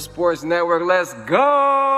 Sports Network, let's go!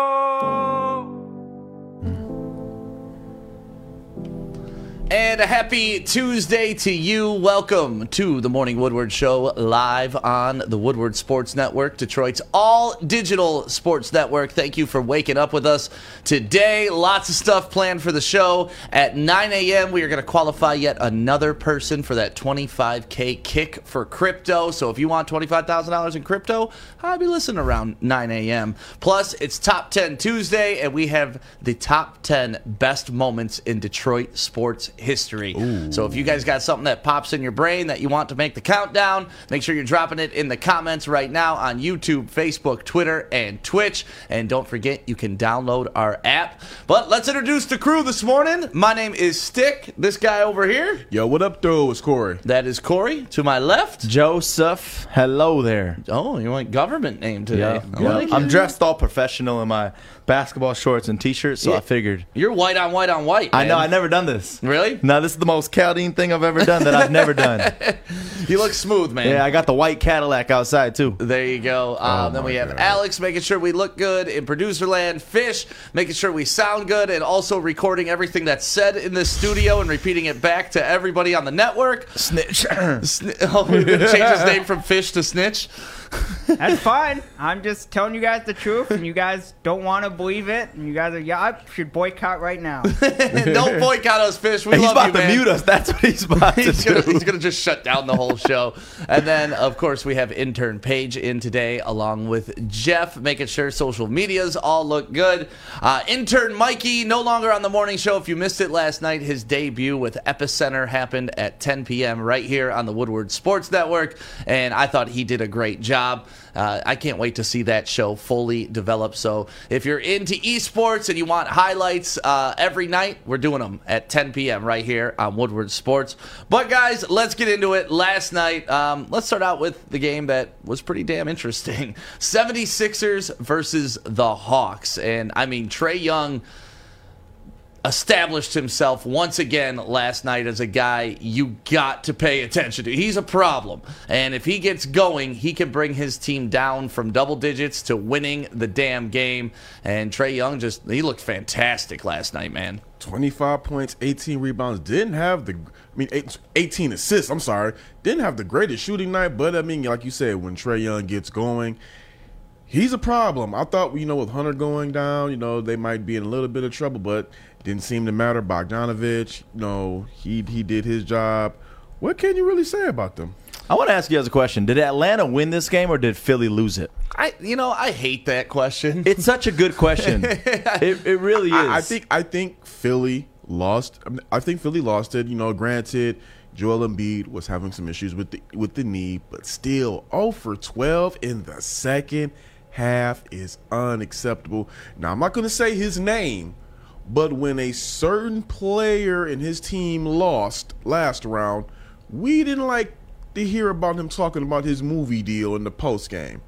Happy Tuesday to you. Welcome to the Morning Woodward Show live on the Woodward Sports Network, Detroit's all digital sports network. Thank you for waking up with us today. Lots of stuff planned for the show. At 9 a.m., we are going to qualify yet another person for that 25K kick for crypto. So if you want $25,000 in crypto, I'll be listening around 9 a.m. Plus, it's Top 10 Tuesday, and we have the top 10 best moments in Detroit sports history. So if you guys got something that pops in your brain that you want to make the countdown, make sure you're dropping it in the comments right now on YouTube, Facebook, Twitter, and Twitch. And don't forget, you can download our app. But let's introduce the crew this morning. My name is Stick. This guy over here, Yo, what up, though? It's Corey. that is Corey. To my left, Joseph, hello there. oh, you want government name today? Yeah, I like I'm it. dressed all professional in my basketball shorts and t-shirt, so Yeah. I figured. You're white on white on white. I know. I've never done this. Really? No, this is the most Chaldean thing I've ever done that I've never done. You look smooth, man. Yeah, I got the white Cadillac outside too. There you go. Um, then we have God. Alex making sure we look good in producer land. Fish making sure we sound good and also recording everything that's said in this studio and repeating it back to everybody on the network. Snitch. Sni- oh, change his name from Fish to Snitch. That's fine. I'm just telling you guys the truth, and you guys don't want to believe it, and you guys are, yeah, I should boycott right now. Don't boycott us, Fish. We he's love about you, to man. mute us. That's what he's about to He's do. gonna, he's gonna just shut down the whole show. and then, of course, we have intern Paige in today, along with Jeff, making sure social medias all look good. Uh, intern Mikey, no longer on the morning show. If you missed it last night, his debut with Epicenter happened at 10 p.m. right here on the Woodward Sports Network, and I thought he did a great job. Uh, I can't wait to see that show fully develop. So if you're into esports and you want highlights uh, every night, we're doing them at 10 p.m. right here on Woodward Sports. But guys, let's get into it. Last night, um, let's start out with the game that was pretty damn interesting 76ers versus the Hawks. And I mean, Trae Young established himself once again last night as a guy you got to pay attention to. He's a problem. And if he gets going, he can bring his team down from double digits to winning the damn game. And Trae Young just, he looked fantastic last night, man. 25 points, 18 rebounds. Didn't have the, I mean, 18 assists. I'm sorry. Didn't have the greatest shooting night, but I mean, like you said, when Trae Young gets going, he's a problem. I thought, you know, with Hunter going down, you know, they might be in a little bit of trouble, but didn't seem to matter. Bogdanovich, you know, he he did his job. What can you really say about them? I want to ask you guys a question. Did Atlanta win this game or did Philly lose it? I, you know, I hate that question. It's such a good question. it, it really is. I, I think I think Philly lost. I, I think Philly lost it. You know, granted, Joel Embiid was having some issues with the with the knee, but still, 0 for 12 in the second half is unacceptable. Now, I'm not going to say his name, but when a certain player in his team lost last round, we didn't like to hear about him talking about his movie deal in the post game.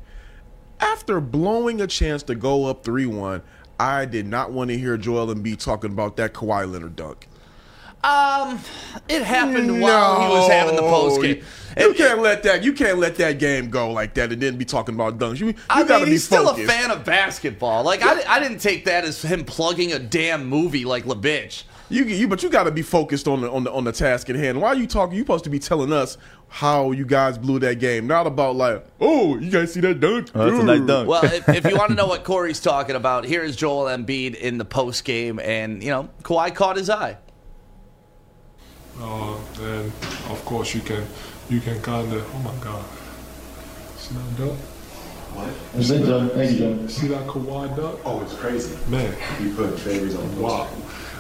After blowing a chance to go up 3 1, I did not want to hear Joel Embiid talking about that Kawhi Leonard dunk. Um, it happened while he was having the post game. You can't let that. You can't let that game go like that and then be talking about dunks. You, you I gotta mean, be he's still a fan of basketball. Like I, I didn't take that as him plugging a damn movie like LeBitch. You, you, but you got to be focused on the on the on the task at hand. Why are you talking? You supposed to be telling us how you guys blew that game, not about like, oh, you guys see that dunk? Oh, that's a nice dunk. Well, if, if you want to know what Corey's talking about, here is Joel Embiid in the post game, and you know Kawhi caught his eye. Uh, and of course you can you can kind of oh my god see that dunk It's been done. Thank you, John. see that Kawhi dunk Oh, it's crazy. man You put favors on wow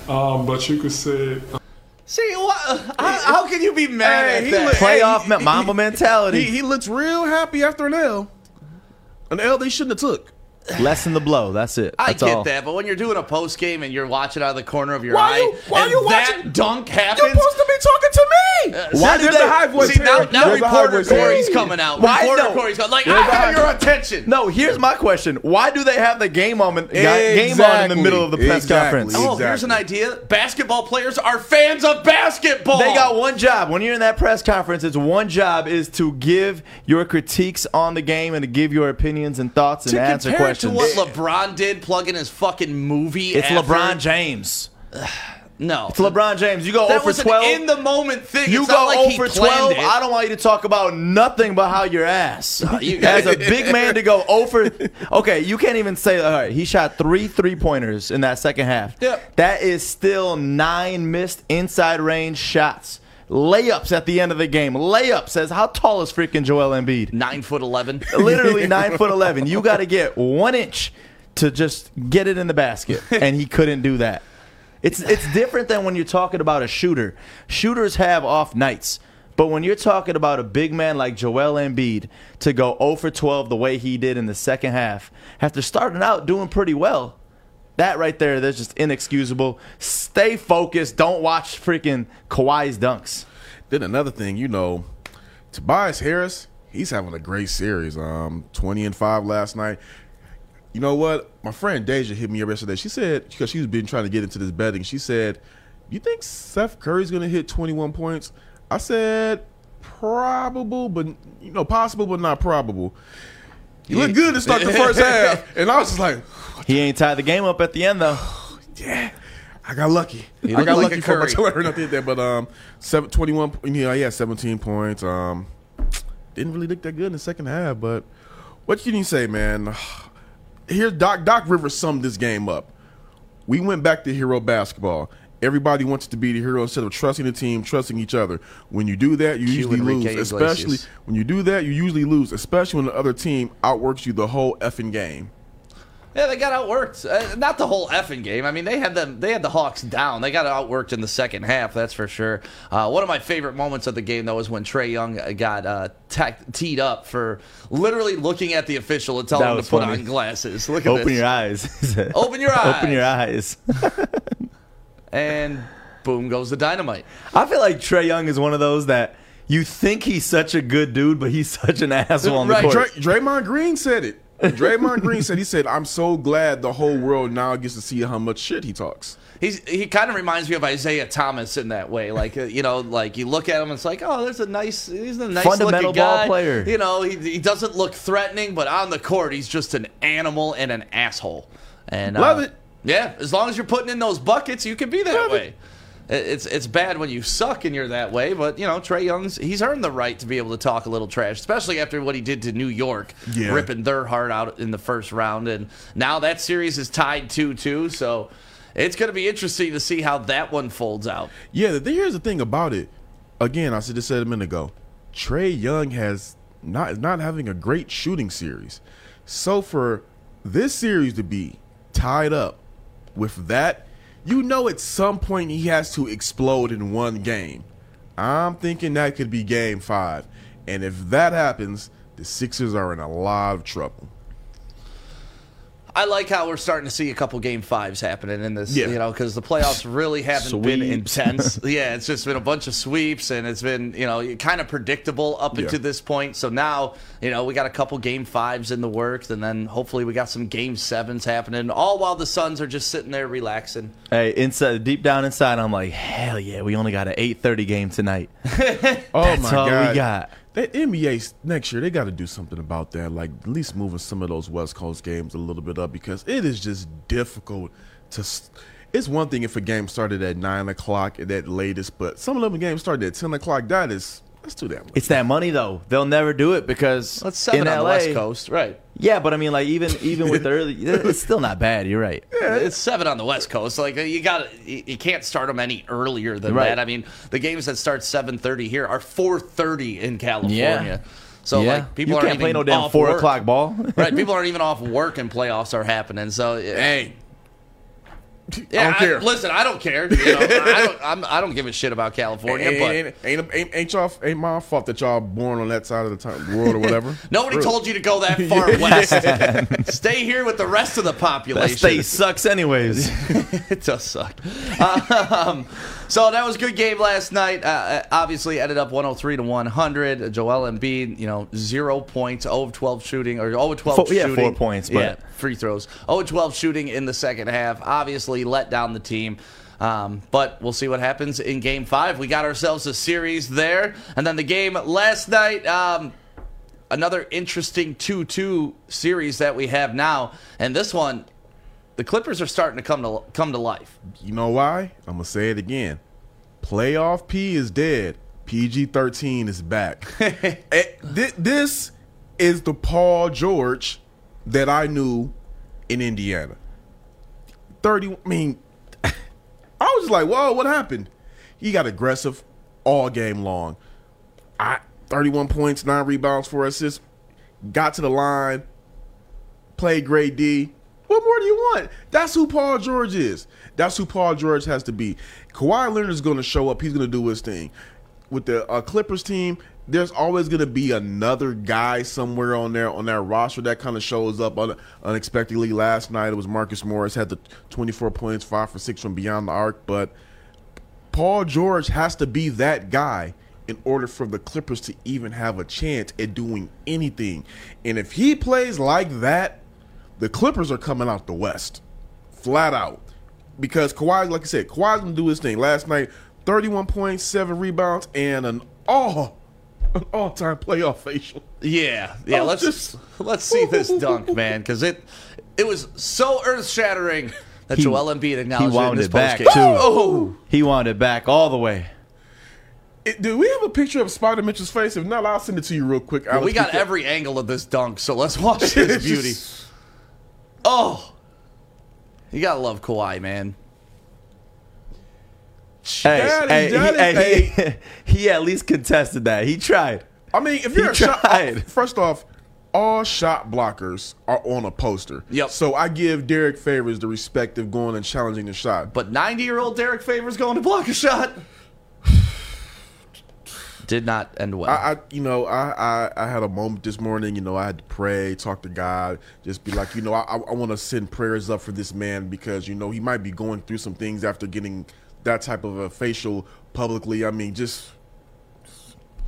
um, but you could say See what? How, how can you be mad Hey, at that? look- Playoff Hey, he- Mamba he- mentality. He, he looks real happy after an L, an L they shouldn't have took. Lessen the blow. That's it. I get all. that, but when you're doing a post game and you're watching out of the corner of your Why eye, you- why and you that watching- dunk happens. You're supposed to be talking to me. Uh, why There's do they- high voice See now, now There's reporter here. Corey's coming out. Why reporter no? Corey's coming. Like There's I a have your attention. No, here's my question. Why do they have the game on, game on in the middle of the press Exactly. conference? Oh, here's an idea. Basketball players are fans of basketball. They got one job. When you're in that press conference, it's one job is to give your critiques on the game and to give your opinions and thoughts and to answer questions. To what LeBron did, plugging his fucking movie. it's after- LeBron James. No, It's LeBron James. You go That 0 for 12. in the moment thing. you it's go like 0 for 12. it. I don't want you to talk about nothing but how your ass. you As a big man to go 0 for. Okay, you can't even say. All right, he shot three three pointers in that second half. Yep. That is still nine missed inside range shots. Layups at the end of the game. Layup says, how tall is freaking Joel Embiid? Nine foot eleven. Literally nine foot eleven. You got to get one inch to just get it in the basket, and he couldn't do that. It's it's different than when you're talking about a shooter. Shooters have off nights. But when you're talking about a big man like Joel Embiid to go 0 for 12 the way he did in the second half, after starting out doing pretty well, that right there, that's just inexcusable. Stay focused. Don't watch freaking Kawhi's dunks. Then another thing, you know, Tobias Harris, he's having a great series. Um, twenty and five last night. You know what? My friend Deja hit me up yesterday. She said because she's been trying to get into this betting. She said, "You think Seth Curry's going to hit twenty one points?" I said, "Probable, but you know, possible, but not probable." He looked good to start the first half, and I was just like, He ain't tied the game up at the end, though. "Yeah." I got lucky. I got like lucky for my Curry. turn. I did that, but um, seven, 21, yeah, yeah, 17 points. Um, didn't really look that good in the second half, but what can you say, man? Here's Doc. Doc Rivers summed this game up. We went back to hero basketball. Everybody wants to be the hero instead of trusting the team, trusting each other. When you do that, you Cue usually lose. Iglesias. Especially when you do that, you usually lose. Especially when the other team outworks you the whole effing game. Yeah, they got outworked. Uh, not the whole effing game. I mean, they had them. They had the Hawks down. They got outworked in the second half. That's for sure. Uh, one of my favorite moments of the game, though, was when Trae Young uh, got uh, tack- teed up for literally looking at the official and telling him to was put on glasses. Look at Open this. your eyes. Open your eyes. Open your eyes. And boom goes the dynamite. I feel like Trae Young is one of those that you think he's such a good dude, but he's such an asshole on the Right. court. Dray- Draymond Green said it. Draymond Green said he said, "I'm so glad the whole world now gets to see how much shit he talks." He's he kind of reminds me of Isaiah Thomas in that way. Like uh, you know, like you look at him, it's like, oh, there's a nice, he's a nice Fundamental looking ball player. You know, he, he doesn't look threatening, but on the court, he's just an animal and an asshole. And Love uh, it. Yeah, as long as you're putting in those buckets, you can be that Love way. it. it- it's it's bad when you suck and you're that way. But you know, Trae Young's he's earned the right to be able to talk a little trash, especially after what he did to New York, Yeah. ripping their heart out in the first round. And now that series is tied two two. So it's going to be interesting to see how that one folds out. Yeah, the, here's the thing about it. Again, I said this said a minute ago. Trae Young has not is not having a great shooting series. So for this series to be tied up with that, you know at some point he has to explode in one game. I'm thinking that could be game five. And if that happens, the Sixers are in a lot of trouble. I like how we're starting to see a couple game fives happening in this, Yeah. you know, because the playoffs really haven't been intense. yeah, it's just been a bunch of sweeps, and it's been, you know, kind of predictable up Yeah. until this point. So now, you know, we got a couple game fives in the works, and then hopefully we got some game sevens happening, all while the Suns are just sitting there relaxing. Hey, inside, deep down inside, I'm like, hell yeah, we only got an 8:30 game tonight. Oh That's my all we got. That NBA next year, they got to do something about that. Like at least moving some of those West Coast games a little bit up because it is just difficult to. It's one thing if a game started at nine o'clock at that latest, but some of them games started at ten o'clock. That is that's too damn. It's that money though. They'll never do it because Let's seven in on the LA, West Coast, right? Yeah, but I mean, like even even with the early, it's still not bad. You're right. It's seven on the West Coast. Like you got, you you can't start them any earlier than Right. that. I mean, the games that start seven thirty here are four thirty in California. So yeah. like people you aren't can't play no damn four work. o'clock ball. right? People aren't even off work and playoffs are happening. So Hey, yeah, I don't care. listen, I don't care. You know, I don't. I'm, I don't give a shit about California, ain't, but. ain't, ain't, ain't, ain't y'all ain't my fault that y'all born on that side of the time, world or whatever. Nobody Really. told you to go that far west. Stay here with the rest of the that population. state sucks anyways. it does suck. Um, so that was a good game last night. Uh, obviously, ended up 103 to 100. Joel Embiid, you know, zero points, 0 of 12 shooting, or 0 of 12 Four- yeah, four points, but- yeah, free throws. 0 of 12 shooting in the second half. Obviously, let down the team. Um, but we'll see what happens in game five. We got ourselves a series there. And then the game last night. Um, another interesting 2-2 series that we have now and this one the clippers are starting to come to come to life You know why? I'm gonna say it again. Playoff P is dead. PG 13 is back. Eh, thi- this is the Paul George that I knew in Indiana. 30. I mean, I was like, whoa, what happened? He got aggressive all game long. I 31 points, nine rebounds, four assists. Got to the line, played great D. What more do you want? That's who Paul George is. That's who Paul George has to be. Kawhi Leonard is going to show up. He's going to do his thing. With the uh, Clippers team, there's always going to be another guy somewhere on there on that roster that kind of shows up un- unexpectedly. Last night it was Marcus Morris had the 24 points, five for six from beyond the arc, but Paul George has to be that guy in order for the Clippers to even have a chance at doing anything. And if he plays like that, the Clippers are coming out the West. Flat out. Because Kawhi, like I said, Kawhi's gonna do his thing. Last night, 31 points, seven rebounds, and an all an all-time playoff facial. yeah yeah let's just- let's see this dunk man because it it was so earth-shattering that He- Joel Embiid acknowledged he wound it in his it back, too. Oh, he wanted it back all the way. It- do we have a picture of Spida Mitchell's face? If not, I'll send it to you real quick. well, we got every angle of this dunk, so let's watch this beauty. just- Oh, you gotta love Kawhi, man. Hey, hey, he, is hey, he, he at least contested that. He tried. I mean, if you're He a shot, first off, all shot blockers are on a poster. Yep. So I give Derrick Favors the respect of going and challenging the shot. But 90-year-old Derrick Favors going to block a shot. Did not end well. I, I you know, I, I, I had a moment this morning. You know, I had to pray, talk to God, just be like, you know, I, I want to send prayers up for this man because you know he might be going through some things after getting that type of a facial publicly. I mean, just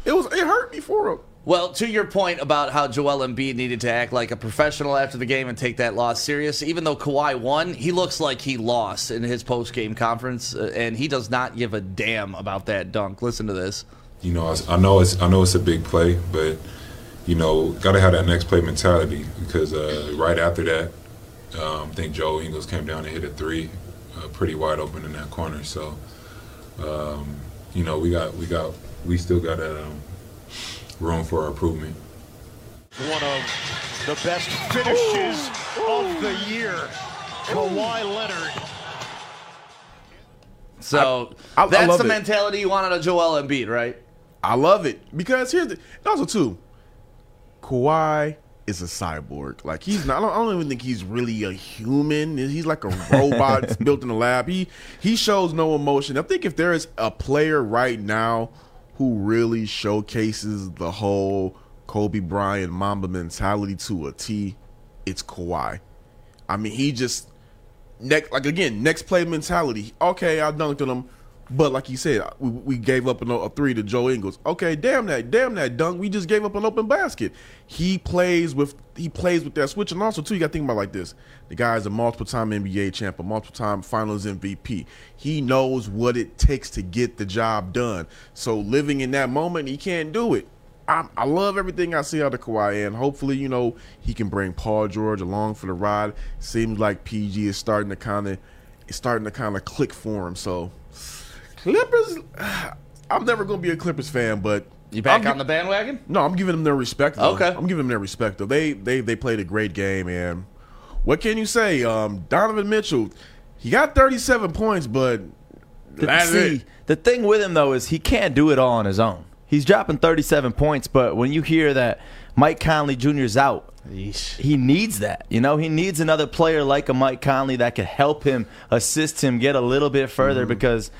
it was it hurt me for him. Well, to your point about how Joel Embiid needed to act like a professional after the game and take that loss serious, even though Kawhi won, he looks like he lost in his post-game conference, uh, and he does not give a damn about that dunk. Listen to this. You know, I, I know it's I know it's a big play, but you know, got to have that next play mentality because uh, right after that, um, I think Joe Ingles came down and hit a three, uh, pretty wide open in that corner. So um, you know, we got we got we still got um, room for improvement. One of the best finishes of the year. Kawhi Leonard. So I- I that's love the it. mentality you want out of Joel Embiid, right? I love it because here's the also too. Kawhi is a cyborg. Like he's not. I don't, I don't even think he's really a human. He's like a robot built in a lab. He he shows no emotion. I think if there is a player right now who really showcases the whole Kobe Bryant Mamba mentality to a T, it's Kawhi. I mean, he just next like again next play mentality. Okay, I dunked on him, but like you said, we, we gave up an, a three to Joe Ingles. Okay, damn that, damn that dunk. We just gave up an open basket. He plays with he plays with that switch, and also too, you got to think about like this: the guy is a multiple time NBA champ, a multiple time Finals MVP. He knows what it takes to get the job done. So living in that moment, he can't do it. I, I love everything I see out of Kawhi, and hopefully, you know, he can bring Paul George along for the ride. Seems like PG is starting to kind of, starting to kind of click for him. So, Clippers, I'm never gonna be a Clippers fan, but You back I'm on the bandwagon? No, I'm giving them their respect. Though. Okay. I'm giving them their respect. Though they they they played a great game, and what can you say? Um, Donovan Mitchell, he got 37 points, but that's See, it. the thing with him though is he can't do it all on his own. He's dropping 37 points, but when you hear that Mike Conley Jr. is out, he needs that. You know, he needs another player like a Mike Conley that could help him, assist him, get a little bit further Mm-hmm. because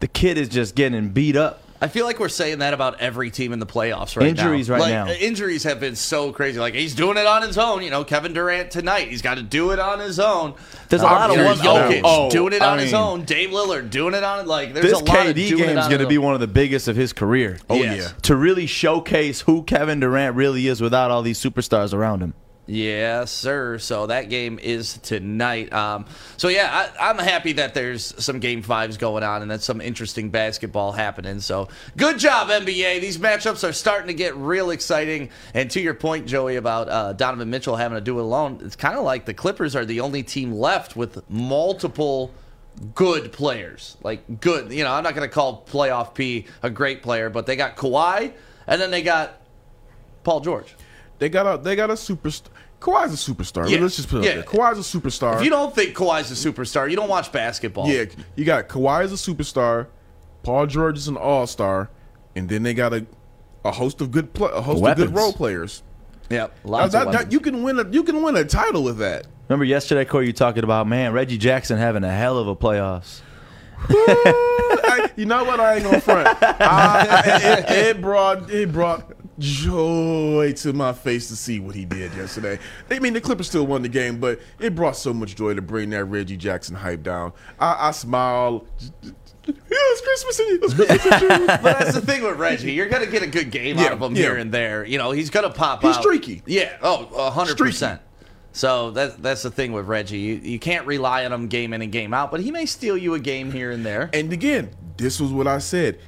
the kid is just getting beat up. I feel like we're saying that about every team in the playoffs right now. Injuries now. right like, now. Injuries have been so crazy. Like he's doing it on his own. You know, Kevin Durant tonight, he's got to do it on his own. There's a um, lot of you know, ones- Jokic oh, doing it I on his mean- own. Dame Lillard doing it on like. There's this a lot of KD doing it game is on going to be one of the biggest of his career. Oh, Yes. yeah. To really showcase who Kevin Durant really is without all these superstars around him. Yes, sir. So that game is tonight. Um, so yeah, I, I'm happy that there's some game fives going on and that some interesting basketball happening. So good job, NBA. These matchups are starting to get real exciting. And to your point, Joey, about uh, Donovan Mitchell having to do it alone, it's kind of like the Clippers are the only team left with multiple good players. Like good, you know, I'm not going to call playoff P a great player, but they got Kawhi and then they got Paul George. They got a they got a superstar. Kawhi's a superstar. Yeah, Let's just put it yeah. out there. Kawhi's a superstar. If you don't think Kawhi's a superstar, you don't watch basketball. Yeah, you got Kawhi is a superstar, Paul George is an all star, and then they got a a host of good pl- a host of good role players. Yep, lots That- of that- you can win a you can win a title with that. Remember yesterday, Corey, you talking about man Reggie Jackson having a hell of a playoffs. I- you know what? I ain't gonna front. I, it, it brought it brought joy to my face to see what he did yesterday. I mean, the Clippers still won the game, but it brought so much joy to bring that Reggie Jackson hype down. I, I smiled. Yeah, it's Christmas Eve. It's Christmas Eve. but that's the thing with Reggie. You're gonna get a good game out of him yeah. here and there. You know, he's gonna pop He's out. streaky. Yeah. Oh, 100%. So that's that's the thing with Reggie. You, you can't rely on him game in and game out, but he may steal you a game here and there. And again, this was what I said.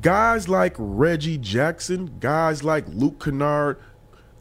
Guys like Reggie Jackson, guys like Luke Kennard,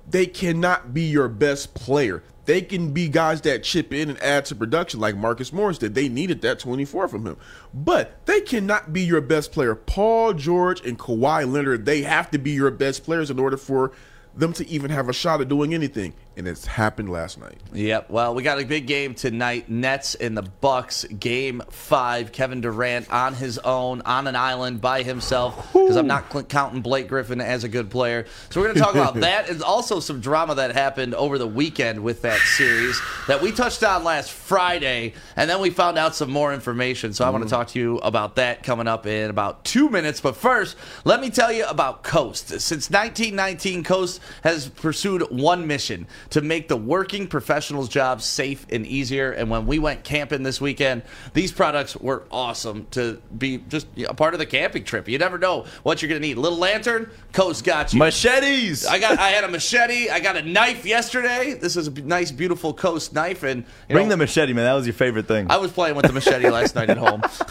they cannot be your best player. They can be guys that chip in and add to production like Marcus Morris did. They needed that 24 from him. But they cannot be your best player. Paul George and Kawhi Leonard, they have to be your best players in order for them to even have a shot at doing anything. And it's happened last night. Yep. Well, we got a big game tonight. Nets and the Bucks. Game five. Kevin Durant on his own, on an island by himself. Because I'm not counting Blake Griffin as a good player. So we're going to talk about that and also some drama that happened over the weekend with that series that we touched on last Friday, and then we found out some more information. So I want to talk to you about that coming up in about two minutes. But first, let me tell you about Coast. Since 1919, Coast has pursued one mission to make the working professional's job safe and easier. And when we went camping this weekend, these products were awesome to be just a part of the camping trip. You never know what you're going to need. Little lantern, Coast got you. Machetes. I got. I had a machete. I got a knife yesterday. This is a nice, beautiful Coast knife, and Bring know, the machete, man. That was your favorite thing. I was playing with the machete last night at home.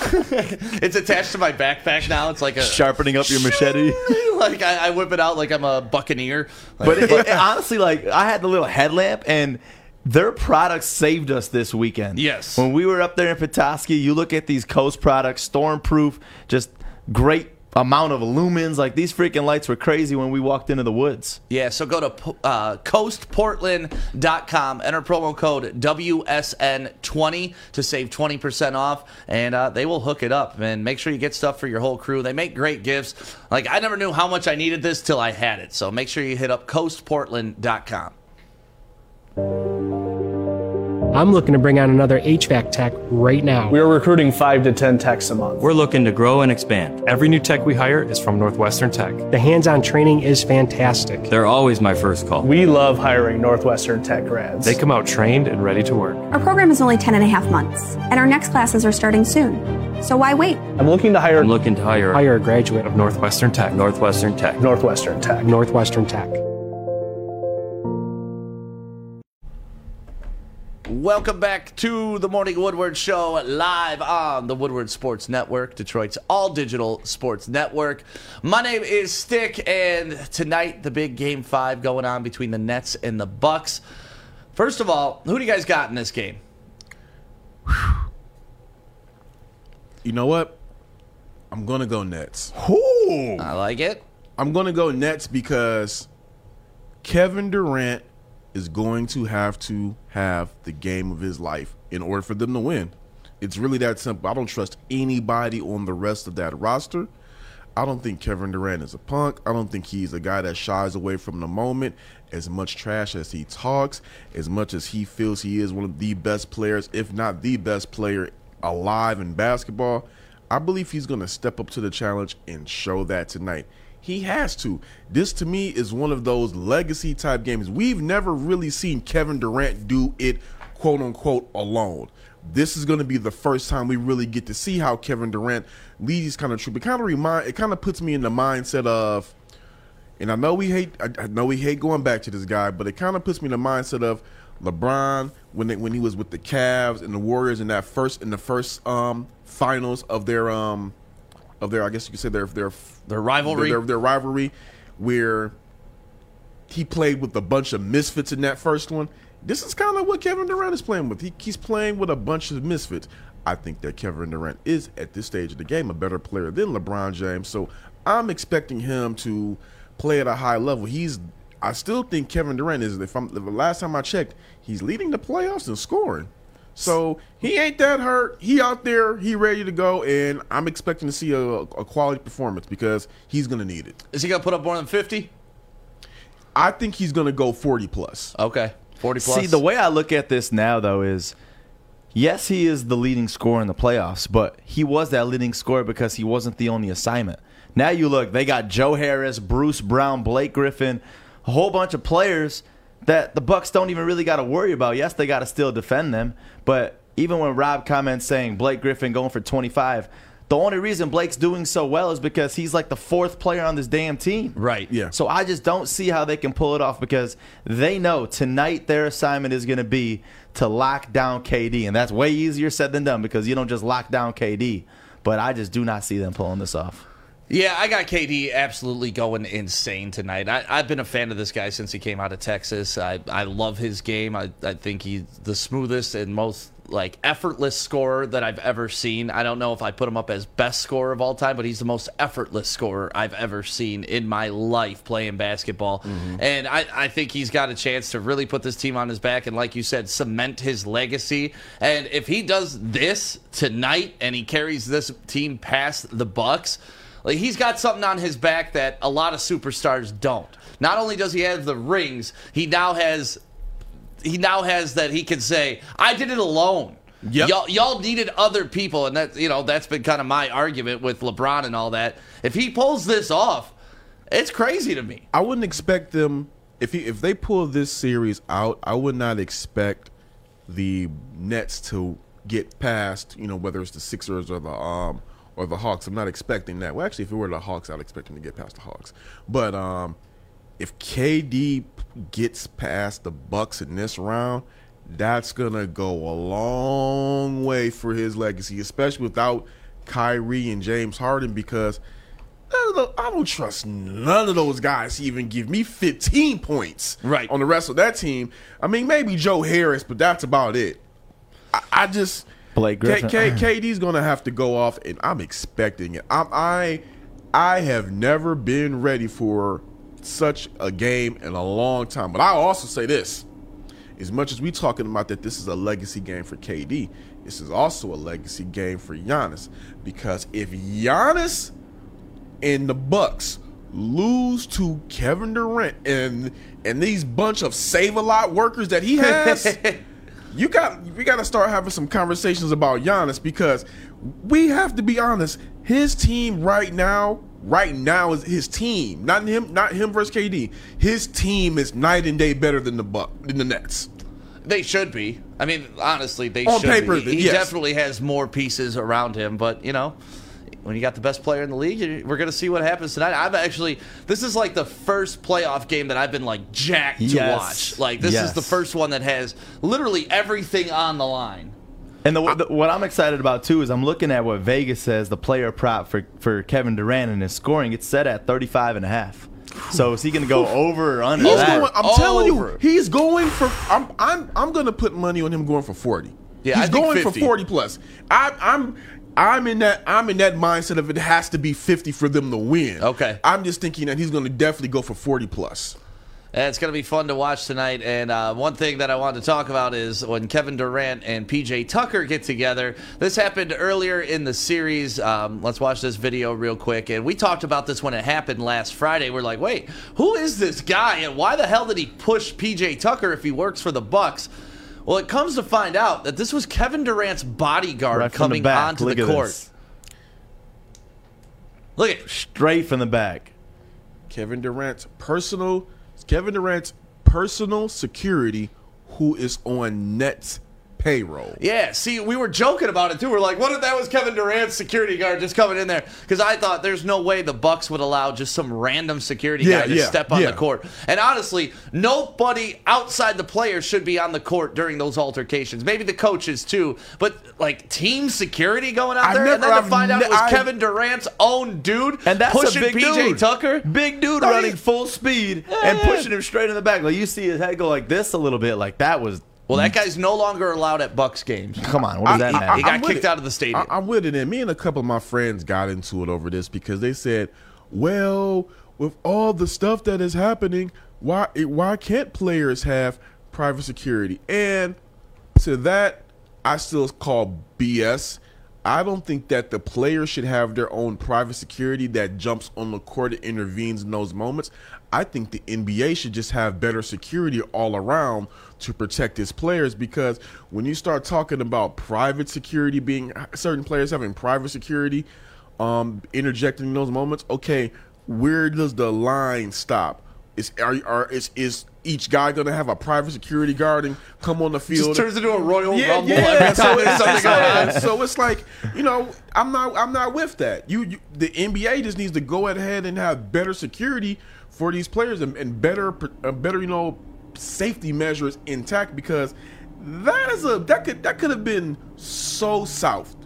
it's attached to my backpack now. It's like a Sharpening up your machete. like I, I whip it out like I'm a buccaneer. But it, it- honestly, like I had the little headlamp, and their products saved us this weekend. Yes. When we were up there in Petoskey, you look at these Coast products, stormproof, just great amount of lumens. Like these freaking lights were crazy when we walked into the woods. Yeah, so go to uh, coastportland.com, enter promo code WSN20 to save 20% off, and uh, they will hook it up. And make sure you get stuff for your whole crew. They make great gifts. Like, I never knew how much I needed this till I had it. So make sure you hit up coastportland.com. I'm looking to bring on another HVAC tech right now. We are recruiting five to 10 techs a month. We're looking to grow and expand. Every new tech we hire is from Northwestern Tech. The hands on training is fantastic. They're always my first call. We love hiring Northwestern Tech grads. They come out trained and ready to work. Our program is only 10 and a half months, and our next classes are starting soon. So why wait? I'm looking to hire I'm looking to hire Hire a graduate of Northwestern Tech. Northwestern Tech. Northwestern Tech. Northwestern Tech. Welcome back to the Morning Woodward Show, live on the Woodward Sports Network, Detroit's all digital sports network. My name is Stick, and tonight the big game five going on between the Nets and the Bucks. First of all, who do you guys got in this game? You know what? I'm gonna go Nets. Ooh. I like it. I'm gonna go Nets because Kevin Durant is going to have to have the game of his life in order for them to win. It's really that simple. I don't trust anybody on the rest of that roster. I don't think Kevin Durant is a punk. I don't think he's a guy that shies away from the moment. As much trash as he talks, as much as he feels he is one of the best players, if not the best player alive in basketball, I believe he's going to step up to the challenge and show that tonight. He has to. This to me is one of those legacy type games. We've never really seen Kevin Durant do it quote unquote alone. This is going to be the first time we really get to see how Kevin Durant leads kind of troop. It kind of remind it kind of puts me in the mindset of and I know we hate I, I know we hate going back to this guy, but it kind of puts me in the mindset of LeBron when they, when he was with the Cavs and the Warriors in that first in the first um finals of their um of their I guess you could say their their Their rivalry? their, their rivalry where he played with a bunch of misfits in that first one. This is kind of what Kevin Durant is playing with. He, he's playing with a bunch of misfits. I think that Kevin Durant is at this stage of the game a better player than LeBron James. So I'm expecting him to play at a high level. He's I still think Kevin Durant is if I'm the last time I checked, he's leading the playoffs in scoring. So he ain't that hurt. He out there, he ready to go, and I'm expecting to see a, a quality performance because he's gonna need it. Is he going to put up more than 50? I think he's gonna go 40 plus. Okay. 40 plus. See, the way I look at this now, though, is yes, he is the leading scorer in the playoffs, but he was that leading scorer because he wasn't the only assignment. Now you look, they got Joe Harris, Bruce Brown, Blake Griffin, a whole bunch of players that the Bucks don't even really got to worry about. Yes, they got to still defend them, but even when Rob comments saying Blake Griffin going for 25, the only reason Blake's doing so well is because he's like the fourth player on this damn team. Right. Yeah. So I just don't see how they can pull it off because they know tonight their assignment is going to be to lock down KD, and that's way easier said than done because you don't just lock down KD. But I just do not see them pulling this off. Yeah, I got KD absolutely going insane tonight. I, I've been a fan of this guy since he came out of Texas. I, I love his game. I, I think he's the smoothest and most like effortless scorer that I've ever seen. I don't know if I put him up as best scorer of all time, but he's the most effortless scorer I've ever seen in my life playing basketball. Mm-hmm. And I, I think he's got a chance to really put this team on his back and, like you said, cement his legacy. And if he does this tonight and he carries this team past the Bucks. Like he's got something on his back that a lot of superstars don't. Not only does he have the rings, he now has he now has that he can say, "I did it alone." Yep. Y'all, y'all needed other people, and that you know that's been kind of my argument with LeBron and all that. If he pulls this off, it's crazy to me. I wouldn't expect them if he, if they pull this series out. I would not expect the Nets to get past. You know whether it's the Sixers or the um or the Hawks. I'm not expecting that. Well, actually, if it were the Hawks, I'd expect him to get past the Hawks. But um, if KD gets past the Bucks in this round, that's gonna go a long way for his legacy, especially without Kyrie and James Harden, because I don't I I don't trust none of those guys to even give me 15 points right. on the rest of that team. I mean, maybe Joe Harris, but that's about it. I, I just Blake K, K, KD's gonna have to go off, and I'm expecting it. I'm, I I have never been ready for such a game in a long time. But I also say this: as much as we talking about that, this is a legacy game for KD. This is also a legacy game for Giannis because if Giannis and the Bucks lose to Kevin Durant and and these bunch of save a lot workers that he has, you got we got to start having some conversations about Giannis because we have to be honest. His team right now, right now is his team, not him, not him versus KD. His team is night and day better than the Buck than the Nets. They should be. I mean, honestly, they On should paper, be. He yes. definitely has more pieces around him, but you know, when you got the best player in the league, we're gonna see what happens tonight. I've actually, this is like the first playoff game that I've been like jacked to Yes. watch. Like this is the first one that has literally everything on the line. And the, the, what I'm excited about too is I'm looking at what Vegas says the player prop for, for Kevin Durant and his scoring. It's set at 35 and a half. So is he going to go over or under He's that? going, I'm telling you, he's going for. I'm I'm I'm gonna put money on him going for forty. Yeah, he's I think going 50. for forty plus. I, I'm I'm in that I'm in that mindset of it has to be fifty for them to win. Okay. I'm just thinking that he's gonna definitely go for forty plus. And it's going to be fun to watch tonight. And uh, one thing that I wanted to talk about is when Kevin Durant and PJ Tucker get together. This happened earlier in the series. Um, let's watch this video real quick. And we talked about this when it happened last Friday. We're like, wait, who is this guy? And why the hell did he push PJ Tucker if he works for the Bucks? Well, it comes to find out that this was Kevin Durant's bodyguard Right from the coming back. onto Look the court. this. Look at Straight from the back. Kevin Durant's personal Kevin Durant's personal security who is on Nets payroll. Yeah, see, we were joking about it too. We're like, what if that was Kevin Durant's security guard just coming in there? Because I thought there's no way the Bucks would allow just some random security Yeah, guy to yeah, step on yeah. the court. And honestly, nobody outside the players should be on the court during those altercations. Maybe the coaches too, but like team security going out I've there, and then to I've find out it was I- Kevin Durant's own dude And that's pushing big PJ dude. Tucker. Big dude I running full speed and pushing him straight in the back. Like you see his head go like this a little bit. Like that was. Well, that guy's no longer allowed at Bucks games. Come on, what does that matter? He got I'm with kicked out of the stadium. I, am with it, and me and a couple of my friends got into it over this because they said, "Well, with all the stuff that is happening, why why can't players have private security?" And to that, I still call BS. I don't think that the players should have their own private security that jumps on the court and intervenes in those moments. I think the NBA should just have better security all around to protect his players because when you start talking about private security being certain players having private security um interjecting in those moments, okay, where does the line stop? Is are, are is is each guy gonna have a private security guard and come on the field? Just turns into a Royal Yeah, Rumble yeah. So it's, something so it's like you know, I'm not I'm not with that. You, you the NBA just needs to go ahead and have better security for these players and, and better uh, better you know safety measures intact because that is a that could that could have been so south.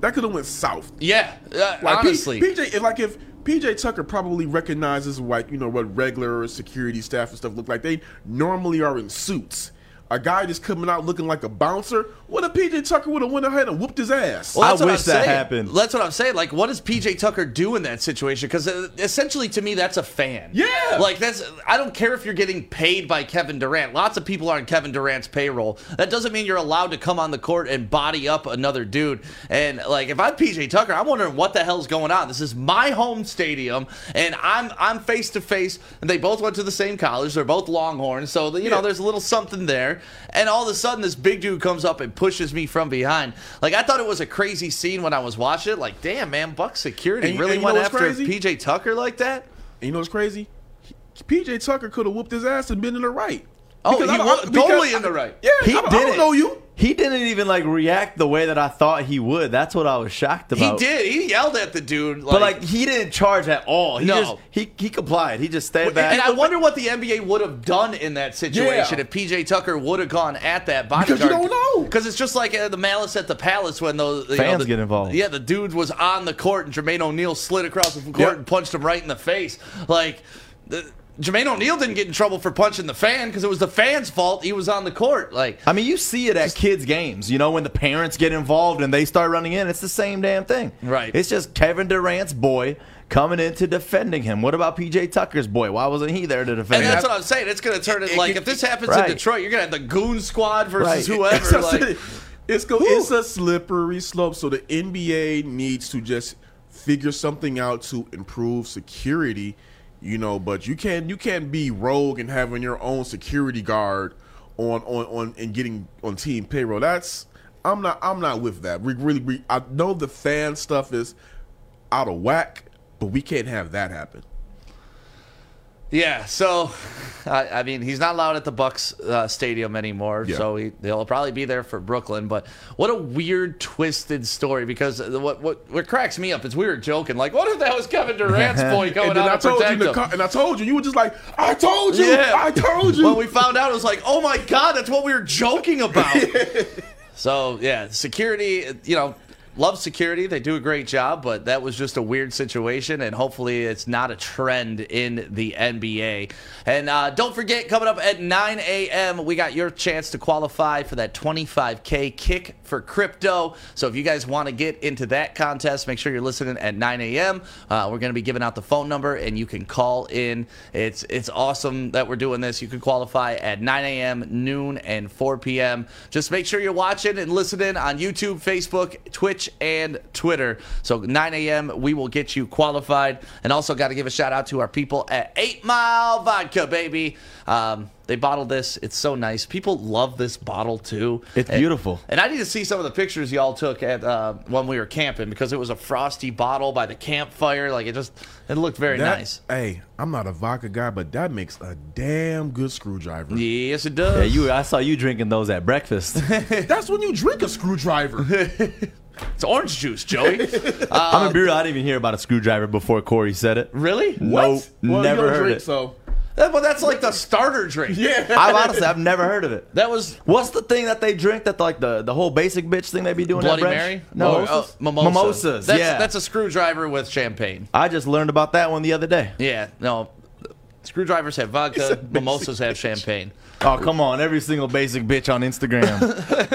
That could have went south. Yeah, uh, Like P- PJ, like if PJ Tucker probably recognizes like you know what regular security staff and stuff look like. They normally are in suits. A guy just coming out looking like a bouncer. What if PJ Tucker would have went ahead and whooped his ass? Well, that's what I'm that saying. Happened. That's what I'm saying. Like, what does PJ Tucker do in that situation? Because uh, essentially, to me, that's a fan. Yeah. Like that's. I don't care if you're getting paid by Kevin Durant. Lots of people are on Kevin Durant's payroll. That doesn't mean you're allowed to come on the court and body up another dude. And like, if I'm PJ Tucker, I'm wondering what the hell's going on. This is my home stadium, and I'm I'm face to face. And they both went to the same college. They're both Longhorns, so you know there's a little something there. And all of a sudden, this big dude comes up and pushes me from behind. Like I thought it was a crazy scene when I was watching it. Like, damn man, Buck security And- really and went after crazy? PJ Tucker like that. And you know what's crazy? PJ Tucker could have whooped his ass and been in the right. Oh, Because he I don't- wa- totally in the right. Yeah, He I, don't- I did don't know you. He didn't even like react the way that I thought he would. That's what I was shocked about. He did. He yelled at the dude. but like he didn't charge at all. He No. just he he complied. He just stayed back. and. I wonder what the NBA would have done in that situation Yeah. if PJ Tucker would have gone at that bodyguard. Because you don't know. Because it's just like uh, the malice at the palace when those you know, Fans the- get involved. Yeah, the dude was on the court and Jermaine O'Neal slid across the court Yep. and punched him right in the face. Like. The, Jermaine O'Neal didn't get in trouble for punching the fan because it was the fan's fault. He was on the court. Like I mean, you see it at kids' games. You know, when the parents get involved and they start running in, it's the same damn thing. Right. It's just Kevin Durant's boy coming into defending him. What about PJ Tucker's boy? Why wasn't he there to defend And him? that's what I'm saying. It's going to turn it like if this happens Right. in Detroit, you're going to have the goon squad versus Right. whoever. That's like, it's go, it's a slippery slope. So the NBA needs to just figure something out to improve security. You know, but you can't you can't be rogue and having your own security guard on on on and getting on team payroll. That's I'm not I'm not with that. We really we, I know the fan stuff is out of whack, but we can't have that happen. Yeah, so I, I mean, he's not allowed at the Bucks uh, stadium anymore, Yeah. so he, he'll probably be there for Brooklyn. But what a weird, twisted story. Because what what what cracks me up is we were joking, like, what if that was Kevin Durant's boy going and then out I to told you, the and I told you, you were just like, I told you, I told you. When we found out, it was like, oh my god, that's what we were joking about. so yeah, security, you know. Love security. They do a great job, but that was just a weird situation, and hopefully it's not a trend in the NBA. And uh, don't forget, coming up at 9 a.m., we got your chance to qualify for that 25K kick for crypto. So if you guys want to get into that contest, make sure you're listening at 9 a.m. Uh, we're going to be giving out the phone number, and you can call in. It's it's awesome that we're doing this. You can qualify at 9 a.m., noon, and 4 p.m. Just make sure you're watching and listening on YouTube, Facebook, Twitch, and Twitter. So 9 a.m. we will get you qualified. And also got to give a shout out to our people at Eight Mile Vodka, baby. Um, they bottled this. It's so nice. People love this bottle too. It's And- beautiful. and I need to see some of the pictures y'all took at uh, when we were camping because it was a frosty bottle by the campfire. Like it just, it looked very That- nice. Hey, I'm not a vodka guy, but that makes a damn good screwdriver. Yes, it does. yeah, you. I saw you drinking those at breakfast. That's when you drink a screwdriver. it's orange juice, Joey. I'm a beer. I didn't even hear about a screwdriver before Corey said it. Really? No, What? Well, never don't heard drink, it. So That- but that's like the starter drink. yeah, I've honestly, I've never heard of it. That was What's the thing that they drink? That like the the whole basic bitch thing they be doing Bloody at? Mary. No, Or, uh, mimosa. mimosas. That's, yeah, that's a screwdriver with champagne. I just learned about that one the other day. Yeah, no. Screwdrivers have vodka. Mimosas have champagne. Oh come on! Every single basic bitch on Instagram.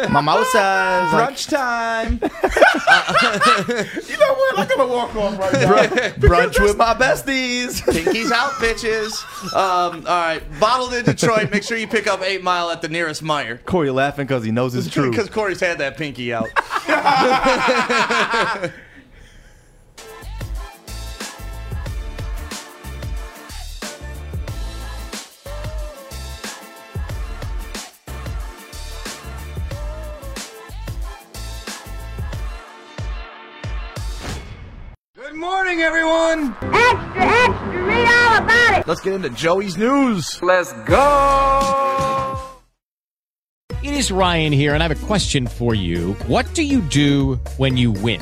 Mimosas. like, Brunch time. you know what? I'm gonna walk off right now. brunch with my besties. Pinkies out, bitches. Um, all right, bottled in Detroit. Make sure you pick up Eight Mile at the nearest Meijer. Corey laughing because he knows it's true. Because Corey's had that pinky out. Morning, everyone. Extra, extra, read all about it. Let's get into Joey's news. Let's go! It is Ryan here, and I have a question for you. What do you do when you win?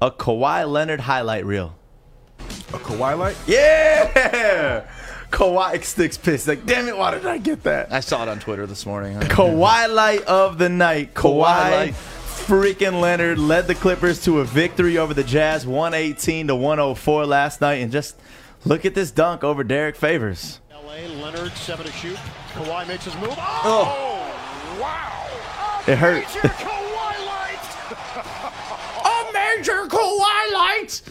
a Kawhi Leonard highlight reel? A Kawhi light? Yeah! Kawhi sticks pissed. Like, damn it, why did I get that? I saw it on Twitter this morning. Kawhi light of the night. Kawhi, light. freaking Leonard led the Clippers to a victory over the Jazz, 118 to 104 last night. And just look at this dunk over Derrick Favors. LA, Leonard, seven to shoot. Kawhi makes his move. Oh, oh wow. It hurt. Major Kawhi light. A Kawhi light.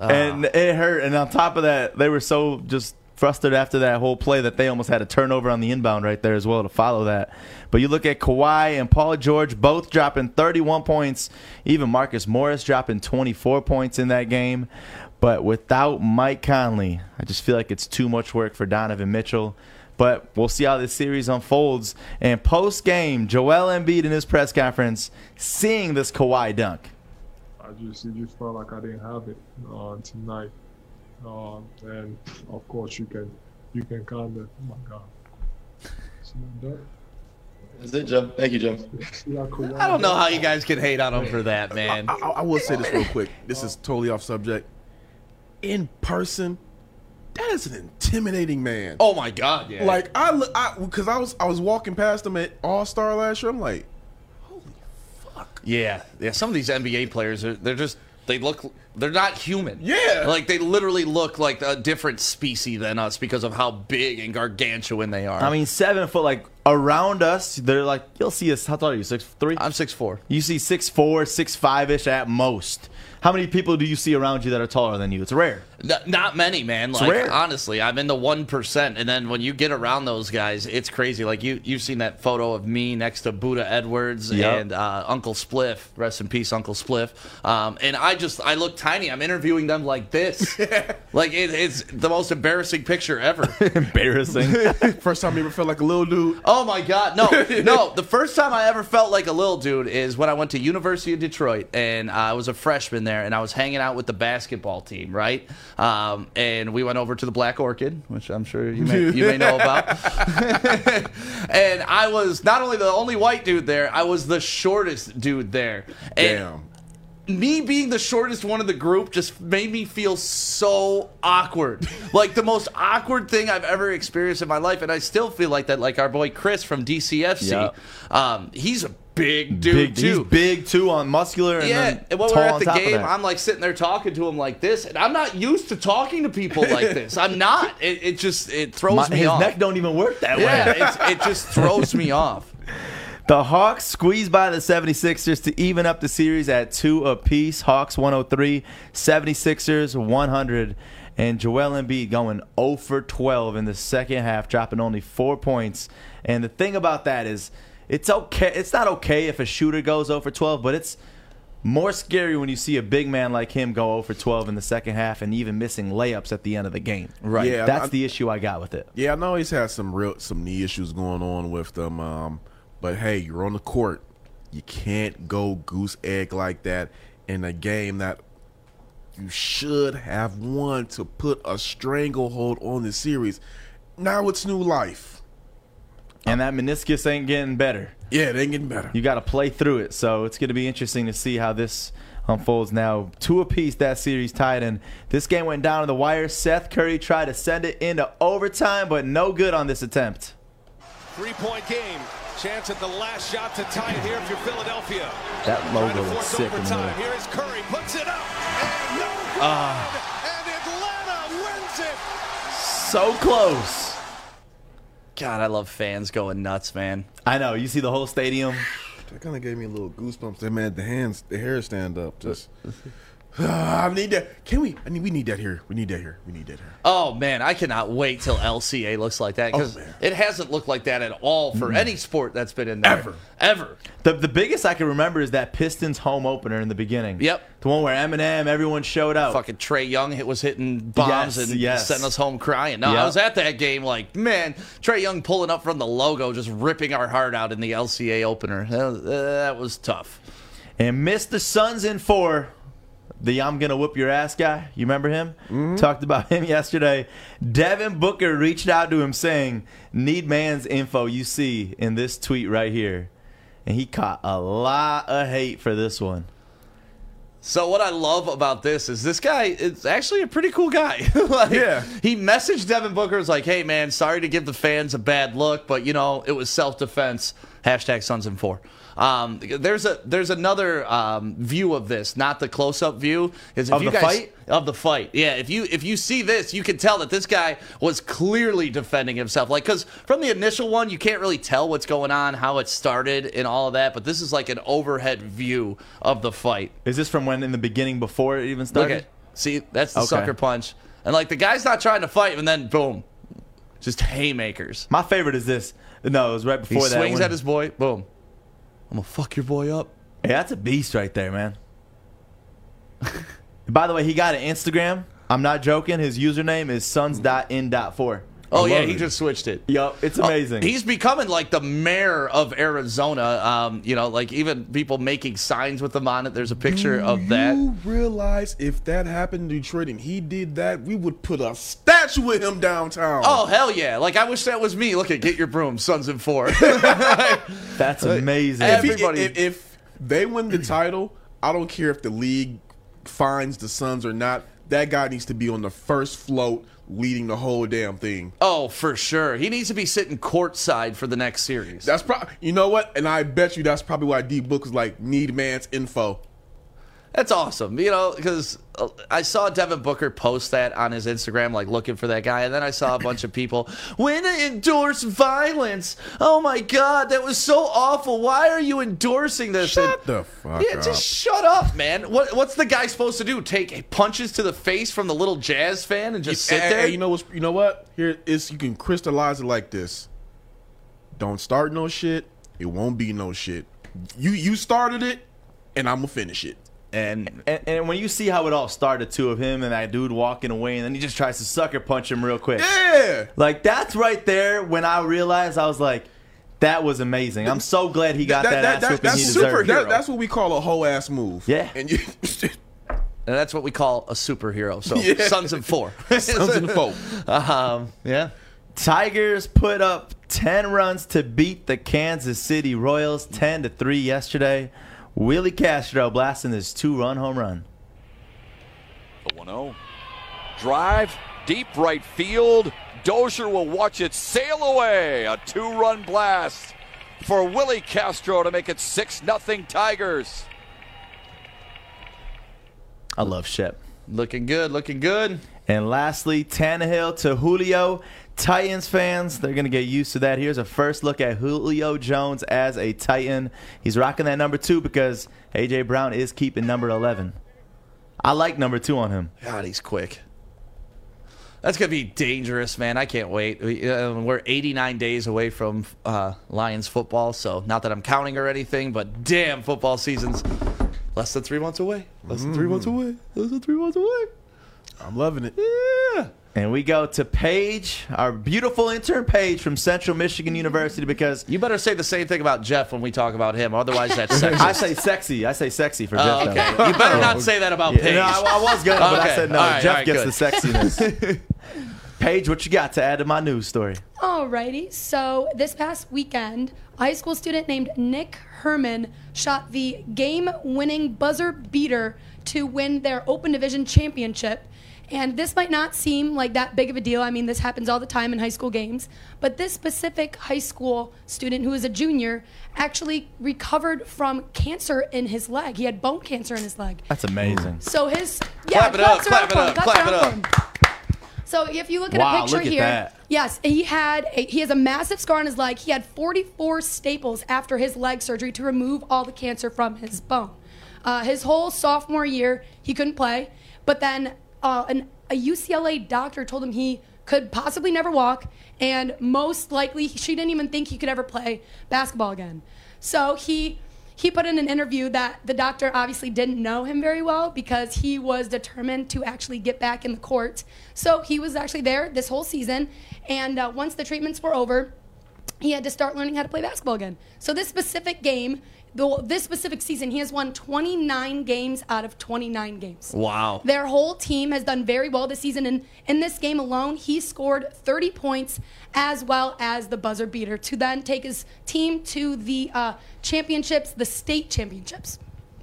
and it hurt. And on top of that, they were so just frustrated after that whole play that they almost had a turnover on the inbound right there as well to follow that. But you look at Kawhi and Paul George both dropping 31 points, even Marcus Morris dropping 24 points in that game. But without Mike Conley, I just feel like it's too much work for Donovan Mitchell. But we'll see how this series unfolds. And post game, Joel Embiid in his press conference seeing this Kawhi dunk. I just it just felt like I didn't have it uh, tonight, um, and of course you can you can kind of oh my god. See? That's it, Joe. Thank you, Joe. See how Kawhi I don't know how you guys can hate on him for that, man. I, I, I will say this real quick. This is totally off subject. In person, that is an intimidating man. Oh my god, yeah. Like I, look- I because I was I was walking past him at All Star last year. I'm like, Yeah, yeah. Some of these NBA players are they're just they look they're not human. Yeah. like they literally look like a different species than us because of how big and gargantuan they are. I mean, seven foot, like around us, they're like, you'll see us. How tall are you? Six three? I'm six four. You see six four, six five ish at most. How many people do you see around you that are taller than you? It's rare. N- not many, man. It's Like rare. honestly, I'm in the one percent, and then when you get around those guys, it's crazy. Like you, you've seen that photo of me next to Buddha Edwards Yep. and uh, Uncle Spliff. Rest in peace, Uncle Spliff. Um, and I just, I look tiny. I'm interviewing them like this. like it, it's the most embarrassing picture ever. Embarrassing. first time you ever felt like a little dude. Oh my God, no, no! The first time I ever felt like a little dude is when I went to University of Detroit, and I was a freshman there, and I was hanging out with the basketball team, right? Um, and we went over to the Black Orchid, which I'm sure you may you may know about. and I was not only the only white dude there, I was the shortest dude there. And Damn. me being the shortest one of the group just made me feel so awkward. like the most awkward thing I've ever experienced in my life. And I still feel like that. Like our boy Chris from DCFC, Yep. um, he's a big dude big, he's big too on muscular. And yeah, then and when tall we're at the game. I'm like sitting there talking to him like this, and I'm not used to talking to people like this. I'm not. It, it just it throws My- me his off. neck don't even work that yeah, way. it's, it just throws me off. The Hawks squeezed by the 76ers to even up the series at two apiece. Hawks 103, 76ers 100. And Joel Embiid going 0 for 12 in the second half, dropping only four points. And the thing about that is, it's okay. It's not okay if a shooter goes 0 for 12, but it's more scary when you see a big man like him go 0 for 12 in the second half and even missing layups at the end of the game. Right. Yeah, That's I- the issue I got with it. Yeah, I know he's had some real some knee issues going on with them. Um, but hey, you're on the court. You can't go goose egg like that in a game that you should have won to put a stranglehold on the series. Now it's new life. And that meniscus ain't getting better. Yeah, it ain't getting better. You got to play through it. So it's going to be interesting to see how this unfolds now. Two apiece that series tied in. This game went down to the wire. Seth Curry tried to send it into overtime, but no good on this attempt. Three point game. Chance at the last shot to tie it here if you're Philadelphia. That Trying logo to looks force sick in the overtime. Here is Curry. Puts it up. And no good. Ah. and Atlanta wins it. So close. God, I love fans going nuts, man. I know. You see the whole stadium. That kind of gave me a little goosebumps. That man, the hands, the hair stand up. Just, I need that. Can we? I mean, we need that here. We need that here. We need that here. Oh man, I cannot wait till LCA looks like that because oh, it hasn't looked like that at all for any sport that's been in there ever. Ever. The, the biggest I can remember is that Pistons home opener in the beginning. Yep. The one where Eminem, everyone showed out. Fucking Trae Young hit, was hitting bombs Yes, and yes. sending us home crying. No, I was at that game like, man, Trae Young pulling up from the logo, just ripping our heart out in the LCA opener. That was, that was tough. And missed the Suns in four. The I'm gonna whoop your ass guy. You remember him? Mm-hmm. Talked about him yesterday. Devin Booker reached out to him saying, "Need man's info." You see in this tweet right here, and he caught a lot of hate for this one. So what I love about this is this guy is actually a pretty cool guy. like, Yeah. He messaged Devin Booker was like, "Hey man, sorry to give the fans a bad look, but you know it was self defense." Hashtag Suns and four. Um, there's a there's another um, view of this, not the close up view. Is if Of you the guys, fight? of the fight. Yeah, if you if you see this, you can tell that this guy was clearly defending himself. Like cuz from the initial one, you can't really tell what's going on, how it started and all of that, but this is like an overhead view of the fight. Is this from when in the beginning before it even Look started? at See, that's the Okay. sucker punch. And like the guy's not trying to fight and then boom. Just haymakers. My favorite is this. No, it was right He before that. swings when- at his boy, boom. I'm gonna fuck your boy up. Yeah, that's a beast right there, man. By the way, he got an Instagram. I'm not joking. His username is sons.in.4. Oh yeah, he just switched it. Yup, it's Oh, amazing. he's becoming like the mayor of Arizona. Um, you know, like even people making signs with him on it. There's a picture of that. You realize if that happened in Detroit and he did that, we would put a statue of him downtown. Oh hell yeah! Like I wish that was me. Look at get your broom, Sons and Four. That's amazing. if, he- everybody- if, if they win the title, I don't care if the league finds the Suns or not. That guy needs to be on the first float, leading the whole damn thing. oh, for sure. He needs to be sitting courtside for the next series. That's probably you know what, and I bet you that's probably why D Book is like need man's info. That's awesome. You know, because uh, I saw Devin Booker post that on his Instagram, like looking for that guy, and then I saw a bunch of people when to endorse violence. Oh my God, that was so awful. Why are you endorsing this? Shut And- the fuck up. yeah, up. just shut up, man. What what's the guy supposed to do? Take punches to the face from the little jazz fan and just sit Hey, there? hey, you know what's you know what? Here is you can crystallize it like this. Don't start no shit. It won't be no shit. You you started it, and I'm gonna finish it. And and, and when you see how it all started, too, of him and that dude walking away, and then he just tries to sucker punch him real quick. Yeah. Like, that's right there when I realized I was like, that was amazing. I'm so glad he got that, ass whipping he that's deserved. That, that's what we call a whole ass move. Yeah. And you and that's what we call a superhero. So Yeah. Sons and Four. Sons and Four. Um, yeah. Tigers put up 10 runs to beat the Kansas City Royals 10 to 3 yesterday. Willie Castro blasting his two-run home run. The 1 0. Drive, deep right field. Dozier will watch it sail away. A two run blast for Willie Castro to make it 6 0 Tigers. I love Shep. Looking good, looking good. And lastly, Tannehill to Julio. Titans fans, they're going to get used to that. Here's a first look at Julio Jones as a Titan. He's rocking that number two because A.J. Brown is keeping number 11. I like number two on him. God, he's quick. That's gonna be dangerous, man. I can't wait. We, uh, we're 89 days away from uh, Lions football, so not that I'm counting or anything, but damn, football season's less than three months away. Less than three months away. Less than three months away. I'm loving it. Yeah. And we go to Paige, our beautiful intern Paige from Central Michigan University because You better say the same thing about Jeff when we talk about him. Otherwise, that's sexist. I say sexy. I say sexy for Oh, Jeff. okay. though. You better not say that about Yeah, Paige. no, I, I was gonna, but I said no. All right, Jeff all right, gets good. the sexiness. Paige, what you got to add to my news story? Alrighty, so this past weekend, a high school student named Nick Herman shot the game winning buzzer beater to win their Open Division championship. And this might not seem like that big of a deal. I mean, this happens all the time in high school games. But this specific high school student, who is a junior, actually recovered from cancer in his leg. He had bone cancer in his leg. That's amazing. So his yeah, Clap it up, clap it up, clap are it for up. him. So if you look at Wow, a picture look at here, that. yes, he had a, he has a massive scar on his leg. He had 44 staples after his leg surgery to remove all the cancer from his bone. Uh, his whole sophomore year, he couldn't play, but then uh, an, a UCLA doctor told him he could possibly never walk, and most likely she didn't even think he could ever play basketball again. So he he put in an interview that the doctor obviously didn't know him very well because he was determined to actually get back in the court. So he was actually there this whole season, and uh, once the treatments were over, he had to start learning how to play basketball again. So this specific game, the, this specific season, he has won 29 games out of 29 games. Wow. Their whole team has done very well this season, and in this game alone, he scored 30 points as well as the buzzer beater to then take his team to the uh, championships, the state championships.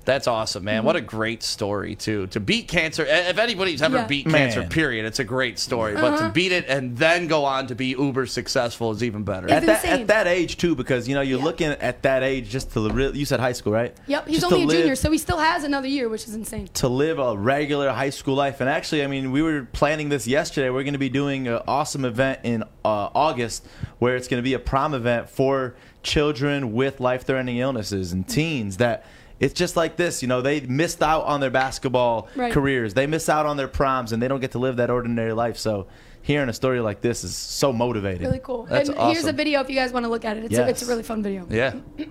That's awesome, man. What a great story too. To beat cancer, if anybody's ever Yeah. beat Man. cancer, period, it's a great story. But to Uh-huh. beat it and then go on to be uber successful is even better. At that, at that age too, because you know you're looking at that age just to live. You said high school, right? Yep, he's Just only a live- junior, so he still has another year, which is insane. to live a regular high school life. And actually, I mean, we were planning this yesterday. We're going to be doing an awesome event in uh, August where it's going to be a prom event for children with life threatening illnesses and teens that. It's just like this, you know. They missed out on their basketball Right. careers. They miss out on their proms, and they don't get to live that ordinary life. So, hearing a story like this is so motivating. Really cool. That's and awesome. here's a video if you guys want to look at it. It's, a, it's a really fun video. Yeah.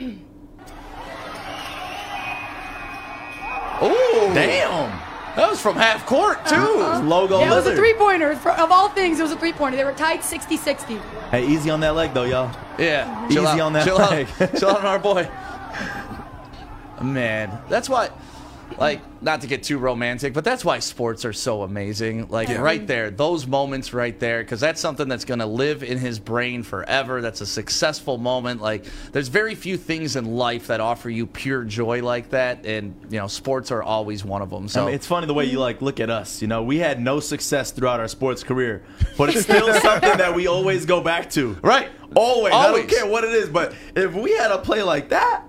Oh, Damn. That was from half court too. Uh-huh. Logo Yeah, it was a three pointer. Of all things, it was a three pointer. They were tied 60 60. Hey, easy on that leg, though, y'all. Yeah, Easy out. on that chill leg. Out. chill out on our boy. Man, that's why. Like, not to get too romantic, but that's why sports are so amazing. Like, right there, those moments right there, because that's something that's going to live in his brain forever. That's a successful moment. Like, there's very few things in life that offer you pure joy like that, and you know, sports are always one of them. So I mean, it's funny the way you like look at us. You know, we had no success throughout our sports career, but it's still something that we always go back to. Right. Always. I don't care what it is, but if we had a play like that,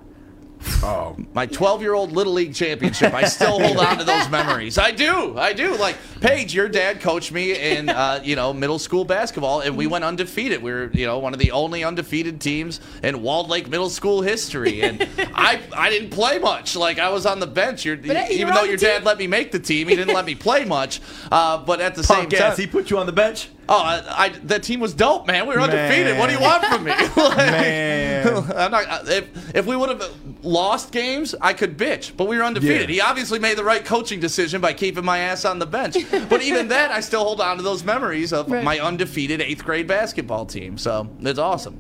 Oh, my 12 year old Little League championship. I still hold on to those memories. I do. I do. Like, Paige, your dad coached me in, uh, you know, middle school basketball, and we went undefeated. We were, you know, one of the only undefeated teams in Walled Lake middle school history. And I I didn't play much. Like, I was on the bench. You're, But, hey, even though your the dad team. let me make the team, he didn't let me play much. Uh, but at the same punk time. he put you on the bench. Oh, I, I, that team was dope, man. We were undefeated. What do you want from me? Like, Man. I'm not, uh, if, if we would have lost games, I could bitch, but we were undefeated. Yeah. He obviously made the right coaching decision by keeping my ass on the bench. But even then, I still hold on to those memories of Right. my undefeated eighth grade basketball team. So it's awesome.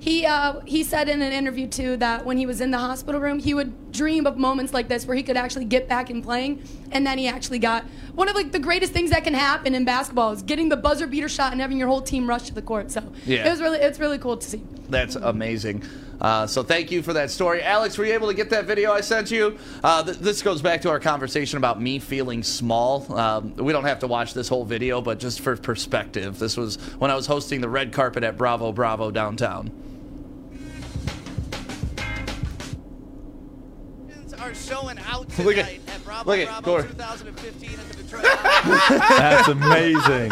He uh, he said in an interview too that when he was in the hospital room, he would dream of moments like this where he could actually get back in playing, and then he actually got one of like the greatest things that can happen in basketball is getting the buzzer beater shot and having your whole team rush to the court. So Yeah. it was really it's really cool to see. That's amazing. Uh, so thank you for that story, Alex. Were you able to get that video I sent you? Uh, th- this goes back to our conversation about me feeling small. Um, we don't have to watch this whole video, but just for perspective, this was when I was hosting the red carpet at Bravo Bravo downtown. are showing out Look at- at Bravo look at Bravo 2015 at the Detroit That's amazing.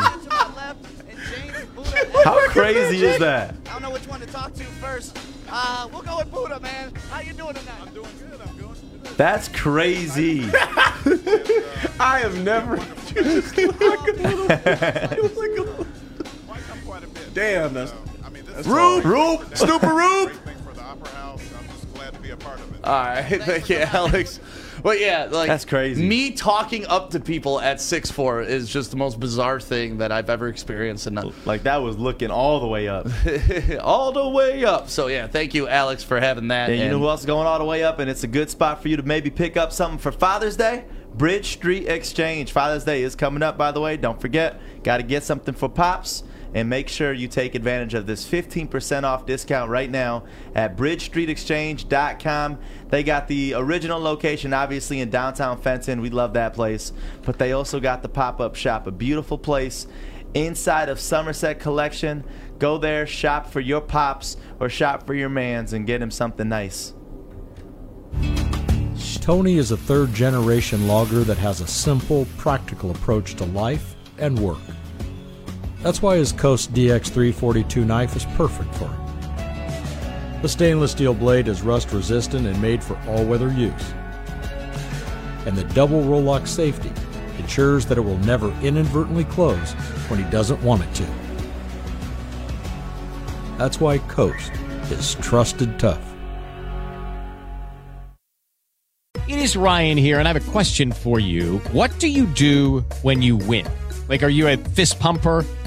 How crazy is that? I don't know which one to talk to first. Uh, we'll go with Buddha, man. How you doing tonight? I'm doing good. I'm doing good. That's crazy. I have never. Damn, that's. that's Rube, hard. Rube, Stupid Rube. All right, thank you, Alex. But yeah, like That's crazy. Me talking up to people at six four is just the most bizarre thing that I've ever experienced, and Like that was looking all the way up. all the way up. So yeah, thank you, Alex, for having that. And you know who else is going all the way up? And it's a good spot for you to maybe pick up something for Father's Day. Bridge Street Exchange. Father's Day is coming up, by the way. Don't forget, got to get something for Pops. And make sure you take advantage of this 15% off discount right now at bridgestreetexchange.com. They got the original location, obviously, in downtown Fenton. We love that place. But they also got the pop up shop, a beautiful place inside of Somerset Collection. Go there, shop for your pops or shop for your mans, and get him something nice. Tony is a third generation logger that has a simple, practical approach to life and work. That's why his Coast DX342 knife is perfect for him. The stainless steel blade is rust resistant and made for all weather use. And the double roll lock safety ensures that it will never inadvertently close when he doesn't want it to. That's why Coast is trusted tough. It is Ryan here, and I have a question for you. What do you do when you win? Like, are you a fist pumper?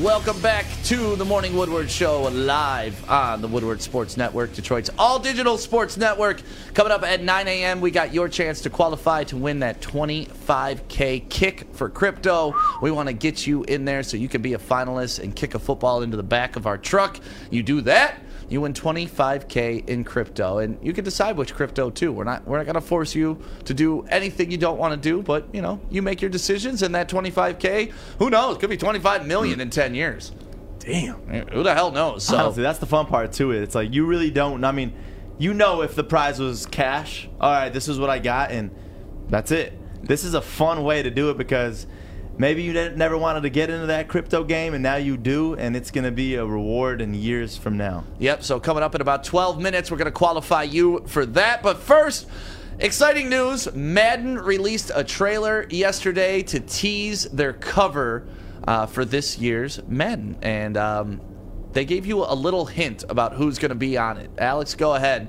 Welcome back to the Morning Woodward Show live on the Woodward Sports Network, Detroit's all digital sports network. Coming up at 9 a.m., we got your chance to qualify to win that 25K kick for crypto. We want to get you in there so you can be a finalist and kick a football into the back of our truck. You do that. You win 25k in crypto, and you can decide which crypto too. We're not we're not gonna force you to do anything you don't want to do, but you know you make your decisions, and that 25k, who knows, could be 25 million in 10 years. Damn, who the hell knows? So Honestly, that's the fun part to it. It's like you really don't. I mean, you know, if the prize was cash, all right, this is what I got, and that's it. This is a fun way to do it because maybe you never wanted to get into that crypto game, and now you do, and it's going to be a reward in years from now. Yep, so coming up in about 12 minutes, we're going to qualify you for that. But first, exciting news Madden released a trailer yesterday to tease their cover uh, for this year's Madden. And um, they gave you a little hint about who's going to be on it. Alex, go ahead.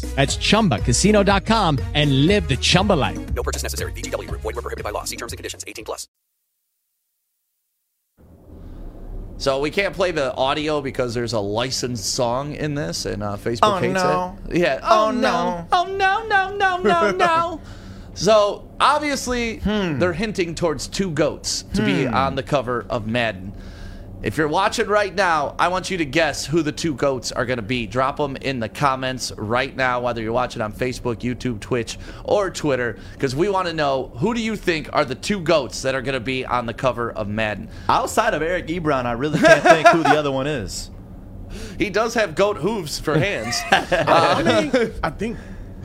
That's chumbacasino.com and live the Chumba life. No purchase necessary. VGW Group. Void were prohibited by law. See terms and conditions. 18 plus. So we can't play the audio because there's a licensed song in this, and uh, Facebook Oh, hates no. it. Yeah. Oh, no. Oh no no no no no. so obviously they're hinting towards two goats to be Hmm. on the cover of Madden. If you're watching right now, I want you to guess who the two goats are going to be. Drop them in the comments right now, whether you're watching on Facebook, YouTube, Twitch, or Twitter, because we want to know who do you think are the two goats that are going to be on the cover of Madden. Outside of Eric Ebron, I really can't think who the other one is. He does have goat hooves for hands. Uh, I mean, I think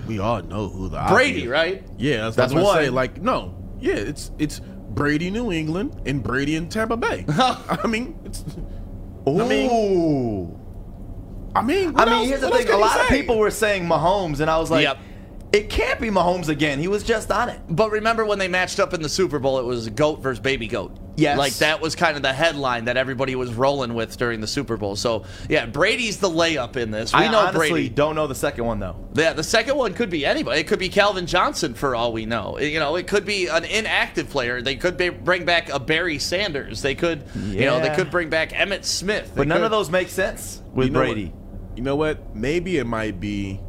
we all know who the Brady, obvious- right? Yeah, that's, That's what I one. say. Like, no, yeah, it's it's Brady New England and Brady in Tampa Bay. I mean, it's. Ooh. I mean, I mean, I mean, else- here's the what else thing. A can you lot of people were saying Mahomes, and I was like, Yep. It can't be Mahomes again. He was just on it. But remember when they matched up in the Super Bowl, it was goat versus baby goat. Yes. Like that was kind of the headline that everybody was rolling with during the Super Bowl. So yeah, Brady's the layup in this. We I know honestly Brady. don't know the second one though. Yeah, the second one could be anybody. It could be Calvin Johnson for all we know. You know, it could be an inactive player. They could be, bring back a Barry Sanders. They could, you know, they could bring back Emmitt Smith. They But none could- of those make sense with You know Brady. What, you know what? Maybe it might be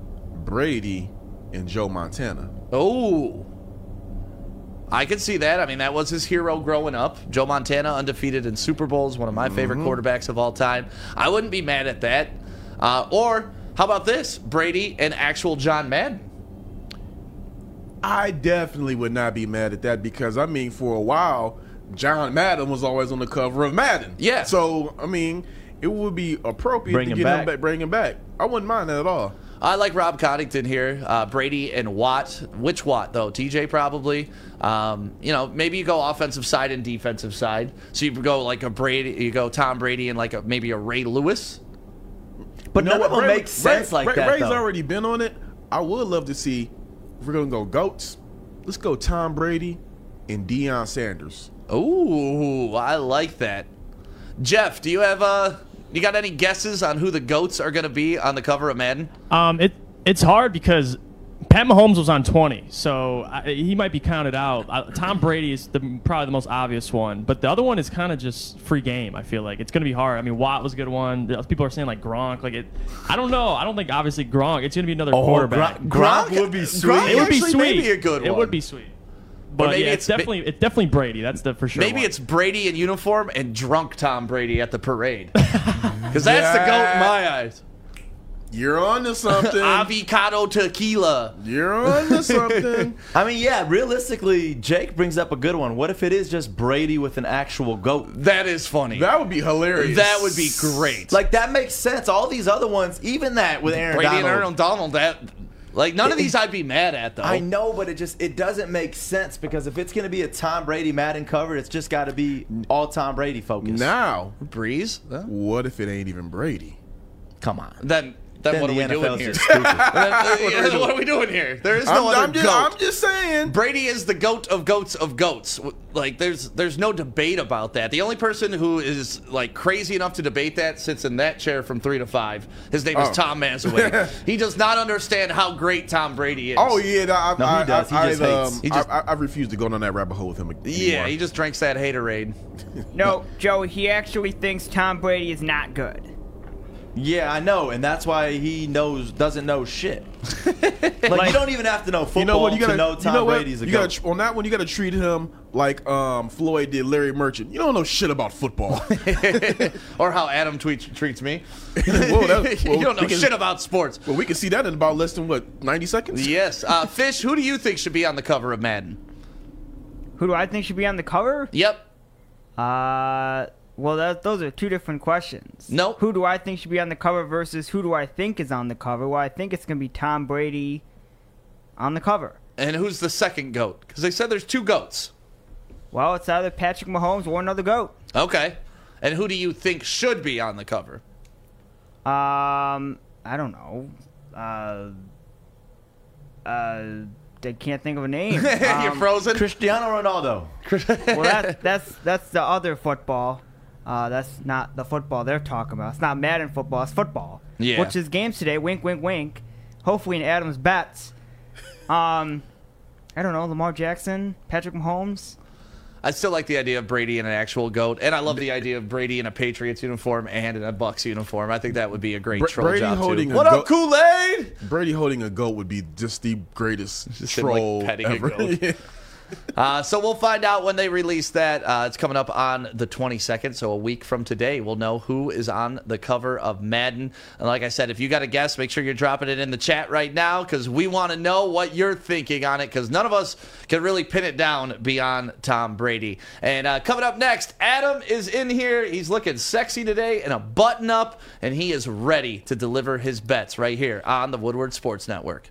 Brady and Joe Montana. Oh. I could see that. I mean, that was his hero growing up. Joe Montana, undefeated in Super Bowls, one of my favorite quarterbacks of all time. I wouldn't be mad at that. Uh, or how about this? Brady and actual John Madden. I definitely would not be mad at that because I mean, for a while, John Madden was always on the cover of Madden. Yeah. So I mean, it would be appropriate Bring to him get back. him back, bring him back. I wouldn't mind that at all. I like Rob Coddington here. Uh, Brady and Watt. Which Watt, though? TJ, probably. Um, you know, maybe you go offensive side and defensive side. So you go like a Brady, you go Tom Brady and like a, maybe a Ray Lewis. But You know none of them Ray- make sense Ray- like Ray- that. Ray's though. already been on it. I would love to see if we're gonna go goats. Let's go Tom Brady and Deion Sanders. Ooh, I like that. Jeff, do you have uh, You got any guesses on who the goats are going to be on the cover of Madden? Um, it it's hard because Pat Mahomes was on 20, so I, he might be counted out. Uh, Tom Brady is the, probably the most obvious one, but the other one is kind of just free game. I feel like it's going to be hard. I mean, Watt was a good one. People are saying like Gronk. Like it, I don't know. I don't think obviously Gronk. It's going to be another Oh, quarterback. Gronk- Gronk would be sweet. Gronk it would be actually sweet. may be a good one. It would be sweet. But maybe yeah, it's, it's- definitely it's definitely Brady. That's the for sure. Maybe one. it's Brady in uniform and drunk Tom Brady at the parade. Because that's the goat in my eyes. You're on to something. Avocado tequila. You're on to something. I mean, yeah, realistically, Jake brings up a good one. What if it is just Brady with an actual goat? That is funny. That would be hilarious. That would be great. Like that makes sense. All these other ones, even that with Aaron Brady Donald. and Aaron Donald. That like none of these I'd be mad at though. I know, but it just it doesn't make sense because if it's gonna be a Tom Brady Madden cover, it's just got to be all Tom Brady focused. Now, Breeze. What if it ain't even Brady? Come on. Then then, Then what are we NFL doing here? Then, uh, What are we doing? what are we doing here? There is no I'm, other I'm just, goat. I'm just saying. Brady is the goat of goats of goats. Like there's there's no debate about that. The only person who is like crazy enough to debate that sits in that chair from three to five. His name is Oh. Tom Mazawey. he does not understand how great Tom Brady is. Oh yeah, that- I, No, he I, does. He I, just I, hates. Um, He just- I, I, I refuse to go down that rabbit hole with him. Anymore. yeah. He just drinks that haterade. No, Joe, he actually thinks Tom Brady is not good. Yeah, I know, and that's why he knows doesn't know shit. like, you don't even have to know football you know what? You gotta to know Tom you know? Brady's a you goat. gotta, on that one, you got to treat him like um, Floyd did Larry Merchant. You don't know shit about football. or how Adam tweets, treats me. Whoa, that- you don't know can- shit about sports. well, we can see that in about less than what ninety seconds. Yes. Uh, Fish, who do you think should be on the cover of Madden? Who do I think should be on the cover? Yep. Uh, well, that, those are two different questions. No. Who do I think should be on the cover versus who do I think is on the cover? Well, I think it's going to be Tom Brady on the cover. And who's the second goat? Because they said there's two goats. Well, it's either Patrick Mahomes or another GOAT. Okay. And who do you think should be on the cover? Um, I don't know. Uh, uh, I can't think of a name. You're Um, frozen. Cristiano Ronaldo. well, that, that's that's the other football. Uh, that's not the football they're talking about. It's not Madden football. It's football. Yeah. Which is games today. Wink, wink, wink. Hopefully in Adams bets. Um, I don't know. Lamar Jackson, Patrick Mahomes. I still like the idea of Brady in an actual goat, and I love the idea of Brady in a Patriots uniform and in a Bucs uniform. I think that would be a great Br- troll Brady job holding too. a What goat- up, Kool Aid? Brady holding a goat would be just the greatest Just him, like, troll petting a ever. goat. Yeah. Uh, so we'll find out when they release that. Uh, it's coming up on the 22nd, so a week from today, we'll know who is on the cover of Madden. And like I said, if you got a guess, make sure you're dropping it in the chat right now because we want to know what you're thinking on it because none of us can really pin it down beyond Tom Brady. And uh, coming up next, Adam is in here. He's looking sexy today in a button up, and he is ready to deliver his bets right here on the Woodward Sports Network.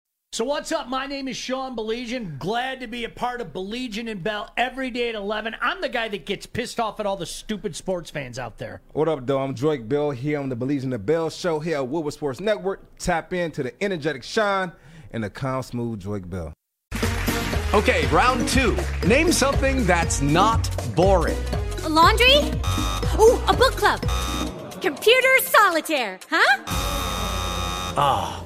So what's up? My name is Sean Baligian. Glad to be a part of Baligian and Bell every day at 11. I'm the guy that gets pissed off at all the stupid sports fans out there. What up, though? I'm Drake Bell here on the Baligian and Bell show here at Woodward Sports Network. Tap into the energetic Sean and the calm, smooth Drake Bell. Okay, round two. Name something that's not boring. A laundry? Ooh, a book club. Computer solitaire, huh? Ah,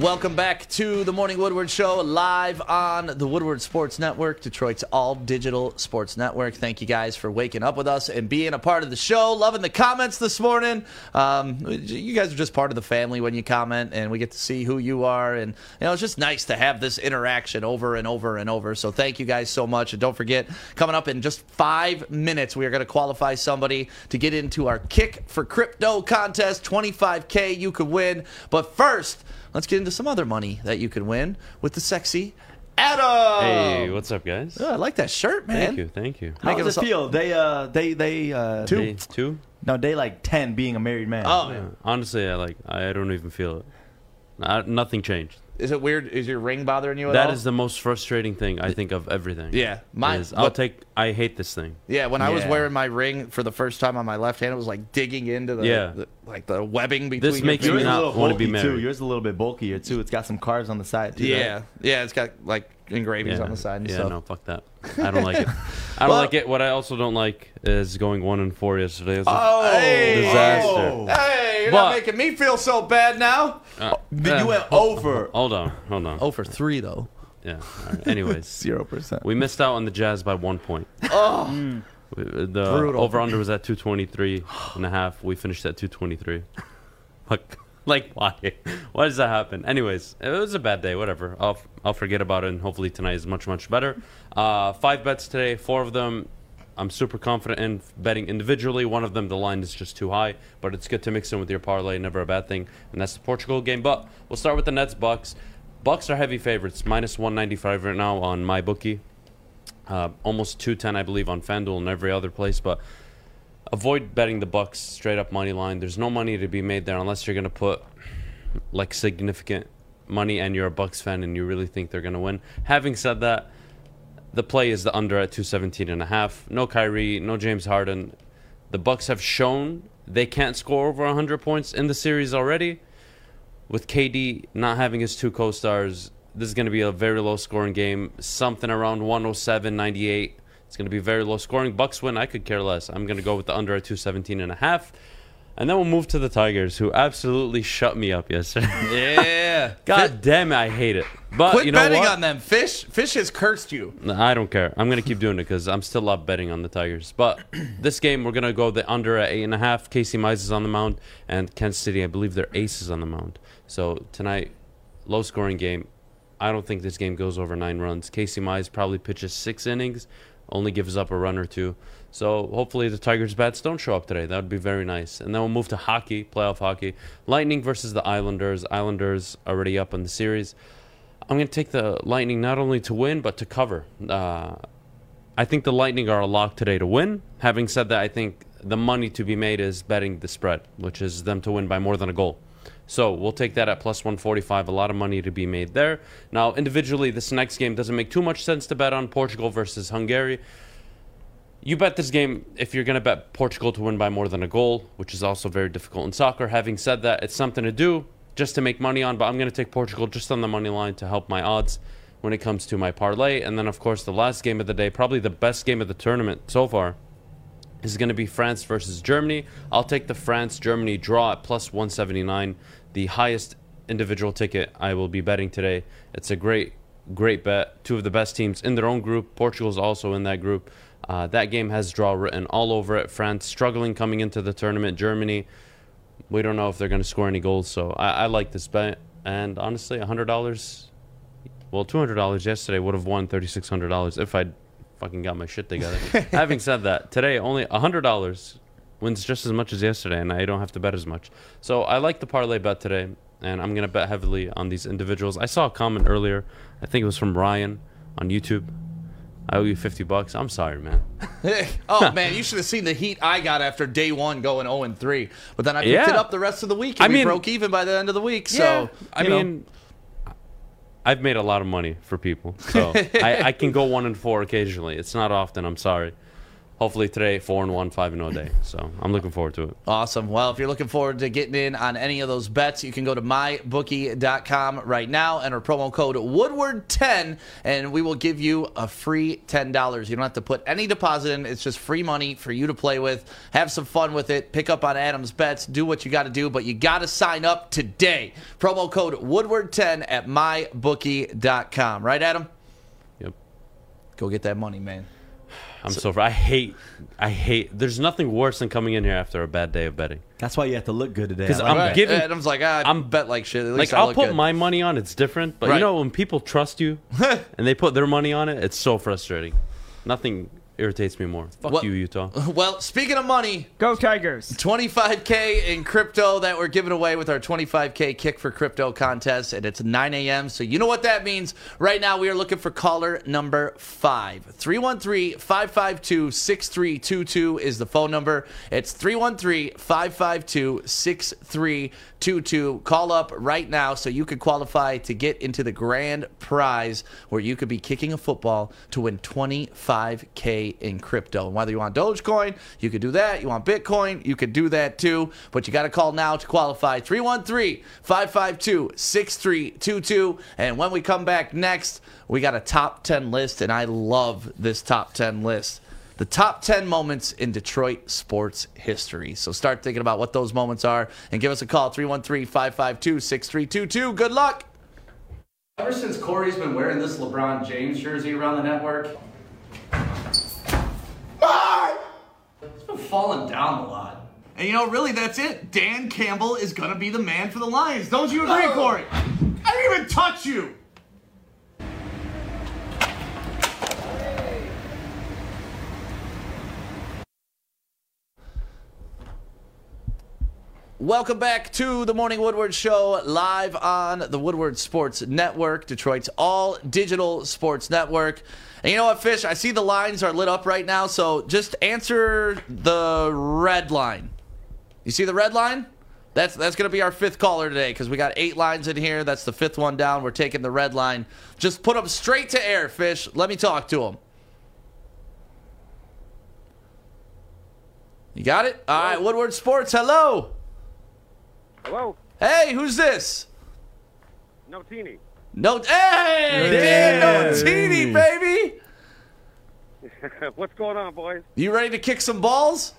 Welcome back to the Morning Woodward Show, live on the Woodward Sports Network, Detroit's all digital sports network. Thank you guys for waking up with us and being a part of the show. Loving the comments this morning. Um, you guys are just part of the family when you comment, and we get to see who you are. And you know, it's just nice to have this interaction over and over and over. So thank you guys so much. And don't forget, coming up in just five minutes, we are going to qualify somebody to get into our Kick for Crypto contest. 25K you could win. But first, let's get into some other money that you can win with the sexy Adam. Hey, what's up, guys? Oh, I like that shirt, man. Thank you, thank you. How does it feel? They uh they they uh Day two? No, day like ten being a married man. Yeah. Honestly, I like. I don't even feel it. I, nothing changed. Is it weird? Is your ring bothering you at That all? is the most frustrating thing I think of everything. Yeah, mine- Is I'll what- take. I hate this thing. Yeah, when I was wearing my ring for the first time on my left hand, it was like digging into the, Yeah. the- like the webbing between. This your makes fingers. me not want to be Bulky, married. too. Yours is a little bit bulkier too. It's got some cars on the side too. Yeah, right? yeah, it's got like engravings yeah. on the side and yeah, stuff. no, fuck that. I don't like it. I don't Well- like it. What I also don't like is going one and four yesterday. It was a Oh, disaster. Hey, you're But- not making me feel so bad now. Uh, you uh, went hold- over. Hold on, hold on. Oh for three though. Yeah. all right. Anyways, Zero percent. we missed out on the Jazz by one point. Oh, We- The Brutal. over under was at 223 and a half. We finished at 223. Like, like why? Why does that happen? Anyways, it was a bad day. Whatever. I'll I'll forget about it. And hopefully tonight is much much better. Uh, five bets today. Four of them. I'm super confident in betting individually. One of them, the line is just too high, but it's good to mix in with your parlay. Never a bad thing. And that's the Portugal game. But we'll start with the Nets Bucks. Bucks are heavy favorites, minus 195 right now on my bookie. Uh, almost 210, I believe, on FanDuel and every other place. But avoid betting the Bucks straight up money line. There's no money to be made there unless you're going to put like significant money and you're a Bucks fan and you really think they're going to win. Having said that, the play is the under at 217 and a half. No Kyrie, no James Harden. The Bucks have shown they can't score over 100 points in the series already. With KD not having his two co-stars, this is going to be a very low scoring game, something around 107, 98. It's going to be very low scoring. Bucks win, I could care less. I'm going to go with the under at 217 and a half. And then we'll move to the Tigers, who absolutely shut me up yesterday. Yeah. God damn it, I hate it. But Quit you know betting what? on them. Fish, fish has cursed you. I don't care. I'm gonna keep doing it because I'm still up betting on the Tigers. But this game, we're gonna go the under at eight and a half. Casey Mize is on the mound, and Kansas City, I believe their ace is on the mound. So tonight, low scoring game. I don't think this game goes over nine runs. Casey Mize probably pitches six innings, only gives up a run or two. So hopefully the Tigers bats don't show up today. That would be very nice. And then we'll move to hockey, playoff hockey. Lightning versus the Islanders. Islanders already up in the series. I'm going to take the Lightning not only to win, but to cover. Uh, I think the Lightning are a lock today to win. Having said that, I think the money to be made is betting the spread, which is them to win by more than a goal. So we'll take that at plus 145. A lot of money to be made there. Now, individually, this next game doesn't make too much sense to bet on Portugal versus Hungary. You bet this game if you're going to bet Portugal to win by more than a goal, which is also very difficult in soccer. Having said that, it's something to do just to make money on, but I'm going to take Portugal just on the money line to help my odds when it comes to my parlay. And then, of course, the last game of the day, probably the best game of the tournament so far, is going to be France versus Germany. I'll take the France Germany draw at plus 179, the highest individual ticket I will be betting today. It's a great, great bet. Two of the best teams in their own group. Portugal's also in that group. Uh, that game has draw written all over it. France struggling coming into the tournament. Germany, we don't know if they're going to score any goals. So I, I like this bet. And honestly, $100, well, $200 yesterday would have won $3,600 if I'd fucking got my shit together. Having said that, today only $100 wins just as much as yesterday, and I don't have to bet as much. So I like the parlay bet today, and I'm going to bet heavily on these individuals. I saw a comment earlier, I think it was from Ryan on YouTube. I owe you 50 bucks. I'm sorry, man. oh man, you should have seen the heat I got after day one going 0 and 3. But then I picked Yeah. it up the rest of the week and I we mean- broke even by the end of the week. Yeah, So I know. mean, I've made a lot of money for people, so I, I can go one and four occasionally. It's not often. I'm sorry. Hopefully today, four and one, five and no day. So I'm looking forward to it. Awesome. Well, if you're looking forward to getting in on any of those bets, you can go to mybookie.com right now, and our promo code Woodward10, and we will give you a free $10. You don't have to put any deposit in. It's just free money for you to play with. Have some fun with it. Pick up on Adam's bets. Do what you got to do, but you got to sign up today. Promo code Woodward10 at mybookie.com. Right, Adam? Yep. Go get that money, man. I'm so, I hate, I hate. There's nothing worse than coming in here after a bad day of betting. That's why you have to look good today. Because I like I'm that. giving. Adam's like, ah, I'm bet like shit. At Like least I I'll put good. my money on. It's different, but Right. you know when people trust you and they put their money on it, it's so frustrating. Nothing irritates me more. Fuck What- you, Utah. Well, speaking of money, go Tigers. 25K in crypto that we're giving away with our 25K Kick for Crypto contest, and it's 9 a.m. So you know what that means. Right now, we are looking for caller number five. 313 552 6322 is the phone number. It's 313 552 6322. Call up right now so you could qualify to get into the grand prize where you could be kicking a football to win 25K in crypto. And whether you want Dogecoin, you could do that. You want Bitcoin, you could do that too. But you got to call now to qualify 313 552 6322. And when we come back next, we got a top 10 list, and I love this top 10 list. The top 10 moments in Detroit sports history. So start thinking about what those moments are and give us a call 313 552 6322. Good luck. Ever since Corey's been wearing this LeBron James jersey around the network, it's been falling down a lot. And you know, really, that's it. Dan Campbell is going to be the man for the Lions. Don't you agree, Corey? I didn't even touch you. Welcome back to the Morning Woodward Show, live on the Woodward Sports Network, Detroit's all digital sports network. And you know what, Fish? I see the lines are lit up right now, so just answer the red line. You see the red line? That's that's gonna be our fifth caller today because we got eight lines in here. That's the fifth one down. We're taking the red line. Just put them straight to air, Fish. Let me talk to him. You got it? All right, Woodward Sports. Hello. Hello? Hey, who's this? No teeny. No, hey, Dan Notini, baby. What's going on, boys? You ready to kick some balls?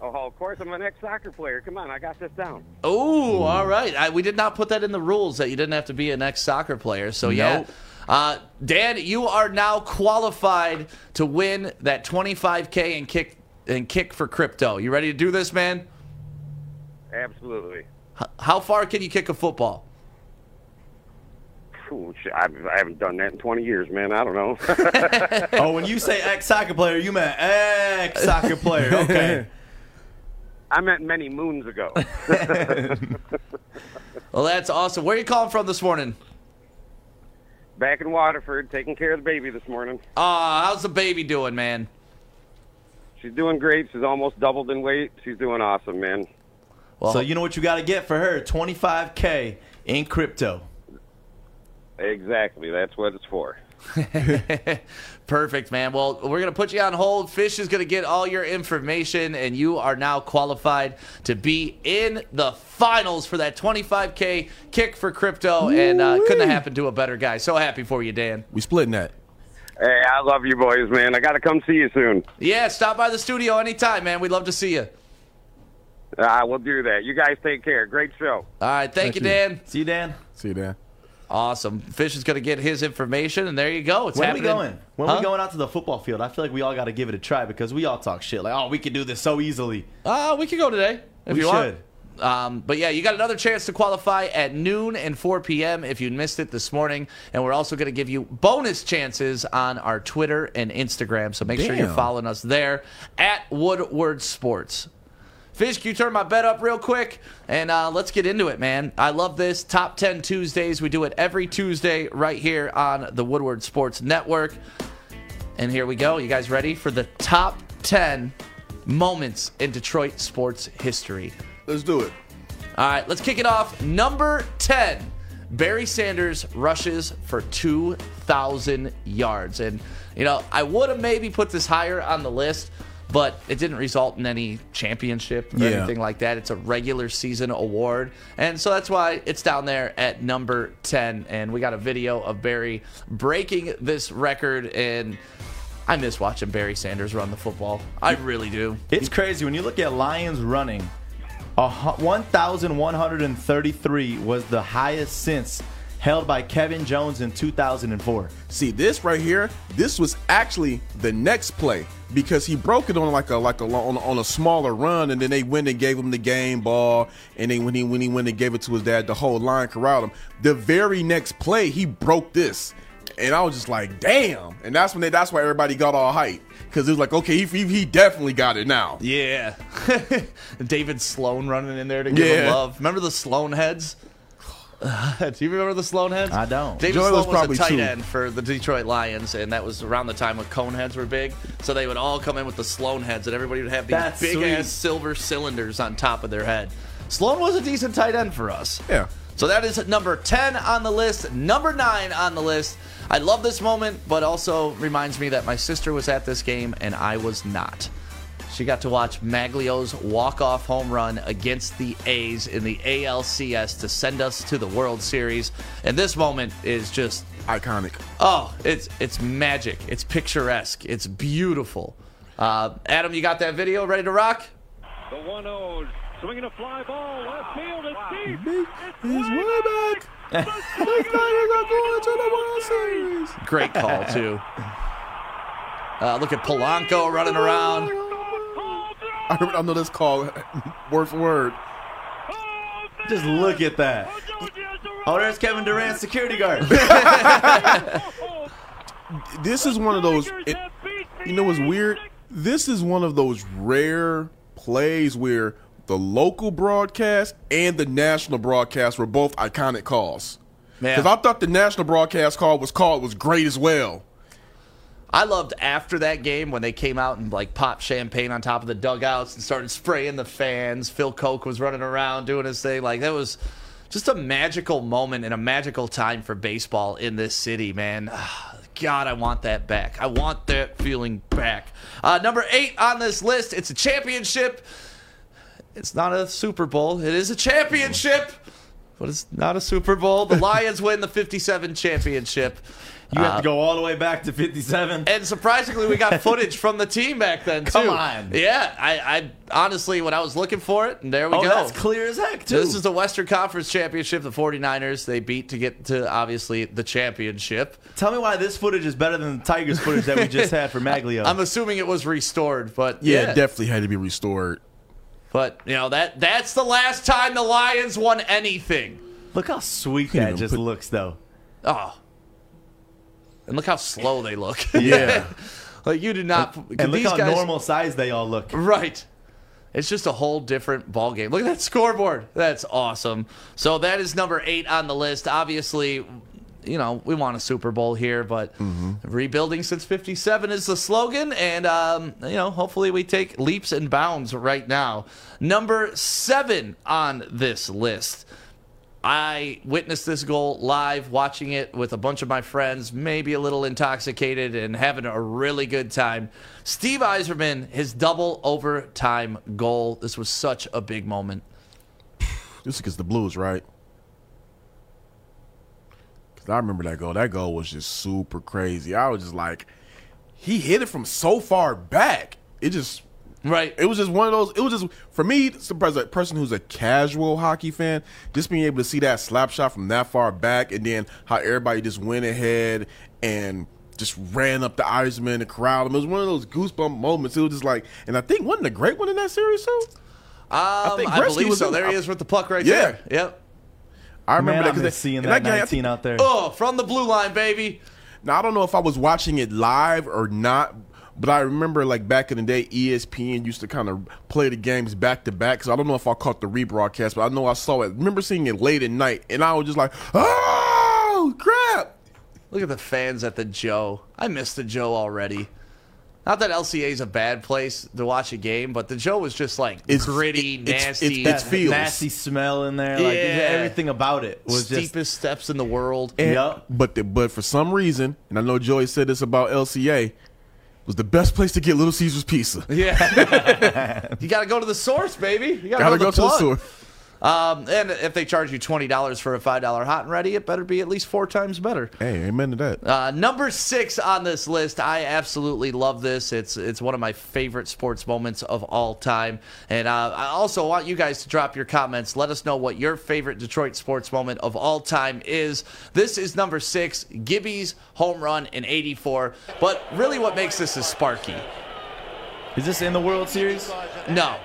Oh, of course, I'm an ex-soccer player. Come on, I got this down. Oh, all right. I, we did not put that in the rules that you didn't have to be an ex soccer player. So yeah, uh, Dan, you are now qualified to win that 25k and kick and kick for crypto. You ready to do this, man? Absolutely. H- how far can you kick a football? I, I haven't done that in 20 years, man. I don't know. oh, when you say ex soccer player, you meant ex soccer player. Okay. I meant many moons ago. Well, that's awesome. Where are you calling from this morning? Back in Waterford, taking care of the baby this morning. Uh, how's the baby doing, man? She's doing great. She's almost doubled in weight. She's doing awesome, man. So you know what you got to get for her? 25k in crypto. Exactly. That's what it's for. Perfect, man. Well, we're going to put you on hold. Fish is going to get all your information, and you are now qualified to be in the finals for that 25K kick for crypto. And uh, couldn't have happened to a better guy. So happy for you, Dan. We splitting that. Hey, I love you boys, man. I got to come see you soon. Yeah, stop by the studio anytime, man. We'd love to see you. I will do that. You guys take care. Great show. All right. Thank, you, Dan. See you, Dan. See you, Dan. Awesome. Fish is going to get his information, and there you go. It's when happening. are we going? When Huh? we going out to the football field? I feel like we all got to give it a try because we all talk shit like, oh, we can do this so easily. Uh, we could go today if We you want. Um, but yeah, you got another chance to qualify at noon and 4 p.m. if you missed it this morning. And we're also going to give you bonus chances on our Twitter and Instagram. So make sure you're following us there at Woodward Sports. Fish, can you turn my bet up real quick? And uh, let's get into it, man. I love this. Top 10 Tuesdays. We do it every Tuesday right here on the Woodward Sports Network. And here we go. You guys ready for the top 10 moments in Detroit sports history? Let's do it. All right, let's kick it off. Number 10. Barry Sanders rushes for 2,000 yards. And, you know, I would have maybe put this higher on the list, but it didn't result in any championship or Yeah. anything like that. It's a regular season award. And so that's why it's down there at number 10. And we got a video of Barry breaking this record. And I miss watching Barry Sanders run the football. I really do. It's crazy when you look at Lions running. 1,133 was the highest since held by Kevin Jones in 2004. See this right here. This was actually the next play because he broke it on like a like a on, on a smaller run, and then they went and gave him the game ball, and then when he when he went and gave it to his dad, the whole line corralled him. The very next play, he broke this, and I was just like, damn. And that's when they that's why everybody got all hype because it was like, okay, he, he he definitely got it now. Yeah. David Sloan running in there to give him love. Remember the Sloan heads? Do you remember the Sloan heads? I don't. David Joey was Sloan was, probably a tight two. end for the Detroit Lions, and that was around the time when cone heads were big. So they would all come in with the Sloan heads, and everybody would have these That's big sweet. ass silver cylinders on top of their head. Sloan was a decent tight end for us. Yeah. So that is number 10 on the list. Number 9 on the list. I love this moment, but also reminds me that my sister was at this game and I was not. She got to watch Magglio's walk-off home run against the A's in the ALCS to send us to the World Series. And this moment is just iconic. Oh, it's it's magic. It's picturesque. It's beautiful. Uh, Adam, you got that video ready to rock? The 1 0 swinging a fly ball, left field, it's deep. He's way back. The Tigers are going to the World Series. Great call too. Uh, look at Polanco running around. I, remember, I know this call word for word. Just look at that. Oh, there's Kevin Durant's security guard. this is one of those. It, you know what's weird? This is one of those rare plays where the local broadcast and the national broadcast were both iconic calls. Yeah. Because I thought the national broadcast call was called was great as well. I loved after that game when they came out and like popped champagne on top of the dugouts and started spraying the fans. Phil Coke was running around doing his thing. Like that was just a magical moment and a magical time for baseball in this city, man. God, I want that back. I want that feeling back. Uh, number eight on this list, it's a championship. It's not a Super Bowl. It is a championship, but it's not a Super Bowl. The Lions win the 57 championship. You have Uh, to go all the way back to 57. and surprisingly, we got footage from the team back then too. Come on. Yeah, I, I honestly, when I was looking for it, and there we Oh, go. that's clear as heck, too. This is the Western Conference Championship. The 49ers they beat to get to obviously the championship. Tell me why this footage is better than the Tigers footage that we just had for Magglio. I'm assuming it was restored, but Yeah, yeah, it definitely had to be restored. But you know that that's the last time the Lions won anything. Look how sweet You that just put- looks, though. Oh, and look how slow they look. Yeah. like you did not. And look these how guys, normal size they all look. Right. It's just a whole different ball game. Look at that scoreboard. That's awesome. So that is number eight on the list. Obviously, you know we want a Super Bowl here, but rebuilding since '57 is the slogan, and um, you know hopefully we take leaps and bounds right now. Number seven on this list. I witnessed this goal live, watching it with a bunch of my friends, maybe a little intoxicated and having a really good time. Steve Yzerman, his double overtime goal. This was such a big moment. This is the Blues, right? I remember that goal. That goal was just super crazy. I was just like, he hit it from so far back. It just right. It was just one of those. It was just for me, as a person who's a casual hockey fan, just being able to see that slap shot from that far back, and then how everybody just went ahead and just ran up the Yzerman and corralled him. It was one of those goosebump moments. It was just like, and I think wasn't the great one in that series too. Um, think I believe was so. in- There he is with the puck right Yeah. there. Yep. I remember Man, that I miss because seeing that that 19 out there. Oh, from the blue line, baby. Now I don't know if I was watching it live or not, but I remember like back in the day, ESPN used to kind of play the games back to back. So I don't know if I caught the rebroadcast, but I know I saw it. remember seeing it late at night, and I was just like, "Oh crap!" Look at the fans at the Joe. I miss the Joe already. Not that LCA is a bad place to watch a game, but the Joe was just like It's- gritty, it's- nasty. it's- That nasty smell in there. Like everything about it was just steepest steps in the world. And- But the, but for some reason, and I know Joey said this about LCA, was the best place to get Little Caesars pizza. Yeah. you got to go to the source, baby. You got Gotta to go to the plug. source. Um, and if they charge you twenty dollars for a five dollar hot and ready, it better be at least four times better. Hey, amen to that. Uh, number six on this list, I absolutely love this. It's it's one of my favorite sports moments of all time, and uh, I also want you guys to drop your comments. Let us know what your favorite Detroit sports moment of all time is. This is number six, Gibby's home run in '84. But really, what makes this is Sparky. Is this in the World Series? No.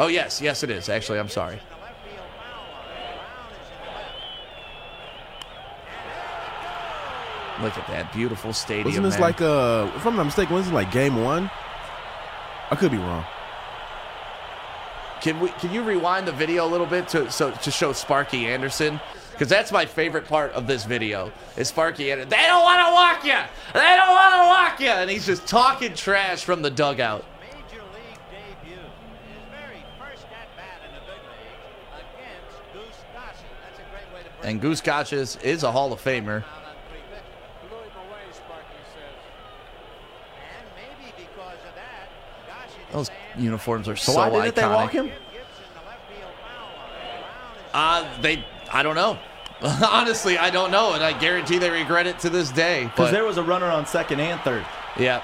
Oh yes, yes it is. Actually, I'm sorry. Look at that beautiful stadium. Wasn't this man. like uh if I'm not mistaken, wasn't it like game one? I could be wrong. Can we? Can you rewind the video a little bit to so to show Sparky Anderson? Because that's my favorite part of this video. Is Sparky Anderson? They don't want to walk you. They don't want to walk you, and he's just talking trash from the dugout. And Goose Gossage is a Hall of Famer. Those uniforms are so, So why iconic. didn't they walk him? Uh, they, I don't know. Honestly, I don't know, and I guarantee they regret it to this day. Because there was a runner on second and third. yeah,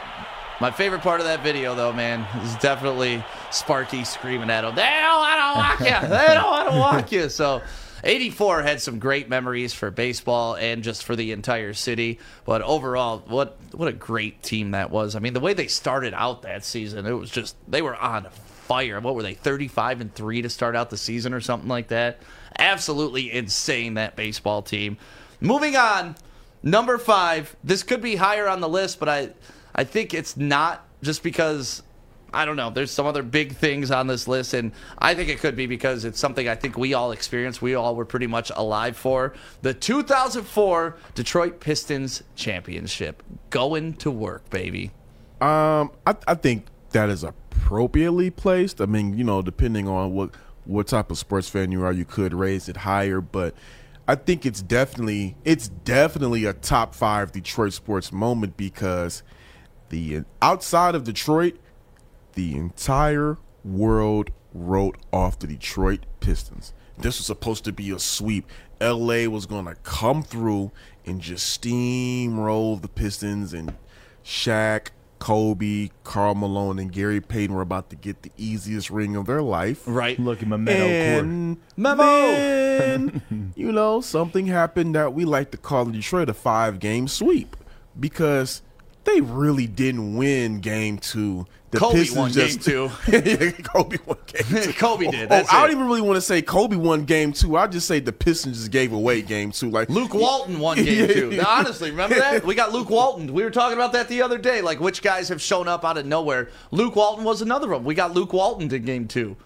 my favorite part of that video, though, man, is definitely Sparky screaming at him. They don't want to walk you. They don't want to walk you. So. 84 had some great memories for baseball and just for the entire city. But overall, what what a great team that was. I mean, the way they started out that season, it was just they were on fire. What were they, 35 and 3 to start out the season or something like that? Absolutely insane that baseball team. Moving on, number 5. This could be higher on the list, but I I think it's not just because I don't know. There's some other big things on this list, and I think it could be because it's something I think we all experienced. We all were pretty much alive for the 2004 Detroit Pistons championship. Going to work, baby. Um, I, I think that is appropriately placed. I mean, you know, depending on what what type of sports fan you are, you could raise it higher, but I think it's definitely it's definitely a top five Detroit sports moment because the outside of Detroit, the entire world wrote off the Detroit Pistons. This was supposed to be a sweep. LA was going to come through and just steamroll the Pistons and Shaq, Kobe, Karl Malone, and Gary Payton were about to get the easiest ring of their life. Right. Look at Memento And Memo! then, you know, something happened that we like to call in Detroit a five game sweep because they really didn't win game two. The Kobe Pistons won just- game Yeah, Kobe won game two. Kobe did. Oh, I don't even really want to say Kobe won game two. I just say the Pistons just gave away game two. Like Luke Walton won game two. Now, honestly, remember that? We got Luke Walton. We were talking about that the other day. Like, which guys have shown up out of nowhere? Luke Walton was another one. We got Luke Walton in game two.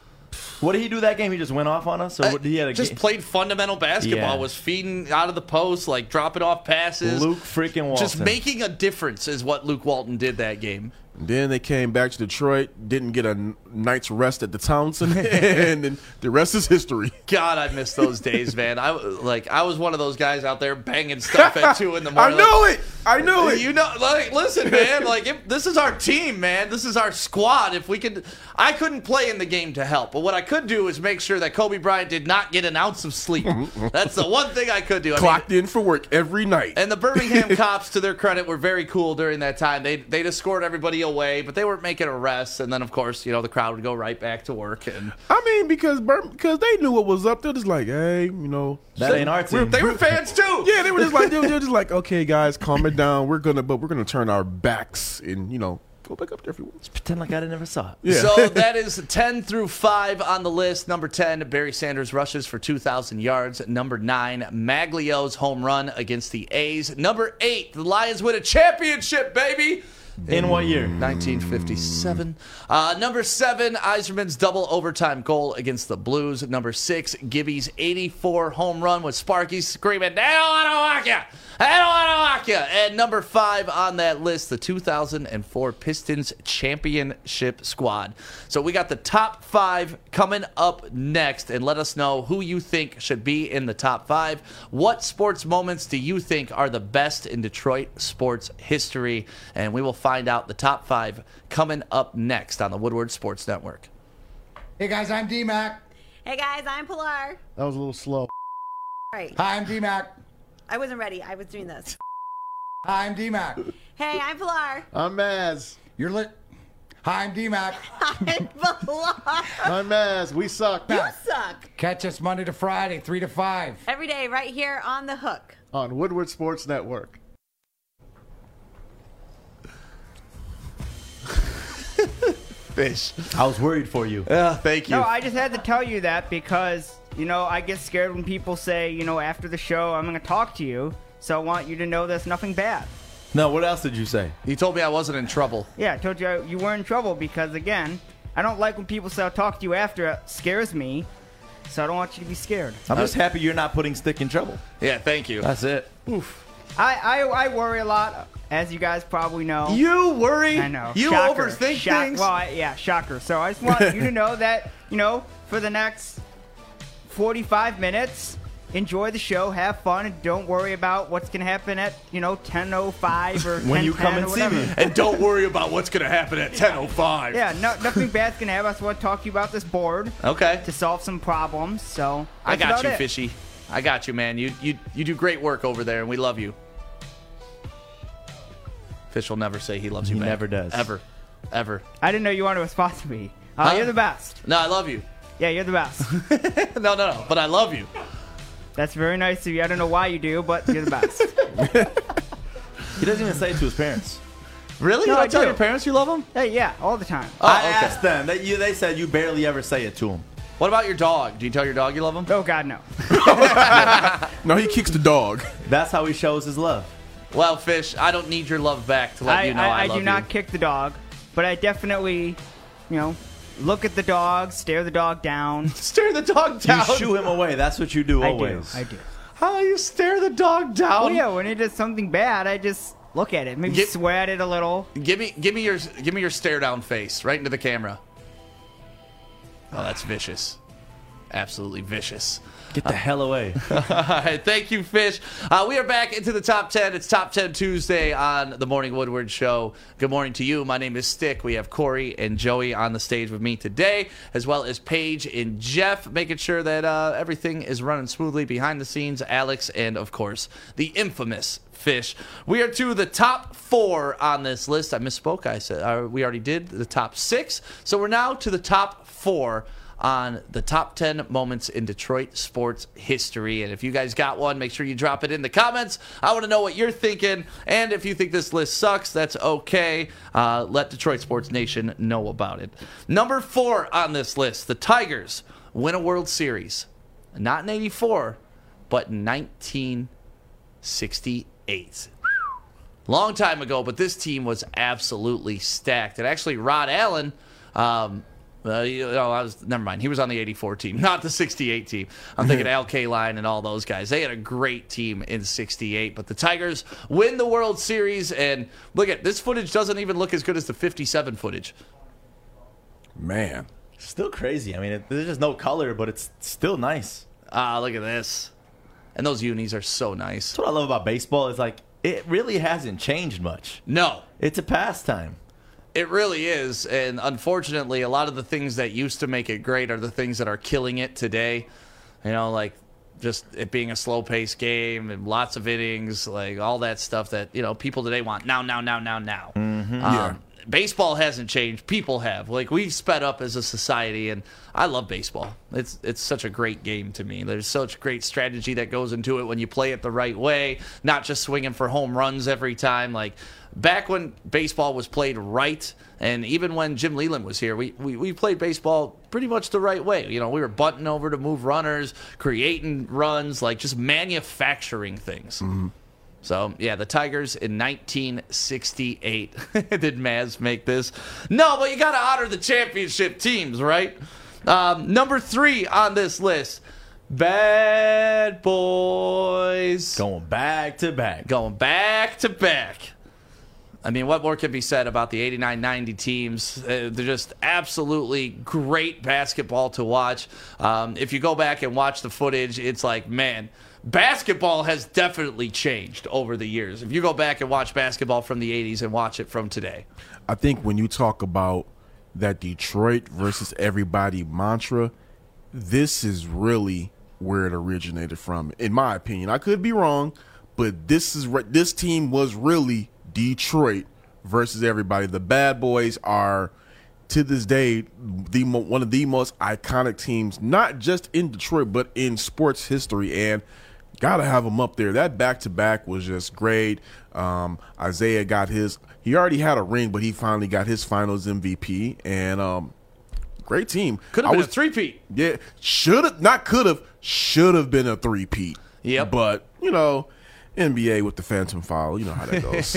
What did he do that game? He just went off on us? Or what, he had a Just game? played fundamental basketball. Yeah. Was feeding out of the post, like dropping off passes. Luke freaking Walton. Just making a difference is what Luke Walton did that game. Then they came back to Detroit, didn't get a night's rest at the Townsend, and then the rest is history. God, I miss those days, man. I like I was one of those guys out there banging stuff at two in the I morning. know like, it. I know it. You know, like, listen, man. Like, if, this is our team, man. This is our squad. If we could, I couldn't play in the game to help, but what I could do is make sure that Kobe Bryant did not get an ounce of sleep. That's the one thing I could do. I mean, Clocked in for work every night. and the Birmingham cops, to their credit, were very cool during that time. They they escorted everybody away, but they weren't making arrests. And then, of course, you know, the crowd would go right back to work. And I mean, because because they knew what was up. They're just like, hey, you know, That ain't our team. they were fans too. Yeah, they were just like, they were just like, okay, guys, calm it down. We're gonna, but we're gonna turn our backs and you know go back up there if you want. Pretend like I never saw it. Yeah. So that is 10 through 5 on the list. Number 10, Barry Sanders rushes for 2,000 yards. Number 9, Magglio's home run against the A's. Number 8, the Lions win a championship, baby. In what year? 1957. Uh, number seven, Yzerman's double overtime goal against the Blues. Number six, Gibby's 84 home run with Sparky screaming, Now I don't want to walk you! They don't want to walk you! And number five on that list, the 2004 Pistons championship squad. So we got the top five coming up next, and let us know who you think should be in the top five. What sports moments do you think are the best in Detroit sports history? And we will find out the top five coming up next on the Woodward Sports Network. Hey guys, I'm DMAC. Hey guys, I'm Pilar. That was a little slow. Right. Hi, I'm DMAC. I wasn't ready. I was doing this. Hi, I'm DMAC. Hey, I'm Pilar. I'm Maz. You're lit. Hi, I'm DMAC. I'm Pilar. I'm Maz. We suck. You suck. Catch us Monday to Friday, 3 to 5 Every day, right here on the hook. on Woodward Sports Network. Fish. I was worried for you. Yeah, thank you. No, I just had to tell you that because, you know, I get scared when people say, you know, after the show, I'm going to talk to you. So I want you to know there's nothing bad. No, what else did you say? He told me I wasn't in trouble. Yeah, I told you I, you were in trouble because, again, I don't like when people say I'll talk to you after. It scares me. So I don't want you to be scared. I'm just happy you're not putting Stick in trouble. Yeah, thank you. That's it. Oof. I, I, I worry a lot, as you guys probably know. You worry? I know. You Shocker. overthink Shock- things? Well, I, yeah, shocker. So I just want you to know that, you know, for the next 45 minutes, enjoy the show, have fun, and don't worry about what's going to happen at, you know, 10.05 or When you come and see me. And don't worry about what's going to happen at 10.05. Yeah, no, nothing bad's going to happen. I just want to talk to you about this board. Okay. To solve some problems. So I got you, it. Fishy. I got you, man. You, you, you do great work over there, and we love you. Fish will never say he loves you He back. never does. Ever. Ever. I didn't know you wanted to respond to me. Uh, Huh? You're the best. No, I love you. Yeah, you're the best. no, no, no. But I love you. That's very nice of you. I don't know why you do, but you're the best. He doesn't even say it to his parents. Really? No, you don't I tell do. your parents you love them? Hey, yeah, all the time. Oh, I okay. asked them. They, you, they said you barely ever say it to them. What about your dog? Do you tell your dog you love him? Oh, God, no. No, he kicks the dog. That's how he shows his love. Well, Fish, I don't need your love back to let I, you know I, I, I love do not you. kick the dog, but I definitely, you know, look at the dog, stare the dog down. Stare the dog down. You shoo him away. That's what you do I always. do. I do. How you stare the dog down? Oh yeah, when he does something bad, I just look at it, maybe Get- sweat it a little. Give me, give me your, give me your stare down face right into the camera. Oh, that's vicious. Absolutely vicious. Get the hell away. All right, thank you, Fish. Uh, we are back into the top 10. It's Top 10 Tuesday on the Morning Woodward Show. Good morning to you. My name is Stick. We have Corey and Joey on the stage with me today, as well as Paige and Jeff, making sure that uh, everything is running smoothly behind the scenes. Alex, and of course, the infamous Fish. We are to the top four on this list. I misspoke. I said uh, we already did the top six. So we're now to the top four on the top 10 moments in Detroit sports history. And if you guys got one, make sure you drop it in the comments. I want to know what you're thinking. And if you think this list sucks, that's okay. Uh, let Detroit Sports Nation know about it. Number four on this list the Tigers win a World Series. Not in 84, but in 1968. Long time ago, but this team was absolutely stacked. And actually, Rod Allen. Um, uh, you know, I was never mind. He was on the '84 team, not the '68 team. I'm thinking Al Kaline and all those guys. They had a great team in '68, but the Tigers win the World Series. And look at this footage; doesn't even look as good as the '57 footage. Man, Still crazy. I mean, it, there's just no color, but it's still nice. Ah, look at this. And those unis are so nice. That's what I love about baseball. Is like it really hasn't changed much. No, It's a pastime. It really is. And unfortunately, a lot of the things that used to make it great are the things that are killing it today. You know, like just it being a slow paced game and lots of innings, like all that stuff that, you know, people today want now, now, now, now, now. Mm-hmm. Um, Baseball hasn't changed. People have. Like we've sped up as a society, and I love baseball. It's it's such a great game to me. There's such great strategy that goes into it when you play it the right way, not just swinging for home runs every time. Like back when baseball was played right, and even when Jim Leyland was here, we, we, we played baseball pretty much the right way. You know, we were butting over to move runners, creating runs, like just manufacturing things. So, yeah, the Tigers in 1968. Did Maz make this? No, but you got to honor the championship teams, right? Um, number three on this list Bad Boys. Going back to back. Going back to back. I mean, what more can be said about the 89 90 teams? Uh, they're just absolutely great basketball to watch. Um, if you go back and watch the footage, it's like, man, basketball has definitely changed over the years. If you go back and watch basketball from the 80s and watch it from today, I think when you talk about that Detroit versus everybody mantra, this is really where it originated from, in my opinion. I could be wrong, but this is re- this team was really Detroit versus everybody. The Bad Boys are to this day the one of the most iconic teams, not just in Detroit but in sports history, and gotta have them up there. That back to back was just great. Um, Isiah got his. He already had a ring, but he finally got his Finals MVP, and um, great team. could I have been was- a three-peat. yeah, should have not could have should have been a three peat. Yeah, But you know, NBA with the Phantom Foul, you know how that goes.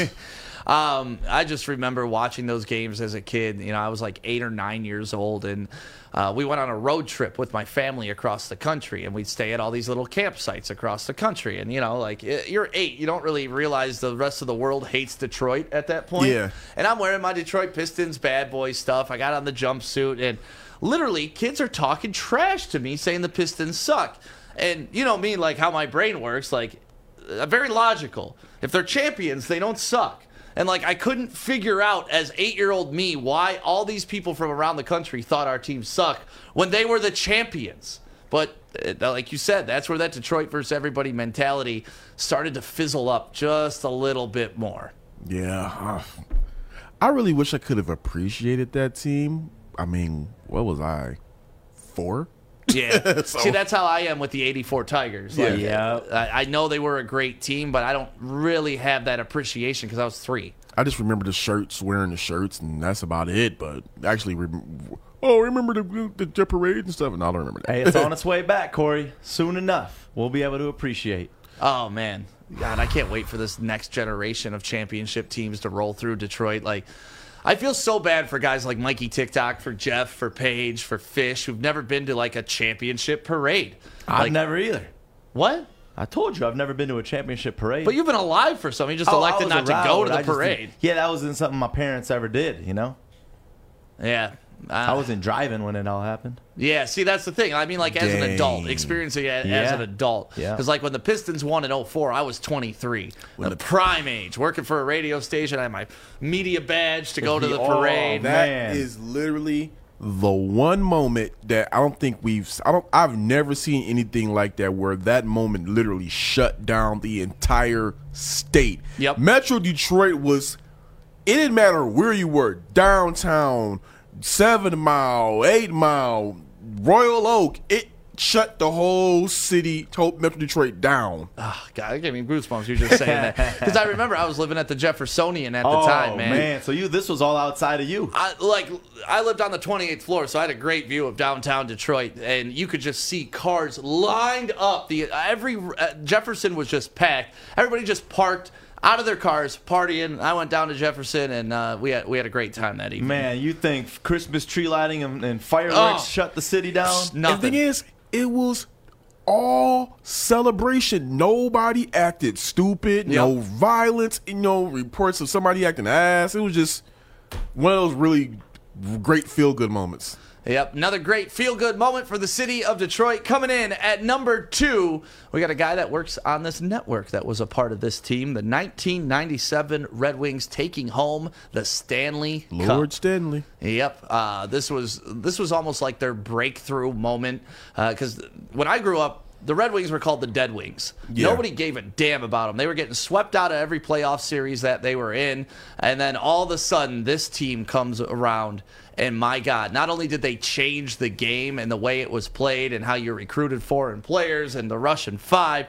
Um, I just remember watching those games as a kid. You know, I was like eight or nine years old, and uh, we went on a road trip with my family across the country, and we'd stay at all these little campsites across the country. And you know, like you're eight, you don't really realize the rest of the world hates Detroit at that point. Yeah. And I'm wearing my Detroit Pistons bad boy stuff. I got on the jumpsuit, and literally, kids are talking trash to me, saying the Pistons suck. And you know me, like how my brain works, like very logical. If they're champions, they don't suck. And like I couldn't figure out as 8-year-old me why all these people from around the country thought our team suck when they were the champions. But uh, like you said, that's where that Detroit versus everybody mentality started to fizzle up just a little bit more. yeah, uh, I really wish I could have appreciated that team. I mean, what was I? Four. Yeah. So- See, that's how I am with the 84 Tigers. Like, Yeah. I, I know they were a great team, but I don't really have that appreciation because I was three. I just remember the shirts, wearing the shirts, and that's about it. But actually, rem- oh, remember the the, the parade and stuff? No, I don't remember that. Hey, it's on its way back, Corey. Soon enough, we'll be able to appreciate. Oh man, God, I can't wait for this next generation of championship teams to roll through Detroit. Like, I feel so bad for guys like Mikey TikTok, for Jeff, for Paige, for Fish, who've never been to like a championship parade. I've Like, never either. What? I told you I've never been to a championship parade. But you've been alive for something. You just Oh, elected not to go to the I parade. yeah, that wasn't something my parents ever did. You know. Yeah. I wasn't driving when it all happened. Yeah, see, that's the thing. I mean, like, as an adult, experiencing it as Yeah. an adult. Yeah. Because, like, when the Pistons won in 04, I was 23. the prime age, working for a radio station. I had my media badge to go to the Oh, parade. That is literally the one moment that I don't think we've I don't I've never seen anything like that where that moment literally shut down the entire state. Yep. Metro Detroit was it didn't matter where you were, downtown, seven mile, eight mile, Royal Oak, it shut the whole city, to- Metro Detroit down. Oh, God, it gave me goosebumps. You're just saying that because I remember I was living at the Jeffersonian at the oh time, man. So you, this was all outside of you. I like I lived on the 28th floor, so I had a great view of downtown Detroit, and you could just see cars lined up. The every uh, Jefferson was just packed. Everybody just parked out of their cars, partying. I went down to Jefferson, and uh, we had we had a great time that evening. Man, you think Christmas tree lighting and, and fireworks Oh. shut the city down? Nothing. the thing is, it was all celebration. Nobody acted stupid. No violence. You know, reports of somebody acting ass. It was just one of those really great feel good moments. Yep, another great feel good moment for the city of Detroit. Coming in at number two, we got a guy that works on this network that was a part of this team. The 1997 Red Wings taking home the Stanley Lord Cup. Stanley. Yep, uh, this was this was almost like their breakthrough moment because when I grew up. The Red Wings were called the Dead Wings. Yeah. Nobody gave a damn about them. They were getting swept out of every playoff series that they were in. And then all of a sudden, this team comes around. And my God, not only did they change the game and the way it was played and how you recruited foreign players and the Russian five,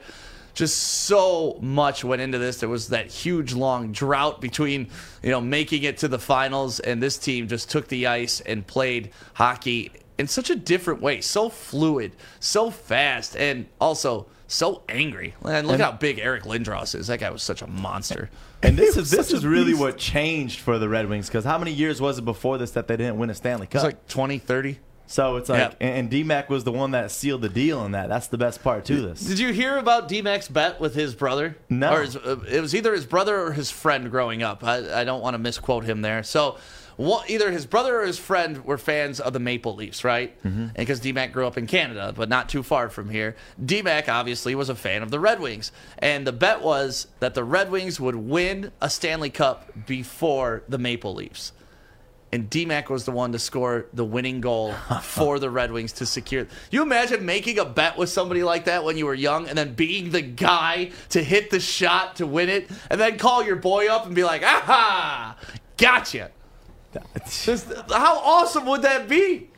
just so much went into this. There was that huge long drought between, you know, making it to the finals, and this team just took the ice and played hockey in such a different way, so fluid, so fast, and also so angry. And look And- how big Eric Lindros is. That guy was such a monster. And this is this is really beast. what changed for the Red Wings because how many years was it before this that they didn't win a Stanley Cup? It's like 20, 30. so it's like, Yeah. and, and D-Mac was the one that sealed the deal in that. That's the best part to this. Did you hear about D-Mac's bet with his brother? No. Or his, uh, it was either his brother or his friend growing up. I, I don't want to misquote him there. So one, either his brother or his friend were fans of the Maple Leafs, right? Mm-hmm. And because D-Mac grew up in Canada, but not too far from here. D-Mac obviously was a fan of the Red Wings. And the bet was that the Red Wings would win a Stanley Cup before the Maple Leafs. And D-Mac was the one to score the winning goal for the Red Wings to secure. You imagine making a bet with somebody like that when you were young and then being the guy to hit the shot to win it and then call your boy up and be like, aha, gotcha. Just, how awesome would that be?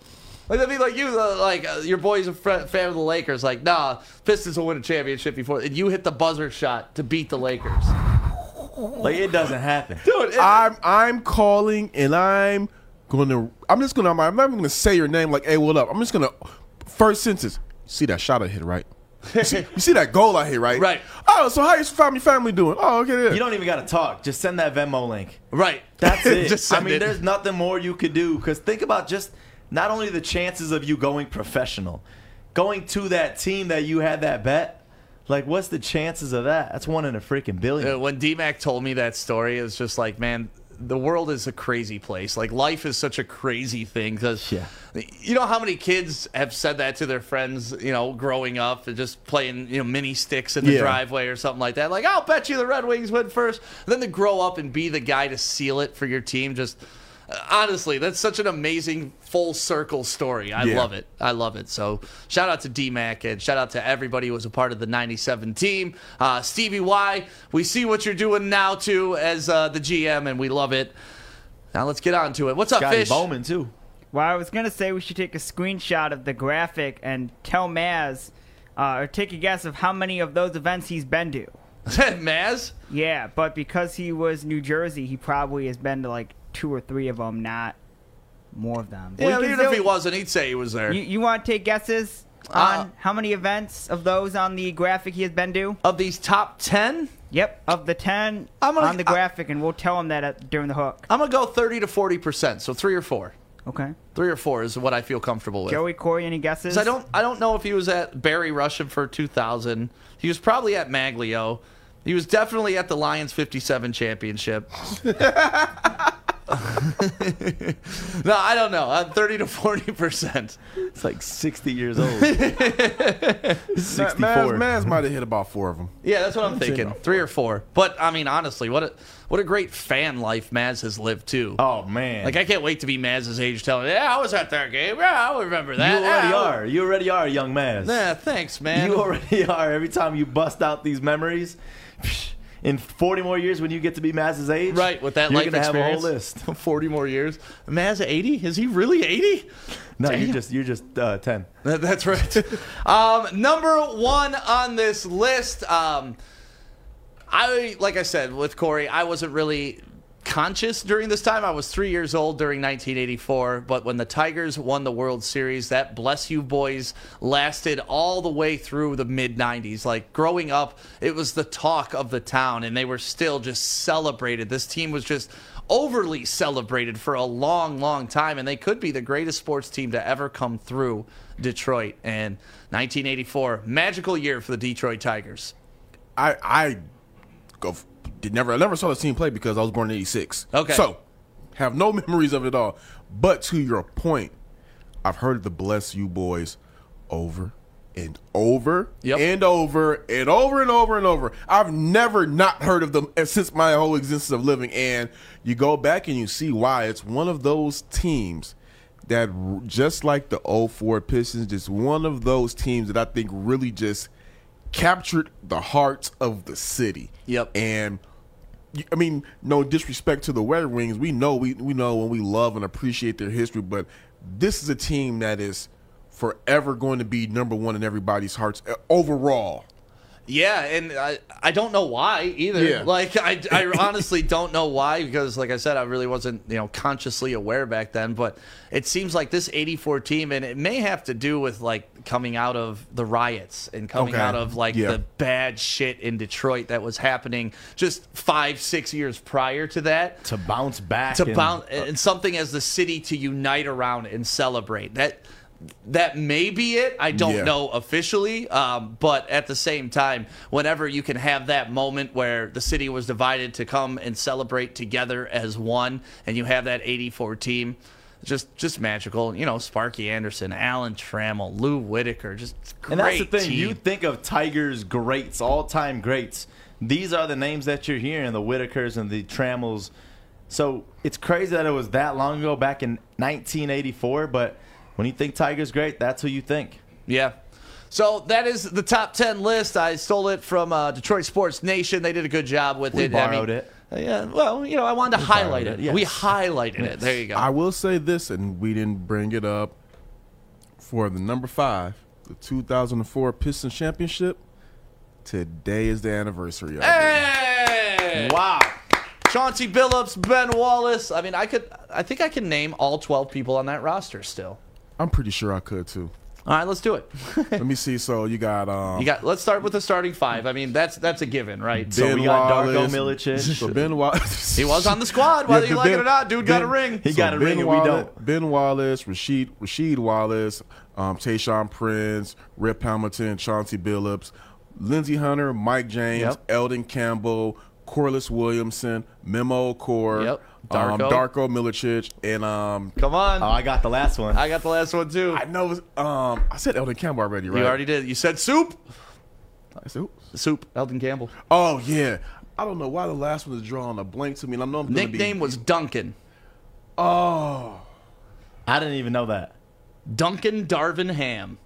Like that'd be like you, uh, like uh, your boy's a fr- fan of the Lakers. Like, nah, Pistons will win a championship before, and you hit the buzzer shot to beat the Lakers. Like it doesn't happen. Dude, it- I'm I'm calling and I'm gonna I'm just gonna I'm not even gonna say your name like hey what up I'm just gonna first sentence see that shot I hit right you see, you see that goal I hit right Right. oh so how your family family doing oh okay yeah. You don't even got to talk. Just send that Venmo link. Right. That's it. Just I mean, it. there's nothing more you could do because think about just not only the chances of you going professional, going to that team that you had that bet. Like, what's the chances of that? That's one in a freaking billion. When D-Mac told me that story, it was just like, man, the world is a crazy place. Like life is such a crazy thing because Yeah. you know how many kids have said that to their friends, you know, growing up and just playing, you know, mini sticks in the Yeah. driveway or something like that. Like, I'll bet you the Red Wings win first. And then to grow up and be the guy to seal it for your team, just honestly, that's such an amazing full circle story. I Yeah. love it. I love it. So shout out to D-Mac and shout out to everybody who was a part of the 97 team. Uh, Stevie Y, we see what you're doing now too as uh, the GM and we love it. Now let's get on to it. What's up, Scotty Fish? Bowman too. Well, I was gonna say we should take a screenshot of the graphic and tell Maz, uh, or take a guess of how many of those events he's been to. Maz? Yeah, but because he was New Jersey, he probably has been to like two or three of them, not more of them. Yeah, even if he wasn't, he'd say he was there. You, you want to take guesses on Uh, how many events of those on the graphic he has been to? Of these top 10? Yep, of the 10 I'm gonna- on the graphic, and we'll tell him that at, during the hook. I'm going to go 30 to 40%, so three or four. Okay. Three or four is what I feel comfortable with. Joey, Corey, any guesses? I don't, I don't know if he was at Barry Russian for 2000. He was probably at Magglio. He was definitely at the Lions 57 championship. no, I don't know. Uh, 30 to 40 percent. It's like 60 years old. Ma- 64. Maz, Maz might have hit about four of them Yeah, that's what I'm thinking. Three or four. But I mean, honestly, what a what a great fan life Maz has lived too. Oh man. Like I can't wait to be Maz's age, telling, yeah, I was at that game. Yeah, I remember that. you already Yeah, are. You already are, young Maz. Yeah, thanks, man. You already are. Every time you bust out these memories, in 40 more years when you get to be Maz's age, Right, with that you're life gonna have a whole list. 40 more years. Maz 80? Is he really 80? No, Damn. you're just you're just uh, 10. That- That's right. um, number one on this list. Um, I like I said with Corey, I wasn't really conscious during this time. I was three years old during 1984, but when the Tigers won the World Series, that bless you boys lasted all the way through the mid 90s. Like growing up, it was the talk of the town, and they were still just celebrated. This team was just overly celebrated for a long, long time, and they could be the greatest sports team to ever come through Detroit. And 1984, magical year for the Detroit Tigers. I I did never I never saw the team play because I was born in '86. Okay. so have no memories of it all. But to your point, I've heard the "Bless You Boys" over and over and over and over and over and over. I've never not heard of them since my whole existence of living. And you go back and you see why it's one of those teams that just like the 04 Pistons, just one of those teams that I think really just captured the hearts of the city. Yep. And I mean, no disrespect to the Red Wings. We know we we know when we love and appreciate their history, but this is a team that is forever going to be number one in everybody's hearts uh, overall. Yeah, and I, I don't know why either. Yeah. Like I, I honestly don't know why because like I said I really wasn't, you know, consciously aware back then, but it seems like this 84 team and it may have to do with like coming out of the riots and coming Okay. out of like Yeah. the bad shit in Detroit that was happening just 5 6 years prior to that to bounce back to and- bounce and something as the city to unite around and celebrate. That that may be it. I don't Yeah. know officially, um, but at the same time, whenever you can have that moment where the city was divided to come and celebrate together as one, and you have that '84 team, just just magical. You know, Sparky Anderson, Alan Trammell, Lou Whitaker, just great And that's the thing. team. You think of Tigers greats, all time greats. These are the names that you're hearing the Whitakers and the Trammells. So it's crazy that it was that long ago, back in 1984. But when you think Tigers great, that's who you think. Yeah. So that is the top 10 list. I stole it from uh, Detroit Sports Nation. They did a good job with We it. I borrowed mean, it. uh, Yeah, well, you know, I wanted to highlight it. it, yes. We highlighted it. There you go. I will say this, and we didn't bring it up for the number five, the 2004 Pistons Championship. Today is the anniversary of it. Hey! Wow. Chauncey Billups, Ben Wallace. I mean, I could, I think I can name all 12 people on that roster still. I'm pretty sure I could too. All right, let's do it. Let me see. So you got um, You got. Let's start with the starting five. I mean, that's that's a given, right? So we got Darko Wallace. Milicic. So Ben Wallace. He was on the squad, whether you like it or not. Dude got a ring. He got a ring and we don't. Ben Wallace, Rasheed, Rasheed Wallace, um, Tayshaun Prince, Rip Hamilton, Chauncey Billups, Lindsey Hunter, Mike James, Yep. Elden Campbell, Corliss Williamson, Memo Okur, Yep. Um, Darko. Darko Milicic, and um, Come on. Oh, I got the last one. I got the last one too. I know um, I said Elden Campbell already, right? You already did. You said soup. I said, Soup. Elden Campbell. oh yeah. I don't know why the last one is drawing a blank to me, and I know I'm gonna Nickname be, was Duncan. Oh, I didn't even know that. Duncan Darvin Ham.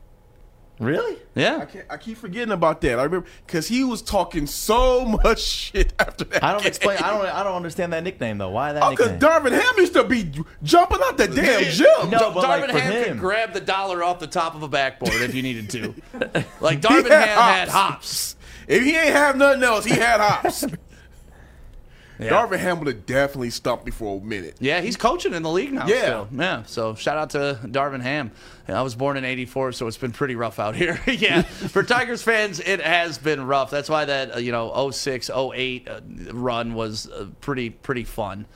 Really? I, Yeah. can't, I keep forgetting about that. I remember because he was talking so much shit after that. I don't game. explain. I don't. I don't understand that nickname though. Why that Oh, because? Darvin Ham used to be jumping out the damn gym. No, but Darvin like Ham him. could grab the dollar off the top of a backboard if you needed to. like Darvin He had Ham had hops. If he ain't have nothing else, he had hops. Yeah. Darvin Ham would have definitely stumped me for a minute. Yeah, he's coaching in the league now. Yeah. still. yeah. So shout out to Darvin Ham. I was born in '84, so it's been pretty rough out here. yeah, for Tigers fans, it has been rough. That's why that uh, you know 06, 08 uh, run was uh, pretty pretty fun.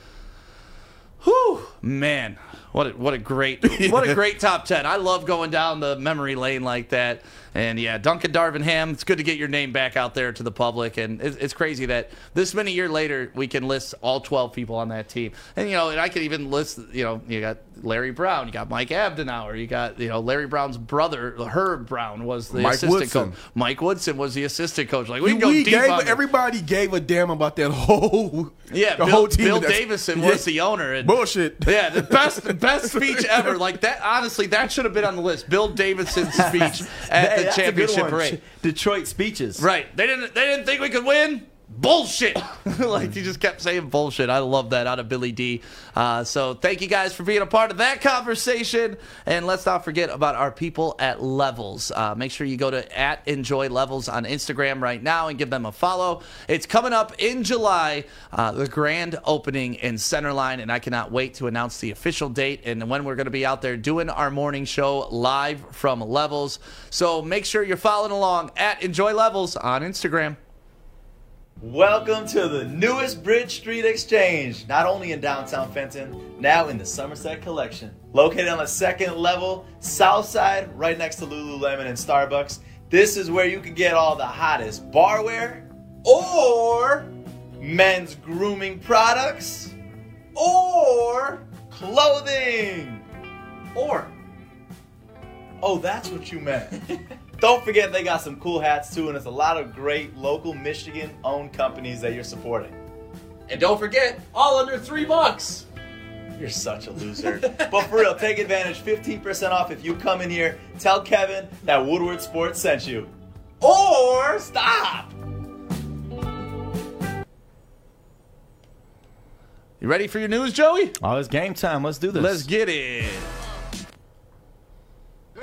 Whew, man, what a, what a great what a great top ten. I love going down the memory lane like that. And yeah, Duncan Darvin Ham. It's good to get your name back out there to the public, and it's, it's crazy that this many year later we can list all twelve people on that team. And you know, and I could even list. You know, you got Larry Brown, you got Mike Abdenour, you got you know Larry Brown's brother Herb Brown was the Mike assistant Woodson. coach. Mike Woodson was the assistant coach. Like we We, can go we deep gave everybody gave a damn about that whole Yeah, the Bill, whole team. Bill Davidson was the owner. And bullshit. Yeah, the best best speech ever. Like that honestly, that should have been on the list. Bill Davidson's speech at the that's a good championship parade. Detroit speeches. Right. They didn't they didn't think we could win? Bullshit. like he just kept saying bullshit. I love that out of Billy D. Uh, so thank you guys for being a part of that conversation. And let's not forget about our people at Levels. Uh, make sure you go to at Enjoy Levels on Instagram right now and give them a follow. It's coming up in July, uh, the grand opening in Centerline, and I cannot wait to announce the official date and when we're going to be out there doing our morning show live from Levels. So make sure you're following along at Enjoy Levels on Instagram. Welcome to the newest Bridge Street Exchange, not only in downtown Fenton, now in the Somerset Collection. Located on the second level, south side, right next to Lululemon and Starbucks. This is where you can get all the hottest barware or men's grooming products or clothing or Oh, that's what you meant. Don't forget they got some cool hats too, and it's a lot of great local Michigan owned companies that you're supporting. And don't forget, all under three bucks. You're such a loser. but for real, take advantage. 15% off if you come in here. Tell Kevin that Woodward Sports sent you. Or stop. You ready for your news, Joey? Oh, it's game time. Let's do this. Let's get it.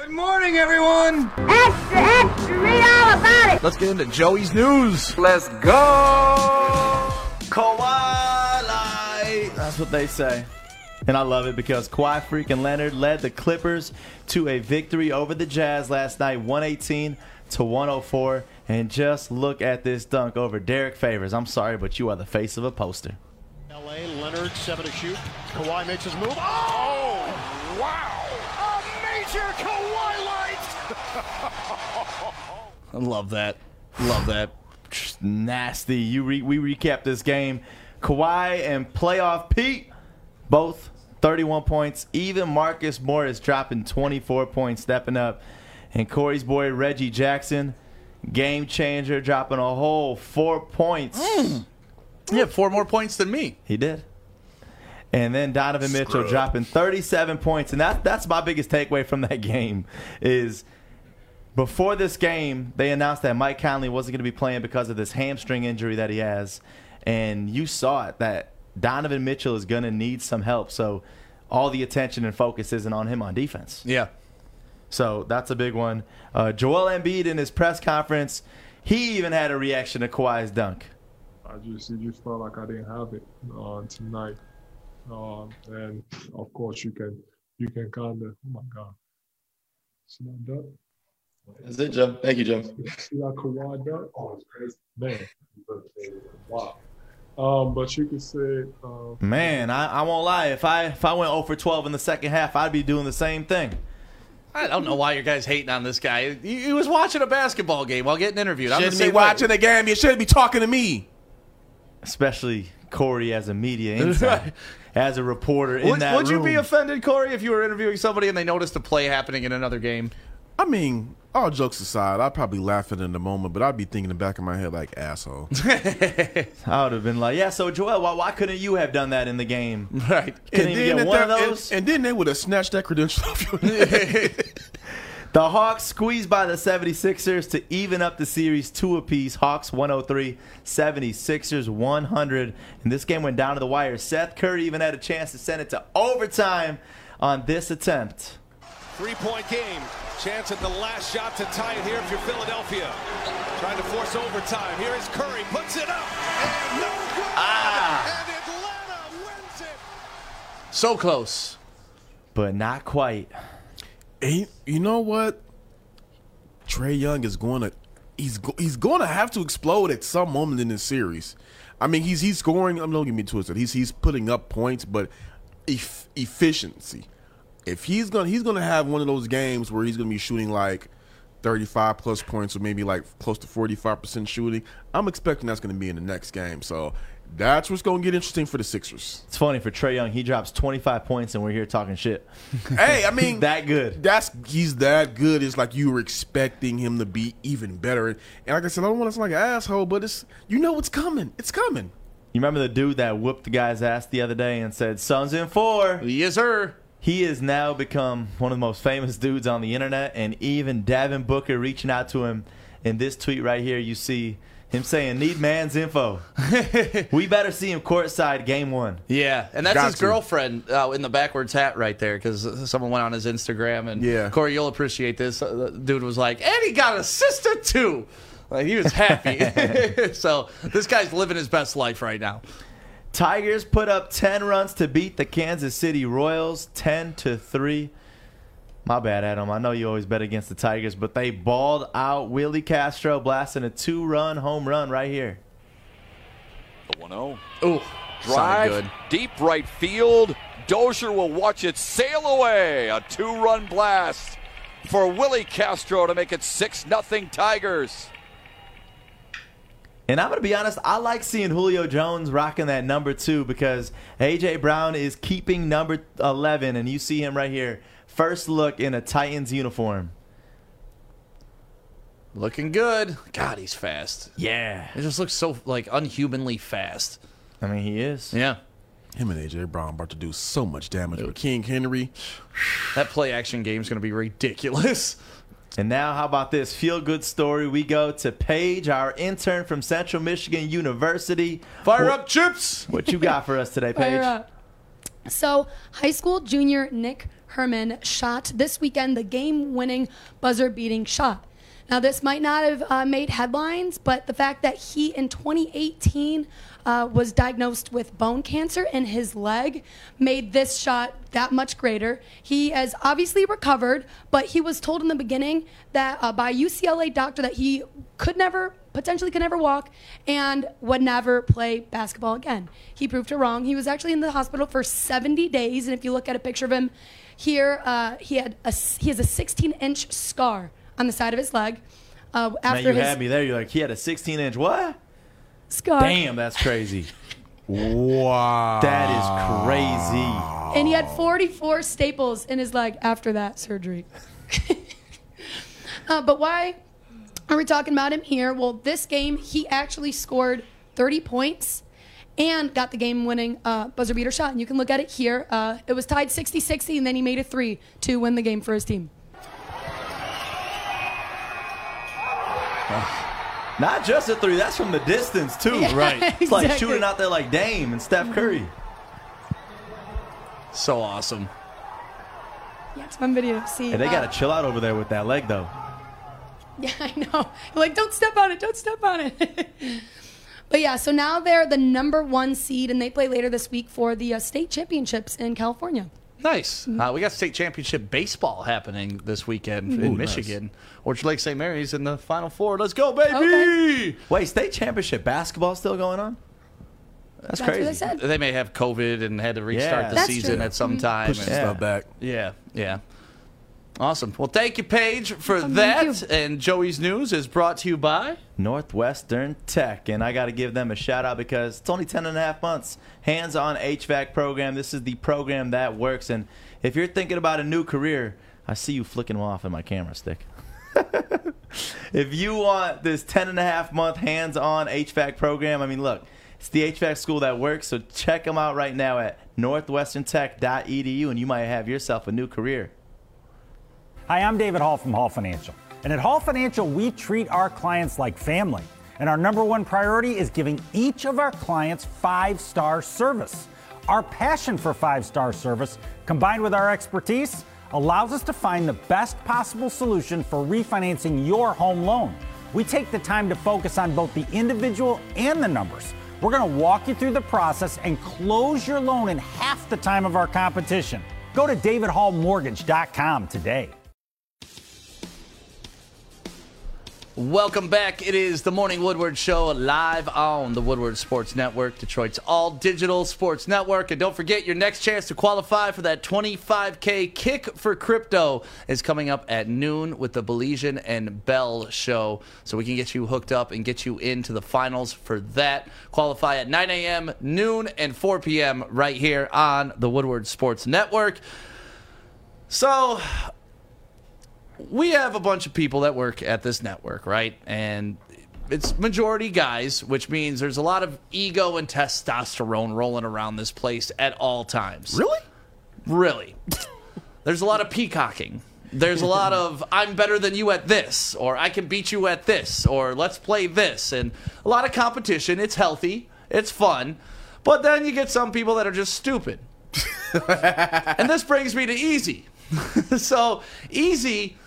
Good morning, everyone. Extra, extra, read all about it. Let's get into Joey's news. Let's go. Kawhi. That's what they say. And I love it because Kawhi freaking Leonard led the Clippers to a victory over the Jazz last night, 118 to 104. And just look at this dunk over Derrick Favors. I'm sorry, but you are the face of a poster. LA, Leonard, seven to shoot. Kawhi makes his move. Oh, wow. A major Kawhi light. I love that. Love that. Just nasty. You re- we recap this game. Kawhi and playoff Pete, both 31 points. Even Marcus Morris dropping 24 points, stepping up. And Corey's boy Reggie Jackson, game changer, dropping a whole four points. Mm. He had four more points than me. He did. And then Donovan Mitchell Scrub. dropping 37 points. And that, that's my biggest takeaway from that game is before this game, they announced that Mike Conley wasn't going to be playing because of this hamstring injury that he has. And you saw it that Donovan Mitchell is going to need some help. So all the attention and focus isn't on him on defense. Yeah. So that's a big one. Uh, Joel Embiid in his press conference, he even had a reaction to Kawhi's dunk. I just it just felt like I didn't have it uh, tonight, um, and of course you can you can kind of oh my god, see that dunk? That's it, Joe. Thank you, Joe. See that Kawhi dunk? Oh, it's crazy, man. Wow. Um, but you could say uh, Man, I, I won't lie. If I if I went 0 for 12 in the second half, I'd be doing the same thing. I don't know why you guys hating on this guy. He, he was watching a basketball game while getting interviewed. I'm Shouldn't be same way. watching the game. You shouldn't be talking to me. Especially Corey as a media insider, as a reporter in Would, that would you be offended, Corey, if you were interviewing somebody and they noticed a play happening in another game? I mean, all jokes aside, I'd probably laugh at it in the moment, but I'd be thinking in the back of my head like asshole. I would have been like, yeah. So Joel, why, why couldn't you have done that in the game? Right. Couldn't even get one of those. And, and then they would have snatched that credential off your The Hawks squeezed by the 76ers to even up the series two apiece. Hawks 103, 76ers 100. And this game went down to the wire. Seth Curry even had a chance to send it to overtime on this attempt. Three point game. Chance at the last shot to tie it here if you're Philadelphia. Trying to force overtime. Here is Curry. Puts it up. And no good. Ah. And Atlanta wins it. So close. But not quite. And you know what? Trae Young is going to he's go, he's going to have to explode at some moment in this series. I mean, he's he's scoring. I'm don't get me twisted. He's he's putting up points, but eff- efficiency. If he's gonna he's gonna have one of those games where he's gonna be shooting like 35 plus points or maybe like close to 45 percent shooting. I'm expecting that's gonna be in the next game. So that's what's gonna get interesting for the Sixers. It's funny for Trae Young. He drops 25 points and we're here talking shit. hey, I mean that good. That's he's that good. It's like you were expecting him to be even better. And like I said, I don't want to sound like an asshole, but it's you know it's coming. It's coming. You remember the dude that whooped the guy's ass the other day and said, "Suns in four. Yes, sir. He has now become one of the most famous dudes on the internet, and even Devin Booker reaching out to him in this tweet right here. You see him saying, "Need man's info." we better see him courtside game one. Yeah, and that's Got his to. girlfriend uh, in the backwards hat right there because someone went on his Instagram and Yeah. Corey, you'll appreciate this. Uh, the dude was like, and he got a sister too. Like he was happy. so this guy's living his best life right now. Tigers put up 10 runs to beat the Kansas City Royals 10 to 3. My bad, Adam. I know you always bet against the Tigers, but they balled out Willie Castro blasting a two-run home run right here. The 1 0. Ooh, Drive, good. deep right field. Dozier will watch it sail away. A two run blast for Willie Castro to make it 6 0 Tigers. And I'm going to be honest, I like seeing Julio Jones rocking that number two because A.J. Brown is keeping number 11, and you see him right here. First look in a Titans uniform. Looking good. God, he's fast. Yeah. It just looks so like unhumanly fast. I mean, he is. Yeah. Him and AJ Brown about to do so much damage with King Henry. That play action game is going to be ridiculous. And now, how about this feel good story? We go to Paige, our intern from Central Michigan University. Fire What- up, chips! What you got for us today, Paige? Fire up. So, high school junior Nick Herman shot this weekend the game winning buzzer beating shot. Now, this might not have uh, made headlines, but the fact that he in 2018 uh, was diagnosed with bone cancer in his leg made this shot that much greater. He has obviously recovered, but he was told in the beginning that uh, by a UCLA doctor that he could never, potentially could never walk, and would never play basketball again. He proved her wrong. He was actually in the hospital for 70 days, and if you look at a picture of him here, uh, he had a he has a 16 inch scar on the side of his leg. Uh, Now after you his had me there. You're like, he had a 16 inch what? Scar. Damn, that's crazy. wow. That is crazy. And he had 44 staples in his leg after that surgery. uh, but why are we talking about him here? Well, this game, he actually scored 30 points and got the game winning uh, buzzer beater shot. And you can look at it here. Uh, it was tied 60 60, and then he made a three to win the game for his team. Not just a three, that's from the distance, too. Yeah, Right. It's like shooting out there like Dame and Steph Curry. So awesome. Yeah, it's a fun video to see. And they Uh, got to chill out over there with that leg, though. Yeah, I know. Like, don't step on it. Don't step on it. but yeah, so now they're the number one seed, and they play later this week for the uh, state championships in California. Nice. Uh, we got state championship baseball happening this weekend Ooh, in nice. Michigan. Orchard Lake St. Mary's in the Final Four. Let's go, baby! Okay. Wait, state championship basketball still going on? That's, That's what crazy. I said. They may have COVID and had to restart Yeah. the That's season true. at some Mhm. time. Push the and- Yeah. stuff back. Yeah, yeah. Awesome. Well, thank you, Paige, for thank that. And Joey's News is brought to you by. Northwestern Tech. And I got to give them a shout out because it's only 10 and a half months. Hands on HVAC program. This is the program that works. And if you're thinking about a new career, I see you flicking off in my camera stick. if you want this 10 and a half month hands on HVAC program, I mean, look, it's the HVAC school that works. So check them out right now at northwesterntech.edu and you might have yourself a new career. Hi, I'm David Hall from Hall Financial. And at Hall Financial, we treat our clients like family. And our number one priority is giving each of our clients five star service. Our passion for five star service, combined with our expertise, allows us to find the best possible solution for refinancing your home loan. We take the time to focus on both the individual and the numbers. We're going to walk you through the process and close your loan in half the time of our competition. Go to davidhallmortgage.com today. Welcome back. It is the Morning Woodward Show live on the Woodward Sports Network, Detroit's all digital sports network. And don't forget, your next chance to qualify for that 25K kick for crypto is coming up at noon with the Belizean and Bell show. So we can get you hooked up and get you into the finals for that. Qualify at 9 a.m., noon, and 4 p.m. right here on the Woodward Sports Network. So we have a bunch of people that work at this network, right? And it's majority guys, which means there's a lot of ego and testosterone rolling around this place at all times. Really? Really. there's a lot of peacocking. There's a lot of I'm better than you at this, or I can beat you at this, or let's play this, and a lot of competition. It's healthy, it's fun, but then you get some people that are just stupid. and this brings me to Easy. so Easy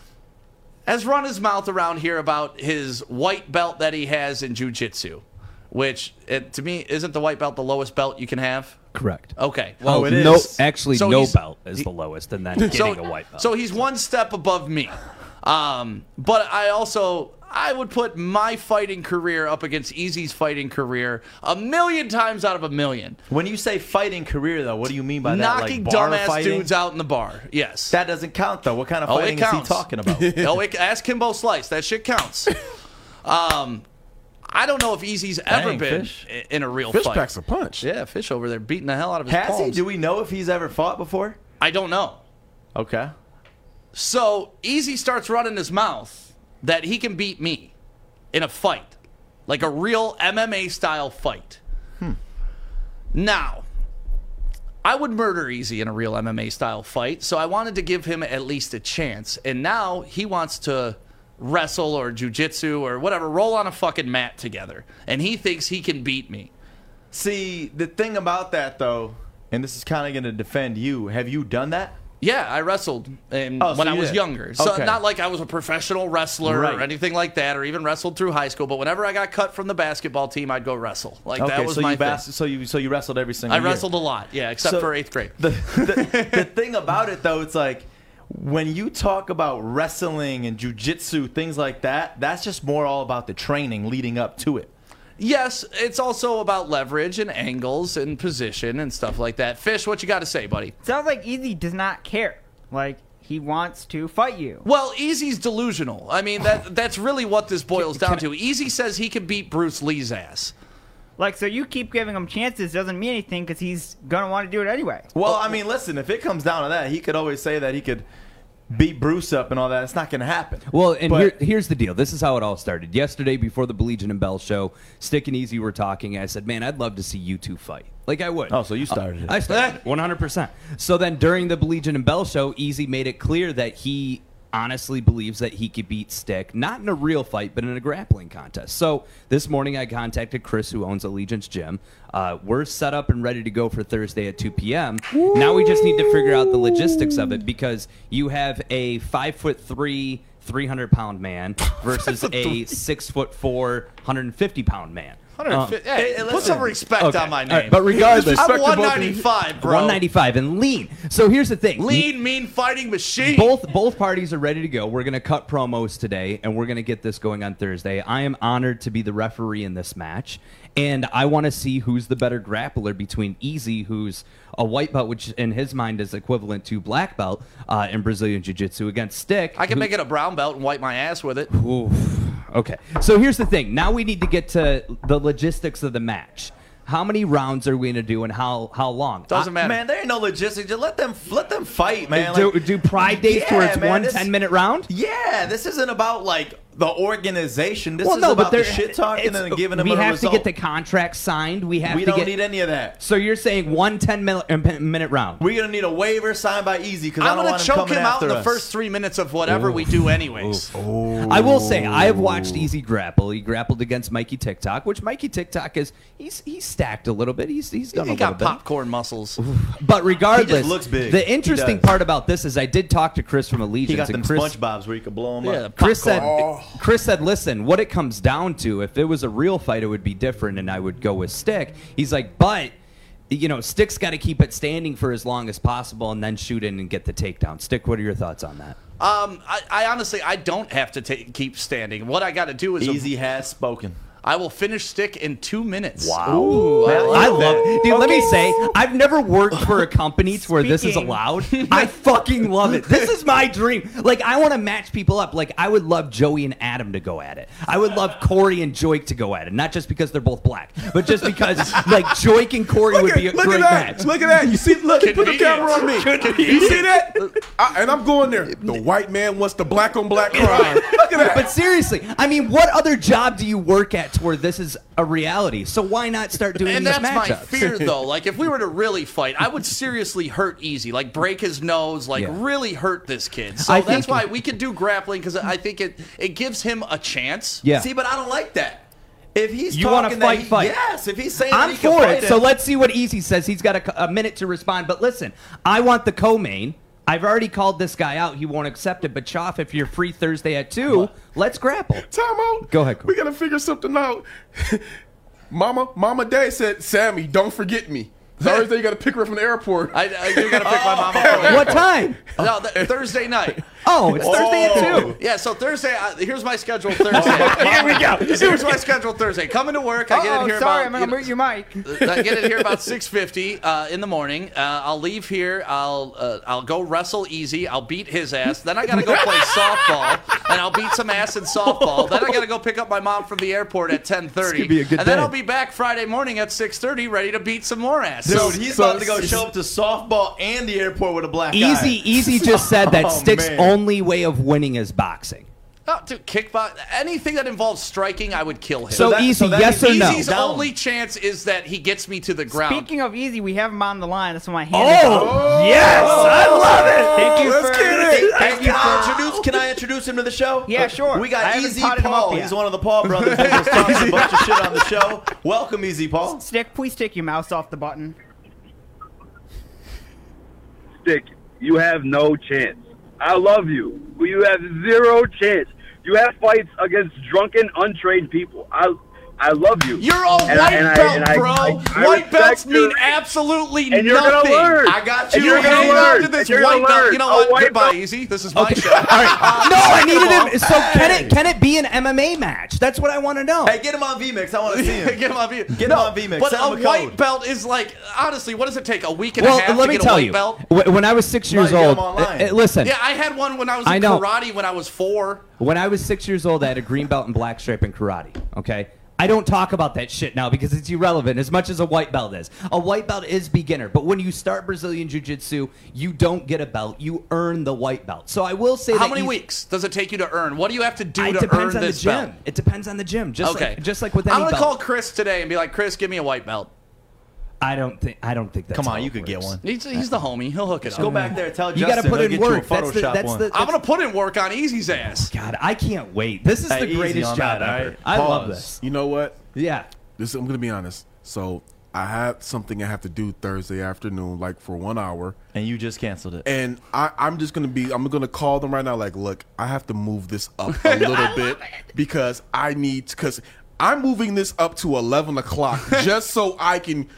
has run his mouth around here about his white belt that he has in jujitsu, which it, to me isn't the white belt the lowest belt you can have. Correct. Okay. Oh, well, Oh, it no, is. actually, So no belt is he- the lowest, and then getting so, a white belt. So he's one step above me. Um, but I also I would put my fighting career up against Easy's fighting career a million times out of a million. When you say fighting career, though, what do you mean by that? Knocking like dumbass fighting? dudes out in the bar. Yes. That doesn't count, though. What kind of Oh, fighting it is he talking about? oh, it, ask Kimbo Slice. That shit counts. um, I don't know if Easy's ever Dang, been Fish. in a real Fish fight. packs a punch. Yeah, Fish over there beating the hell out of his Has he? Do we know if he's ever fought before? I don't know. Okay. So Easy starts running his mouth that he can beat me in a fight, like a real MMA style fight. Hmm. Now, I would murder Easy in a real MMA style fight, so I wanted to give him at least a chance. And now he wants to wrestle or jujitsu or whatever, roll on a fucking mat together. And he thinks he can beat me. See, the thing about that, though, and this is kind of going to defend you. Have you done that? Yeah, I wrestled in, Oh, so when I you was did. younger. So Okay. not like I was a professional wrestler Right. or anything like that, or even wrestled through high school. But whenever I got cut from the basketball team, I'd go wrestle. Like okay, that was so my you thing. so you so you wrestled every single I year. wrestled a lot, yeah, except So- for eighth grade. The, the, the thing about it though, it's like when you talk about wrestling and jujitsu, things like that, that's just more all about the training leading up to it. Yes, it's also about leverage and angles and position and stuff like that. Fish, what you got to say, buddy? Sounds like Easy does not care. Like he wants to fight you. Well, Easy's delusional. I mean, that that's really what this boils down to. Easy says he can beat Bruce Lee's ass. Like so, you keep giving him chances doesn't mean anything because he's gonna want to do it anyway. Well, I mean, listen, if it comes down to that, he could always say that he could beat Bruce up and all that. It's not going to happen. Well, and But- here, here's the deal. This is how it all started. Yesterday, before the Bleachen and Bell show, Stick and Easy were talking. I said, "Man, I'd love to see you two fight. Like I would." Oh, so you started it. I started one hundred percent. So then, during the Bleachen and Bell show, Easy made it clear that he honestly believes that he could beat Stick, not in a real fight, but in a grappling contest. So this morning, I contacted Chris, who owns Allegiance Gym. Uh, we're set up and ready to go for Thursday at 2 p.m. Now we just need to figure out the logistics of it because you have a five foot three. 300 pound man versus a six foot four, 150 pound man. 150 Um, hey, put some respect Okay. on my All right, name. but regardless, I'm 195, bro. 195 and lean. So here's the thing: Lean, mean fighting machine. both both parties are ready to go. We're going to cut promos today, and we're going to get this going on Thursday. I am honored to be the referee in this match, and I want to see who's the better grappler between Easy, who's a white belt, which in his mind is equivalent to black belt uh, in Brazilian Jiu Jitsu, against Stick. I can who- make it a brown belt and wipe my ass with it. Oof. Okay. So here's the thing. Now we need to get to the logistics of the match. How many rounds are we going to do, and how how long? Doesn't matter. Man, there ain't no logistics. Just let them let them fight, man. do, Like- do pride days Yeah, where it's man, one this- 10 minute round? Yeah, this isn't about like the organization. This well, is no, about but the shit talking and giving them We a have result. to get the contract signed. We have we to don't get. need any of that. so you're saying one 10 minute, uh, minute round? We're gonna need a waiver signed by Easy because I I'm don't gonna want him choke coming him out after in the first three minutes of whatever we do, anyways. I will say I have watched Easy grapple. He grappled against Mikey TikTok, which Mikey TikTok is he's he's stacked a little bit. He's he's done He a got little bit. popcorn muscles. But regardless, He just looks big. the interesting part about this is I did talk to Chris from Allegiance. He got and them Chris, SpongeBob's where you could blow them Yeah, up. Chris said, popcorn. Chris said, listen, what it comes down to, if it was a real fight, it would be different, and I would go with Stick. He's like, but, you know, Stick's got to keep it standing for as long as possible and then shoot in and get the takedown. Stick, what are your thoughts on that? Um, I, I honestly, I don't have to ta keep standing. What I got to do is Easy has spoken. I will finish stick in two minutes. Ooh, I I love it. Dude, let me say, I've never worked for a company to where this is allowed. I fucking love it. This is my dream. Like, I want to match people up. Like, I would love Joey and Adam to go at it. I would love Corey and Joik to go at it. Not just because they're both black, but just because, like, Joik and Corey would be a look great at that. match. Look at that. You see, look, put the camera on me. You see that? I, and I'm going there. The white man wants the black on black crime. Look at that. But seriously, I mean, what other job do you work at to where this is a reality? So why not start doing And these that's my fear, though. Like, if we were to really fight, I would seriously hurt Easy. Like, break his nose. Like, Yeah. really hurt this kid. So I that's think- why we could do grappling because I think it it gives him a chance. Yeah. See, but I don't like that. If he's You talking that fight, he- fight. Yes, if he's saying I'm that he can for it. So let's see what Easy says. He's got a, a minute to respond. But listen, I want the co-main. I've already called this guy out. He won't accept it. But Choff, if you're free Thursday at two, let's grapple. Time out. Go ahead, Corey. We gotta figure something out. Mama, Mama, Dad said, Sammy, don't forget me. Thursday, you gotta pick her up from the airport. I, I you gotta pick my mom up. What time? No, th- Thursday night. Oh, it's Thursday at two. Yeah, so Thursday. Uh, here's my schedule. Thursday. here we go. Here's my schedule. Thursday. Coming to work. I get Oh, in here sorry, about. I'm gonna you mute your mic. I get in here about 6:50 uh, in the morning. Uh, I'll leave here. I'll uh, I'll go wrestle easy. I'll beat his ass. Then I gotta go play softball, and I'll beat some ass in softball. Then I gotta go pick up my mom from the airport at 10:30. could be a good and then day. I'll be back Friday morning at 6:30, ready to beat some more ass. Dude, So he's so- about to go show up to softball and the airport with a black Easy, eye. Easy just said that Oh, Stick's man. only way of winning is boxing. Oh, dude, kickbox. Anything that involves striking, I would kill him. So, that- Easy, so that yes or means no? Easy's Down. only chance is that he gets me to the ground. Speaking of easy, we have him on the line. That's why my hand is oh, up. Oh, yes, I oh. love it. Thank you Let's for. get it. Thank you Can I for. introduce? Can I introduce him to the show? Yeah, sure. We got I Easy Paul. He's one of the Paul brothers. That just talks a bunch of shit on the show. Welcome, Easy Paul. Stick, please take your mouse off the button. Stick, you have no chance. I love you, but you have zero chance. You have fights against drunken, untrained people. I I love you. You're a and white I, belt, I, bro. I, white belts mean absolutely and you're nothing. Gonna learn. I got you. And you're, you're gonna learn. to this white belt. You know what? Goodbye, belt. Easy. This is my okay. show. All right. Uh, no, I needed him. So can it can it be an MMA match? That's what I want to know. Hey, get him on VMix. I want to see him. get him on VMix. Get no, him on VMix. But Send a, a white belt is like honestly, what does it take? A week and well, a half let me tell white belt? When I was six years old, eh, eh, listen. Yeah, I had one when I was in karate when I was four. When I was six years old, I had a green belt and black stripe in karate. Okay. I don't talk about that shit now because it's irrelevant as much as a white belt is. A white belt is beginner, but when you start Brazilian Jiu Jitsu, you don't get a belt. You earn the white belt. So I will say How many weeks does it take you to earn? What do you have to do it to earn this the gym. belt? It depends on the gym. Just okay. like, just like with any I'm going to call Chris today and be like, Chris, give me a white belt. I don't think I don't think that's Come on, you could get one. He's, he's the homie. He'll hook it Just up. go back there. Tell You got to Justin, put he'll in get work. That's the, Photoshop I'm gonna put in work on Easy's ass. God, I can't wait. This is Hey, the greatest job that, ever. right? I love this. You know what? Yeah. This I'm gonna be honest. So I have something I have to do Thursday afternoon, like for one hour, and you just canceled it. and I, I'm just gonna be. I'm gonna call them right now. Like, look, I have to move this up a little bit because I need because I'm moving this up to 11 o'clock just so I can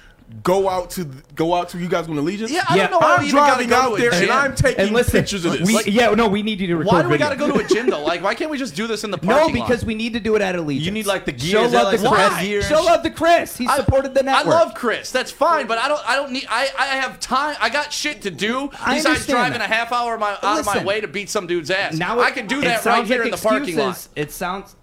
go out to go out to you guys going to Legion? Yeah, I yeah. don't know. I'm driving out there and I'm taking and listen, pictures of this. We, like, yeah, no, we need you to record. Why do we got to go to a gym though? Like, why can't we just do this in the parking No, because lot? we need to do it at Allegiant. You need like the gear. Show love the Chris. Gear. Show love the Chris. He I, supported the network. I love Chris. That's fine, but I don't. I don't need. I I have time. I got shit to do besides driving that. a half hour my, out listen, of my way to beat some dude's ass. Now it, I can do that right here in the parking lot. It sounds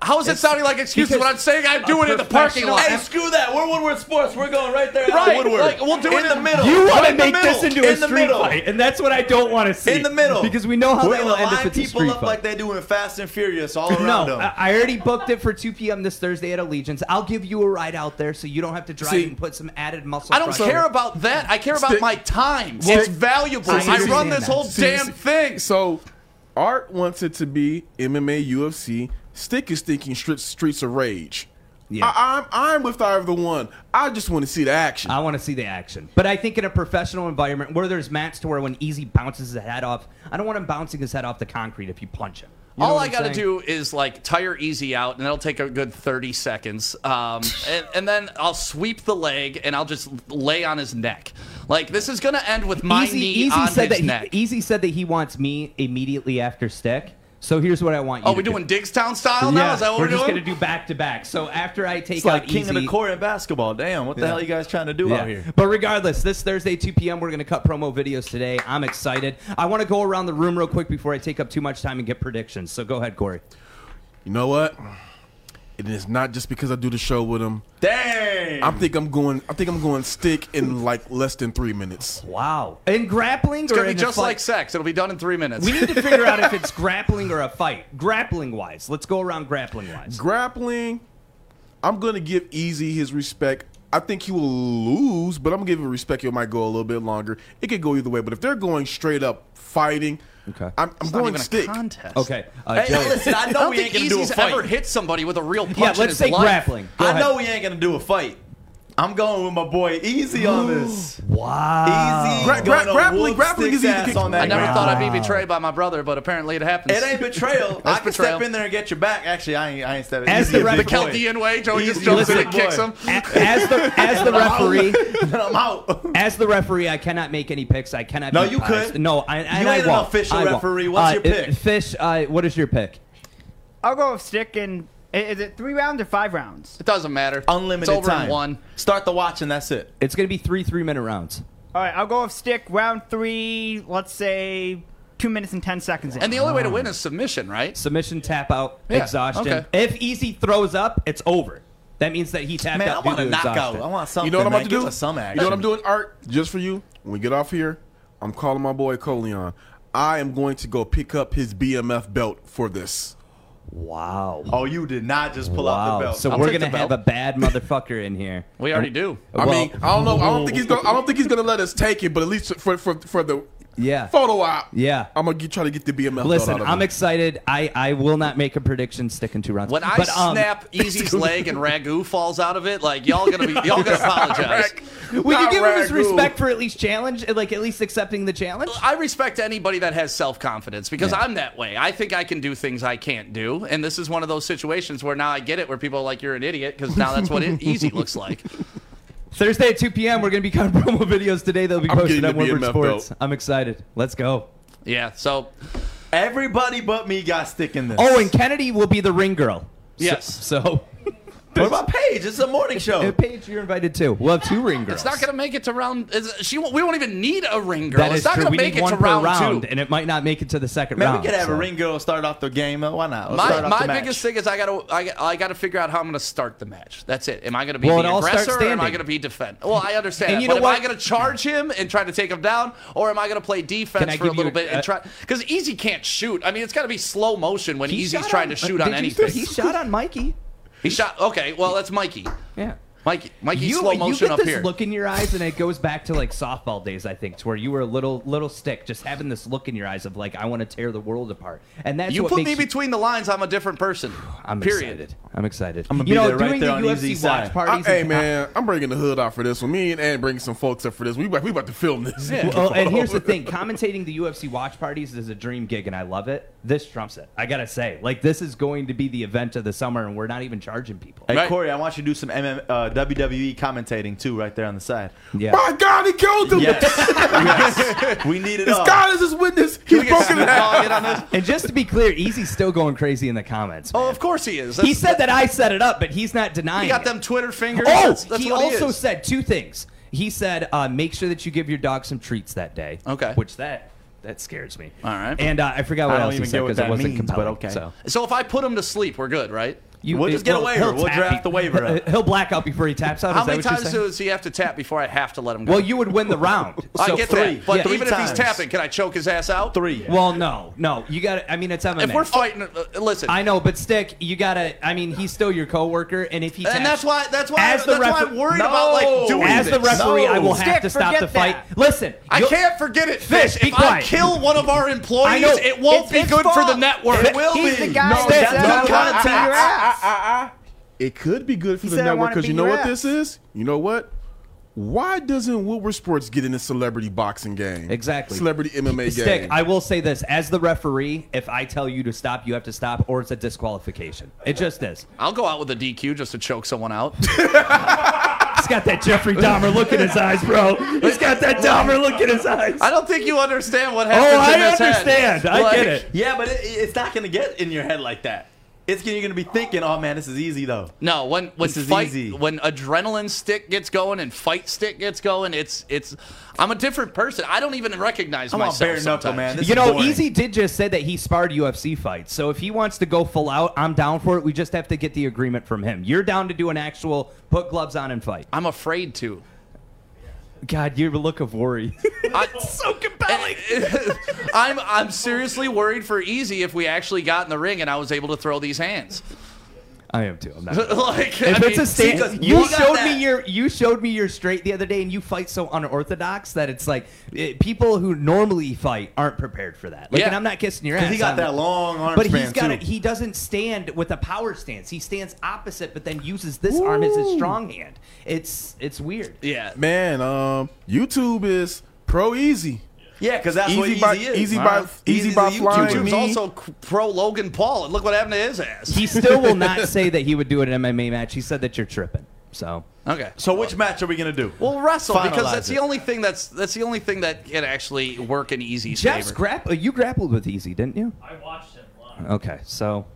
how is it sounding like excuses when I'm saying I'm doing it in the parking lot? Hey, screw that. We're Woodward Sports. We're going right there. Right. Woodward. Like, we'll do in it in the middle. You want to make this into a street fight, and that's what I don't want to see. In the middle. Because we know how they will end up with a street fight. like they do in Fast and Furious all around no, them. No, I already booked it for 2 p.m. this Thursday at Allegiance. I'll give you a ride out there so you don't have to drive see, and put some added muscle I don't pressure. care about that. I care about my time. It's valuable. I run this whole damn thing. So Art wants it to be MMA, UFC, Stick is thinking Streets of Rage. Yeah. I, am I'm, I'm with either one. I just want to see the action. I want to see the action. But I think in a professional environment where there's mats to where when Easy bounces his head off, I don't want him bouncing his head off the concrete if you punch him. You know All I got to do is like tire easy out, and it'll take a good 30 seconds. Um, and, and, then I'll sweep the leg, and I'll just lay on his neck. Like this is gonna end with my easy, knee easy on his neck. He, easy said that he wants me immediately after stick. So here's what I want oh, you. Oh, we're do. doing Diggstown style now. Yeah. Is that what we're, we're just gonna do back to back. So after I take it's like out King Easy, of the Court in basketball. Damn, what the yeah. hell are you guys trying to do yeah. out here? But regardless, this Thursday 2 p.m. we're gonna cut promo videos today. I'm excited. I want to go around the room real quick before I take up too much time and get predictions. So go ahead, Corey. You know what? and it's not just because I do the show with him. Dang! I think I'm going. I think I'm going stick in like less than three minutes. Wow! In grappling, it's gonna be just like sex. It'll be done in three minutes. We need to figure out if it's grappling or a fight. Grappling wise, let's go around grappling wise. Grappling, I'm gonna give Easy his respect. I think he will lose, but I'm gonna give him respect. It might go a little bit longer. It could go either way. But if they're going straight up fighting, Okay. I'm, I'm going not stick. contest. Okay. Uh, Hey, Joey. listen, I know I don't we ain't gonna do a fight. ever hit somebody with a real punch. yeah, let's his say life. grappling. Go I ahead. know we ain't gonna do a fight, I'm going with my boy Easy on this. wow. Easy. Gra- gra- grappling, grappling is easy. on that I never ground. thought I'd be betrayed by my brother, but apparently it happens. It ain't betrayal. I can betrayal. step in there and get your back. Actually, I ain't, I ain't stepping. As the The way, Joey just jumps in and kicks him. As the as the referee, I'm out. as the referee, I cannot make any picks. I cannot. No, be you biased. could. No, I, and You I ain't an official I referee. What's uh, your pick? Fish, uh, what is your pick? I'll go with stick and is it three rounds or five rounds? It doesn't matter. Unlimited it's over time. In one. Start the watch and that's it. It's gonna be three three minute rounds. All right, I'll go with stick round three. Let's say two minutes and ten seconds. In. And the only way to win oh. is submission, right? Submission, tap out, yeah. exhaustion. Okay. If Easy throws up, it's over. That means that he tapped man, out. I want a knockout. I want something. You know what I'm about to do? Some action. You know what I'm doing, Art? Just for you. When we get off here, I'm calling my boy Coleon. I am going to go pick up his BMF belt for this. Wow. Oh, you did not just pull wow. out the belt. So I'll we're gonna have a bad motherfucker in here. we already do. I Well- mean, I don't know. I don't think he's gonna. I don't think he's gonna let us take it. But at least for for, for the yeah. Photo op. Yeah. I'm gonna get, try to get the BML. Listen, I'm me. excited. I, I will not make a prediction sticking two rounds. When I um, snap Easy's leg and Ragu falls out of it, like y'all gonna be y'all gonna apologize. Will you give Ragu. him his respect for at least challenge, like at least accepting the challenge? I respect anybody that has self confidence because yeah. I'm that way. I think I can do things I can't do, and this is one of those situations where now I get it, where people are like, "You're an idiot," because now that's what it, Easy looks like. Thursday at 2 p.m. We're going to be cutting promo videos today. They'll be I'm posted getting on the Woodward BMF Sports. I'm excited. Let's go. Yeah. So Everybody but me got stick in this. Oh, and Kennedy will be the ring girl. Yes. So. so what about Paige? It's a morning show. Uh, Paige, you're invited too. We'll have two ring girls. it's not going to make it to round. is- She won't- we won't even need a ring girl. That it's is not true. going We to make need it one to per round, round, two. and it might not make it to the second Man, round. we could have so. a ring girl start off the game. Uh, Why not? Let's My, start off my the match. biggest thing is I got to I, I got to figure out how I'm going to start the match. That's it. Am I going to be Well, it the all starts aggressor or am I standing. going to be defend? Well, I understand. And that, you but know am what? I going to charge him and try to take him down, or am I going to play Can defense I for a give little you- bit and try? Because Easy can't shoot. I mean, it's got to be slow motion when He Easy's shot trying on- to shoot on did you- anything. He shot on Mikey. He shot. Okay, well that's Mikey. Yeah. Mikey. Mikey's you, slow you get up this here. look in your eyes, and it goes back to like softball days, I think, to where you were a little little stick, just having this look in your eyes of like, I want to tear the world apart, and that's you what put makes me you- between the lines. I'm a different person. I'm Period. excited. I'm excited. I'm gonna you be know, there right doing there the on UFC Easy's watch side. parties. Uh, I- hey man, I'm bringing the hood out for this one. Me and Ed bringing some folks up for this. We we about to film this. Well, and here's the thing: commentating the UFC watch parties is a dream gig, and I love it. This trumps it. I gotta say, like, this is going to be the event of the summer, and we're not even charging people. Hey Corey, I want you to do some MM, uh, WWE commentating too, right there on the side. Yeah. My God, he killed him. Yes. yes. We need it This all. God is his witness. He's broken it out. And just to be clear, Easy's still going crazy in the comments. Oh, of course he is. he said that I set it up, but he's not denying. He got it. them Twitter fingers. Oh, That's- that's he what also is. said two things. He said, uh, "Make sure that you give your dog some treats that day." Okay. Which that that scares me. All right. And uh, I forgot what I don't else he even said get what because it that wasn't means, but compelling. okay. So So if I put him to sleep, we're good, right? You, We'll just get a he'll- waiver. he'll We'll draft you. the waiver up. He'll black out before he taps out. How many times does he have to tap before I have to let him go? Well, you would win the round. I get three. that, but Yeah. even Three if he's tapping, can I choke his ass out? Three. Well, no, no. You got to I mean, it's MMA. If we're fighting, uh, listen. I know, but stick. You gotta. I mean, he's still your coworker, and if he and that's why. That's why. As the that's why I'm worried No. about like doing as the this. referee, I will have to stop the forget fight. that. Listen, I can't forget it, Fish, Fish. If I kill one of our employees, it won't be good for the network. It will be. He's be. the guy no, that that's said not he wanted to contact. beat your ass. It could be good for He the network because you know what this is. You know what? Why doesn't Woodward Sports get in the celebrity boxing game? Exactly. Celebrity MMA Stick. game. I will say this: as the referee, if I tell you to stop, you have to stop, or it's a disqualification. It just is. I'll go out with a DQ just to choke someone out. He's got that Jeffrey Dahmer look in his eyes, bro. He's got that Dahmer look in his eyes. I don't think you understand what happens. Oh, I in his head. understand. I Like, get it. Yeah, but it, it's not going to get in your head like that. It's you're going to be thinking, "Oh man, this is easy though." No, when when This is fight easy. when adrenaline stick gets going and fight stick gets going, it's it's I'm a different person. I don't even recognize I'm myself. bare knuckle, sometimes. man. This you know, boring. Easy did just say that he sparred UFC fights. So if he wants to go full out, I'm down for it. We just have to get the agreement from him. You're down to do an actual put gloves on and fight. I'm afraid to. God, your look of worry. I, so compelling. I'm I'm seriously worried for Easy if we actually got in the ring and I was able to throw these hands. I am too. I'm not. like If I it's mean, a stand, because you we showed that- me your you showed me your straight the other day, and you fight so unorthodox that it's like it, people who normally fight aren't prepared for that. Like, Yeah. and I'm not kissing your ass. He got I'm- that long arm But he's got too. it. He doesn't stand with a power stance. He stands opposite, but then uses this arm as his strong hand. It's it's weird. yeah. Man, um, YouTube is pro easy. Yeah, because that's what Easy easy by- is. easy All by- right. easy Easy's by flying. YouTube's also pro Logan Paul, and look what happened to his ass. He still will not say that he would do an MMA match. He said that you're tripping. So okay. So which match are we gonna do? We'll wrestle because that's it. the only thing that's that's the only thing that can actually work in Easy's Jeff's favor. grapple. Uh, you grappled with Easy, didn't you? I watched him live. Okay, so It's, yeah, it's,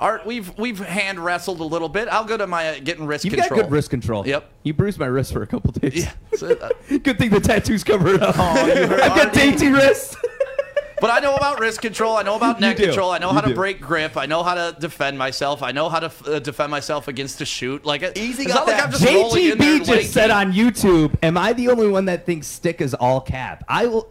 Art, we've we've hand wrestled a little bit. How good am I at getting wrist control. you've control? got good wrist control. Yep. You bruised my wrist for a couple days. Yeah. So, uh, Good thing the tattoos cover it up. Oh, you heard I've got Artie? dainty wrists. but I know about wrist control. I know about neck control. I know You how to do. break grip. I know how to defend myself. I know how to uh, defend myself against a shoot. Like it- Easy got not like that I'm just rolling in there JGB just said on YouTube, "Am I the only one that thinks stick is all cap?" I will.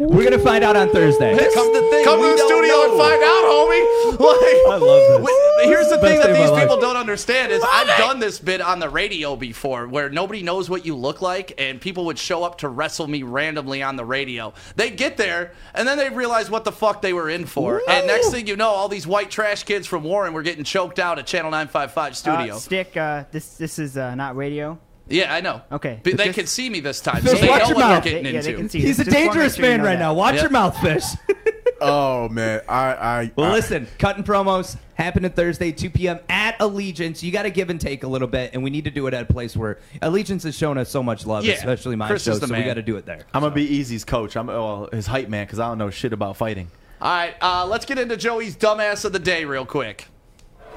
We're gonna find out on Thursday. This Come, the thing. come we to the don't studio know. and find out, homie. Like, I love this. Wait, Here's the Best thing that day of these my people life. don't understand is I've done this bit on the radio before where nobody knows what you look like and people would show up to wrestle me randomly on the radio. They get there and then they realize what the fuck they were in for. And next thing you know, all these white trash kids from Warren were getting choked out at Channel 955 studio. Uh, Stick, uh, this this is uh, not radio. Yeah, I know. Okay. But they Just- can see me this time, Fish, so they watch know your what mouth. they're getting Yeah, they into. can see you. He's a Just wanna dangerous sure you man know right that. now. Watch Yep. your mouth, Fish. Oh man, I I Well, I- listen, cutting promos happening Thursday, 2 p.m. at Allegiance. You got to give and take a little bit, and we need to do it at a place where Allegiance has shown us so much love, Yeah, especially my Chris show. is the so we got to do it there. I'm gonna be Easy's coach. I'm well, his hype man because I don't know shit about fighting. All right, uh, let's get into Joey's dumbass of the day real quick.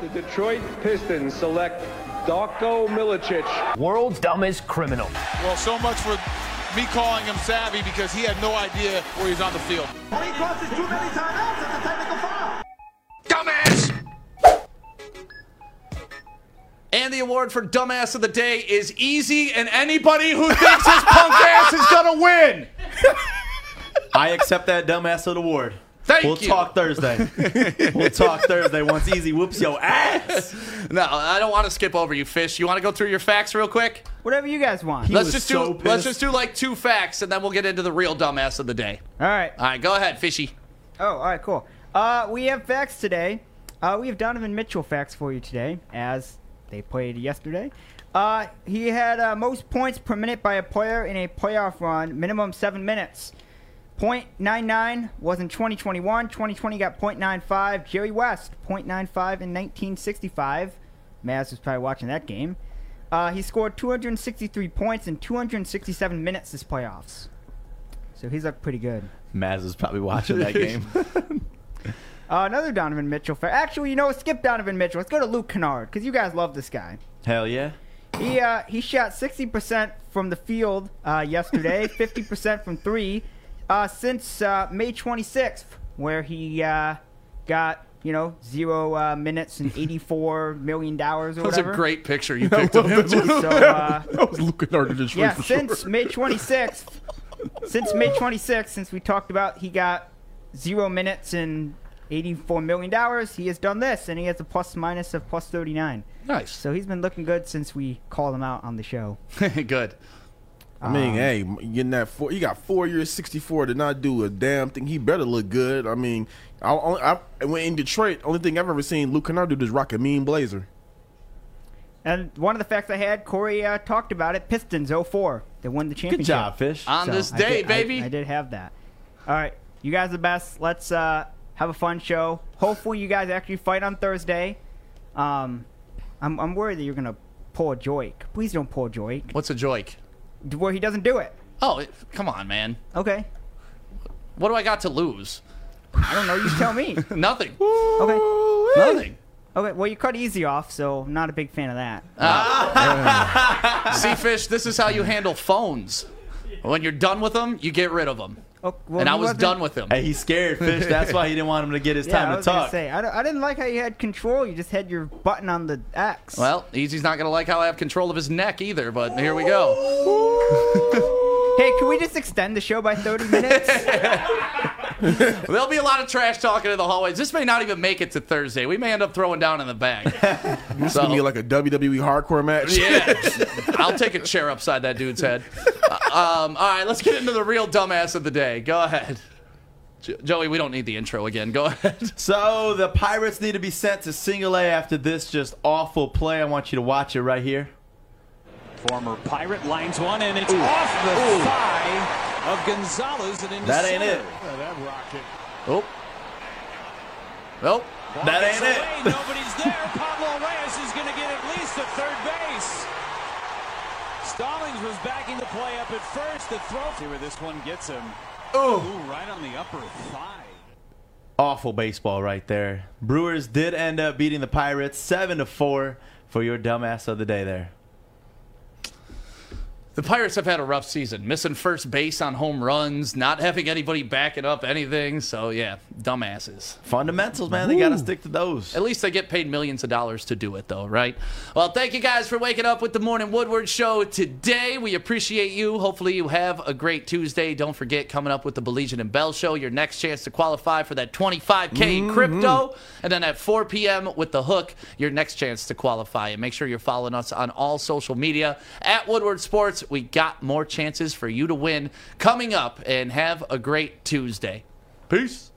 The Detroit Pistons select Darko Milicic. World's dumbest criminal. Well, so much for me calling him savvy because he had no idea where he's on the field. He crosses too many timeouts. It's a technical foul. Dumbass! And the award for dumbass of the day is easy, and anybody who thinks his punk ass is gonna win. I accept that dumbass of the award. Thank we'll you. talk Thursday. we'll talk Thursday once Easy whoops your ass. No, I don't want to skip over you, Fish. You want to go through your facts real quick? Whatever you guys want. let's just do let's just do like two facts, and then we'll get into the real dumbass of the day. All right. All right, go ahead, Fishy. Oh, all right, cool. Uh, we have facts today. Uh, we have Donovan Mitchell facts for you today, as they played yesterday. Uh, he had uh, most points per minute by a player in a playoff run, minimum seven minutes. .99 was in 2021. 2020 got .95. Jerry West, .95 in 1965. Maz was probably watching that game. Uh, he scored 263 points in 267 minutes this playoffs. So he's looked pretty good. Maz is probably watching that game. Uh, another Donovan Mitchell fact. Actually, you know, skip Donovan Mitchell. Let's go to Luke Kennard because you guys love this guy. Hell yeah. He uh, he shot 60% from the field uh, yesterday, 50% from three, uh, since uh, May 26th, where he uh, got you know zero uh, minutes and 84 million dollars or That was a great picture you picked of him. too. So uh, that was Kennard in Detroit yeah, for since sure. May 26th, since May 26th, since we talked about he got zero minutes and 84 million dollars, he has done this, and he has a plus minus of plus 39. Nice. So he's been looking good since we called him out on the show. Good. I mean, Um, hey, getting that four, he got four years, sixty-four to not do a damn thing. He better look good. I mean, I, I, I when in Detroit, only thing I've ever seen Luke Kennard do is rock a mean blazer. And one of the facts I had, Corey uh, talked about it. Pistons 04. They won the championship. Good job, Fish. On this I day, did- I- baby. I, did have that. All right, you guys are the best. Let's uh, have a fun show. Hopefully, you guys actually fight on Thursday. Um, I'm, I'm worried that you're gonna pull a joik. Please don't pull a joik. What's a joik? Where he doesn't do it. Oh, come on, man. Okay. What do I got to lose? I don't know. You tell me. Nothing. Okay. Nothing. Okay. Well, you cut easy off, so not a big fan of that. Ah. See, Fish, this is how you handle phones. When you're done with them, you get rid of them. Oh, well, and I was done with him. Hey, he's scared, Fish. That's why he didn't want him to get his Yeah, time I to was gonna talk. say I, I didn't like how you had control. You just had your button on the axe. Well, Easy's not going to like how I have control of his neck either, but here we go. Hey, can we just extend the show by 30 minutes? There'll be a lot of trash talking in the hallways. This may not even make it to Thursday. We may end up throwing down in the bag. This is gonna be like a WWE hardcore match. Yeah, I'll take a chair upside that dude's head. Uh, um, all right, let's get into the real dumbass of the day. Go ahead, Joey. We don't need the intro again. Go ahead. So the Pirates need to be sent to single A after this just awful play. I want you to watch it right here. Former Pirate lines one, and it's off the thigh of Gonzalez and into That ain't center. it. That rocket. Oh. Nope. That gets ain't it. away, Nobody's there. Pablo Reyes is going to get at least to third base. Stallings was backing the play up at first. The throw. See where this one gets him. Oh. Ooh, right on the upper thigh. Awful baseball right there. Brewers did end up beating the Pirates seven to four for your dumbass of the day there. The Pirates have had a rough season, missing first base on home runs, not having anybody backing up anything. So yeah, dumbasses. Fundamentals, man. They got to stick to those. At least they get paid millions of dollars to do it, though, right? Well, thank you guys for waking up with the Morning Woodward Show today. We appreciate you. Hopefully, you have a great Tuesday. Don't forget, coming up with the Belizean and Bell Show, your next chance to qualify for that 25K in mm-hmm. crypto. And then at 4 p.m. with The Hook, your next chance to qualify. And make sure you're following us on all social media at Woodward Sports. We got more chances for you to win coming up, and have a great Tuesday. Peace.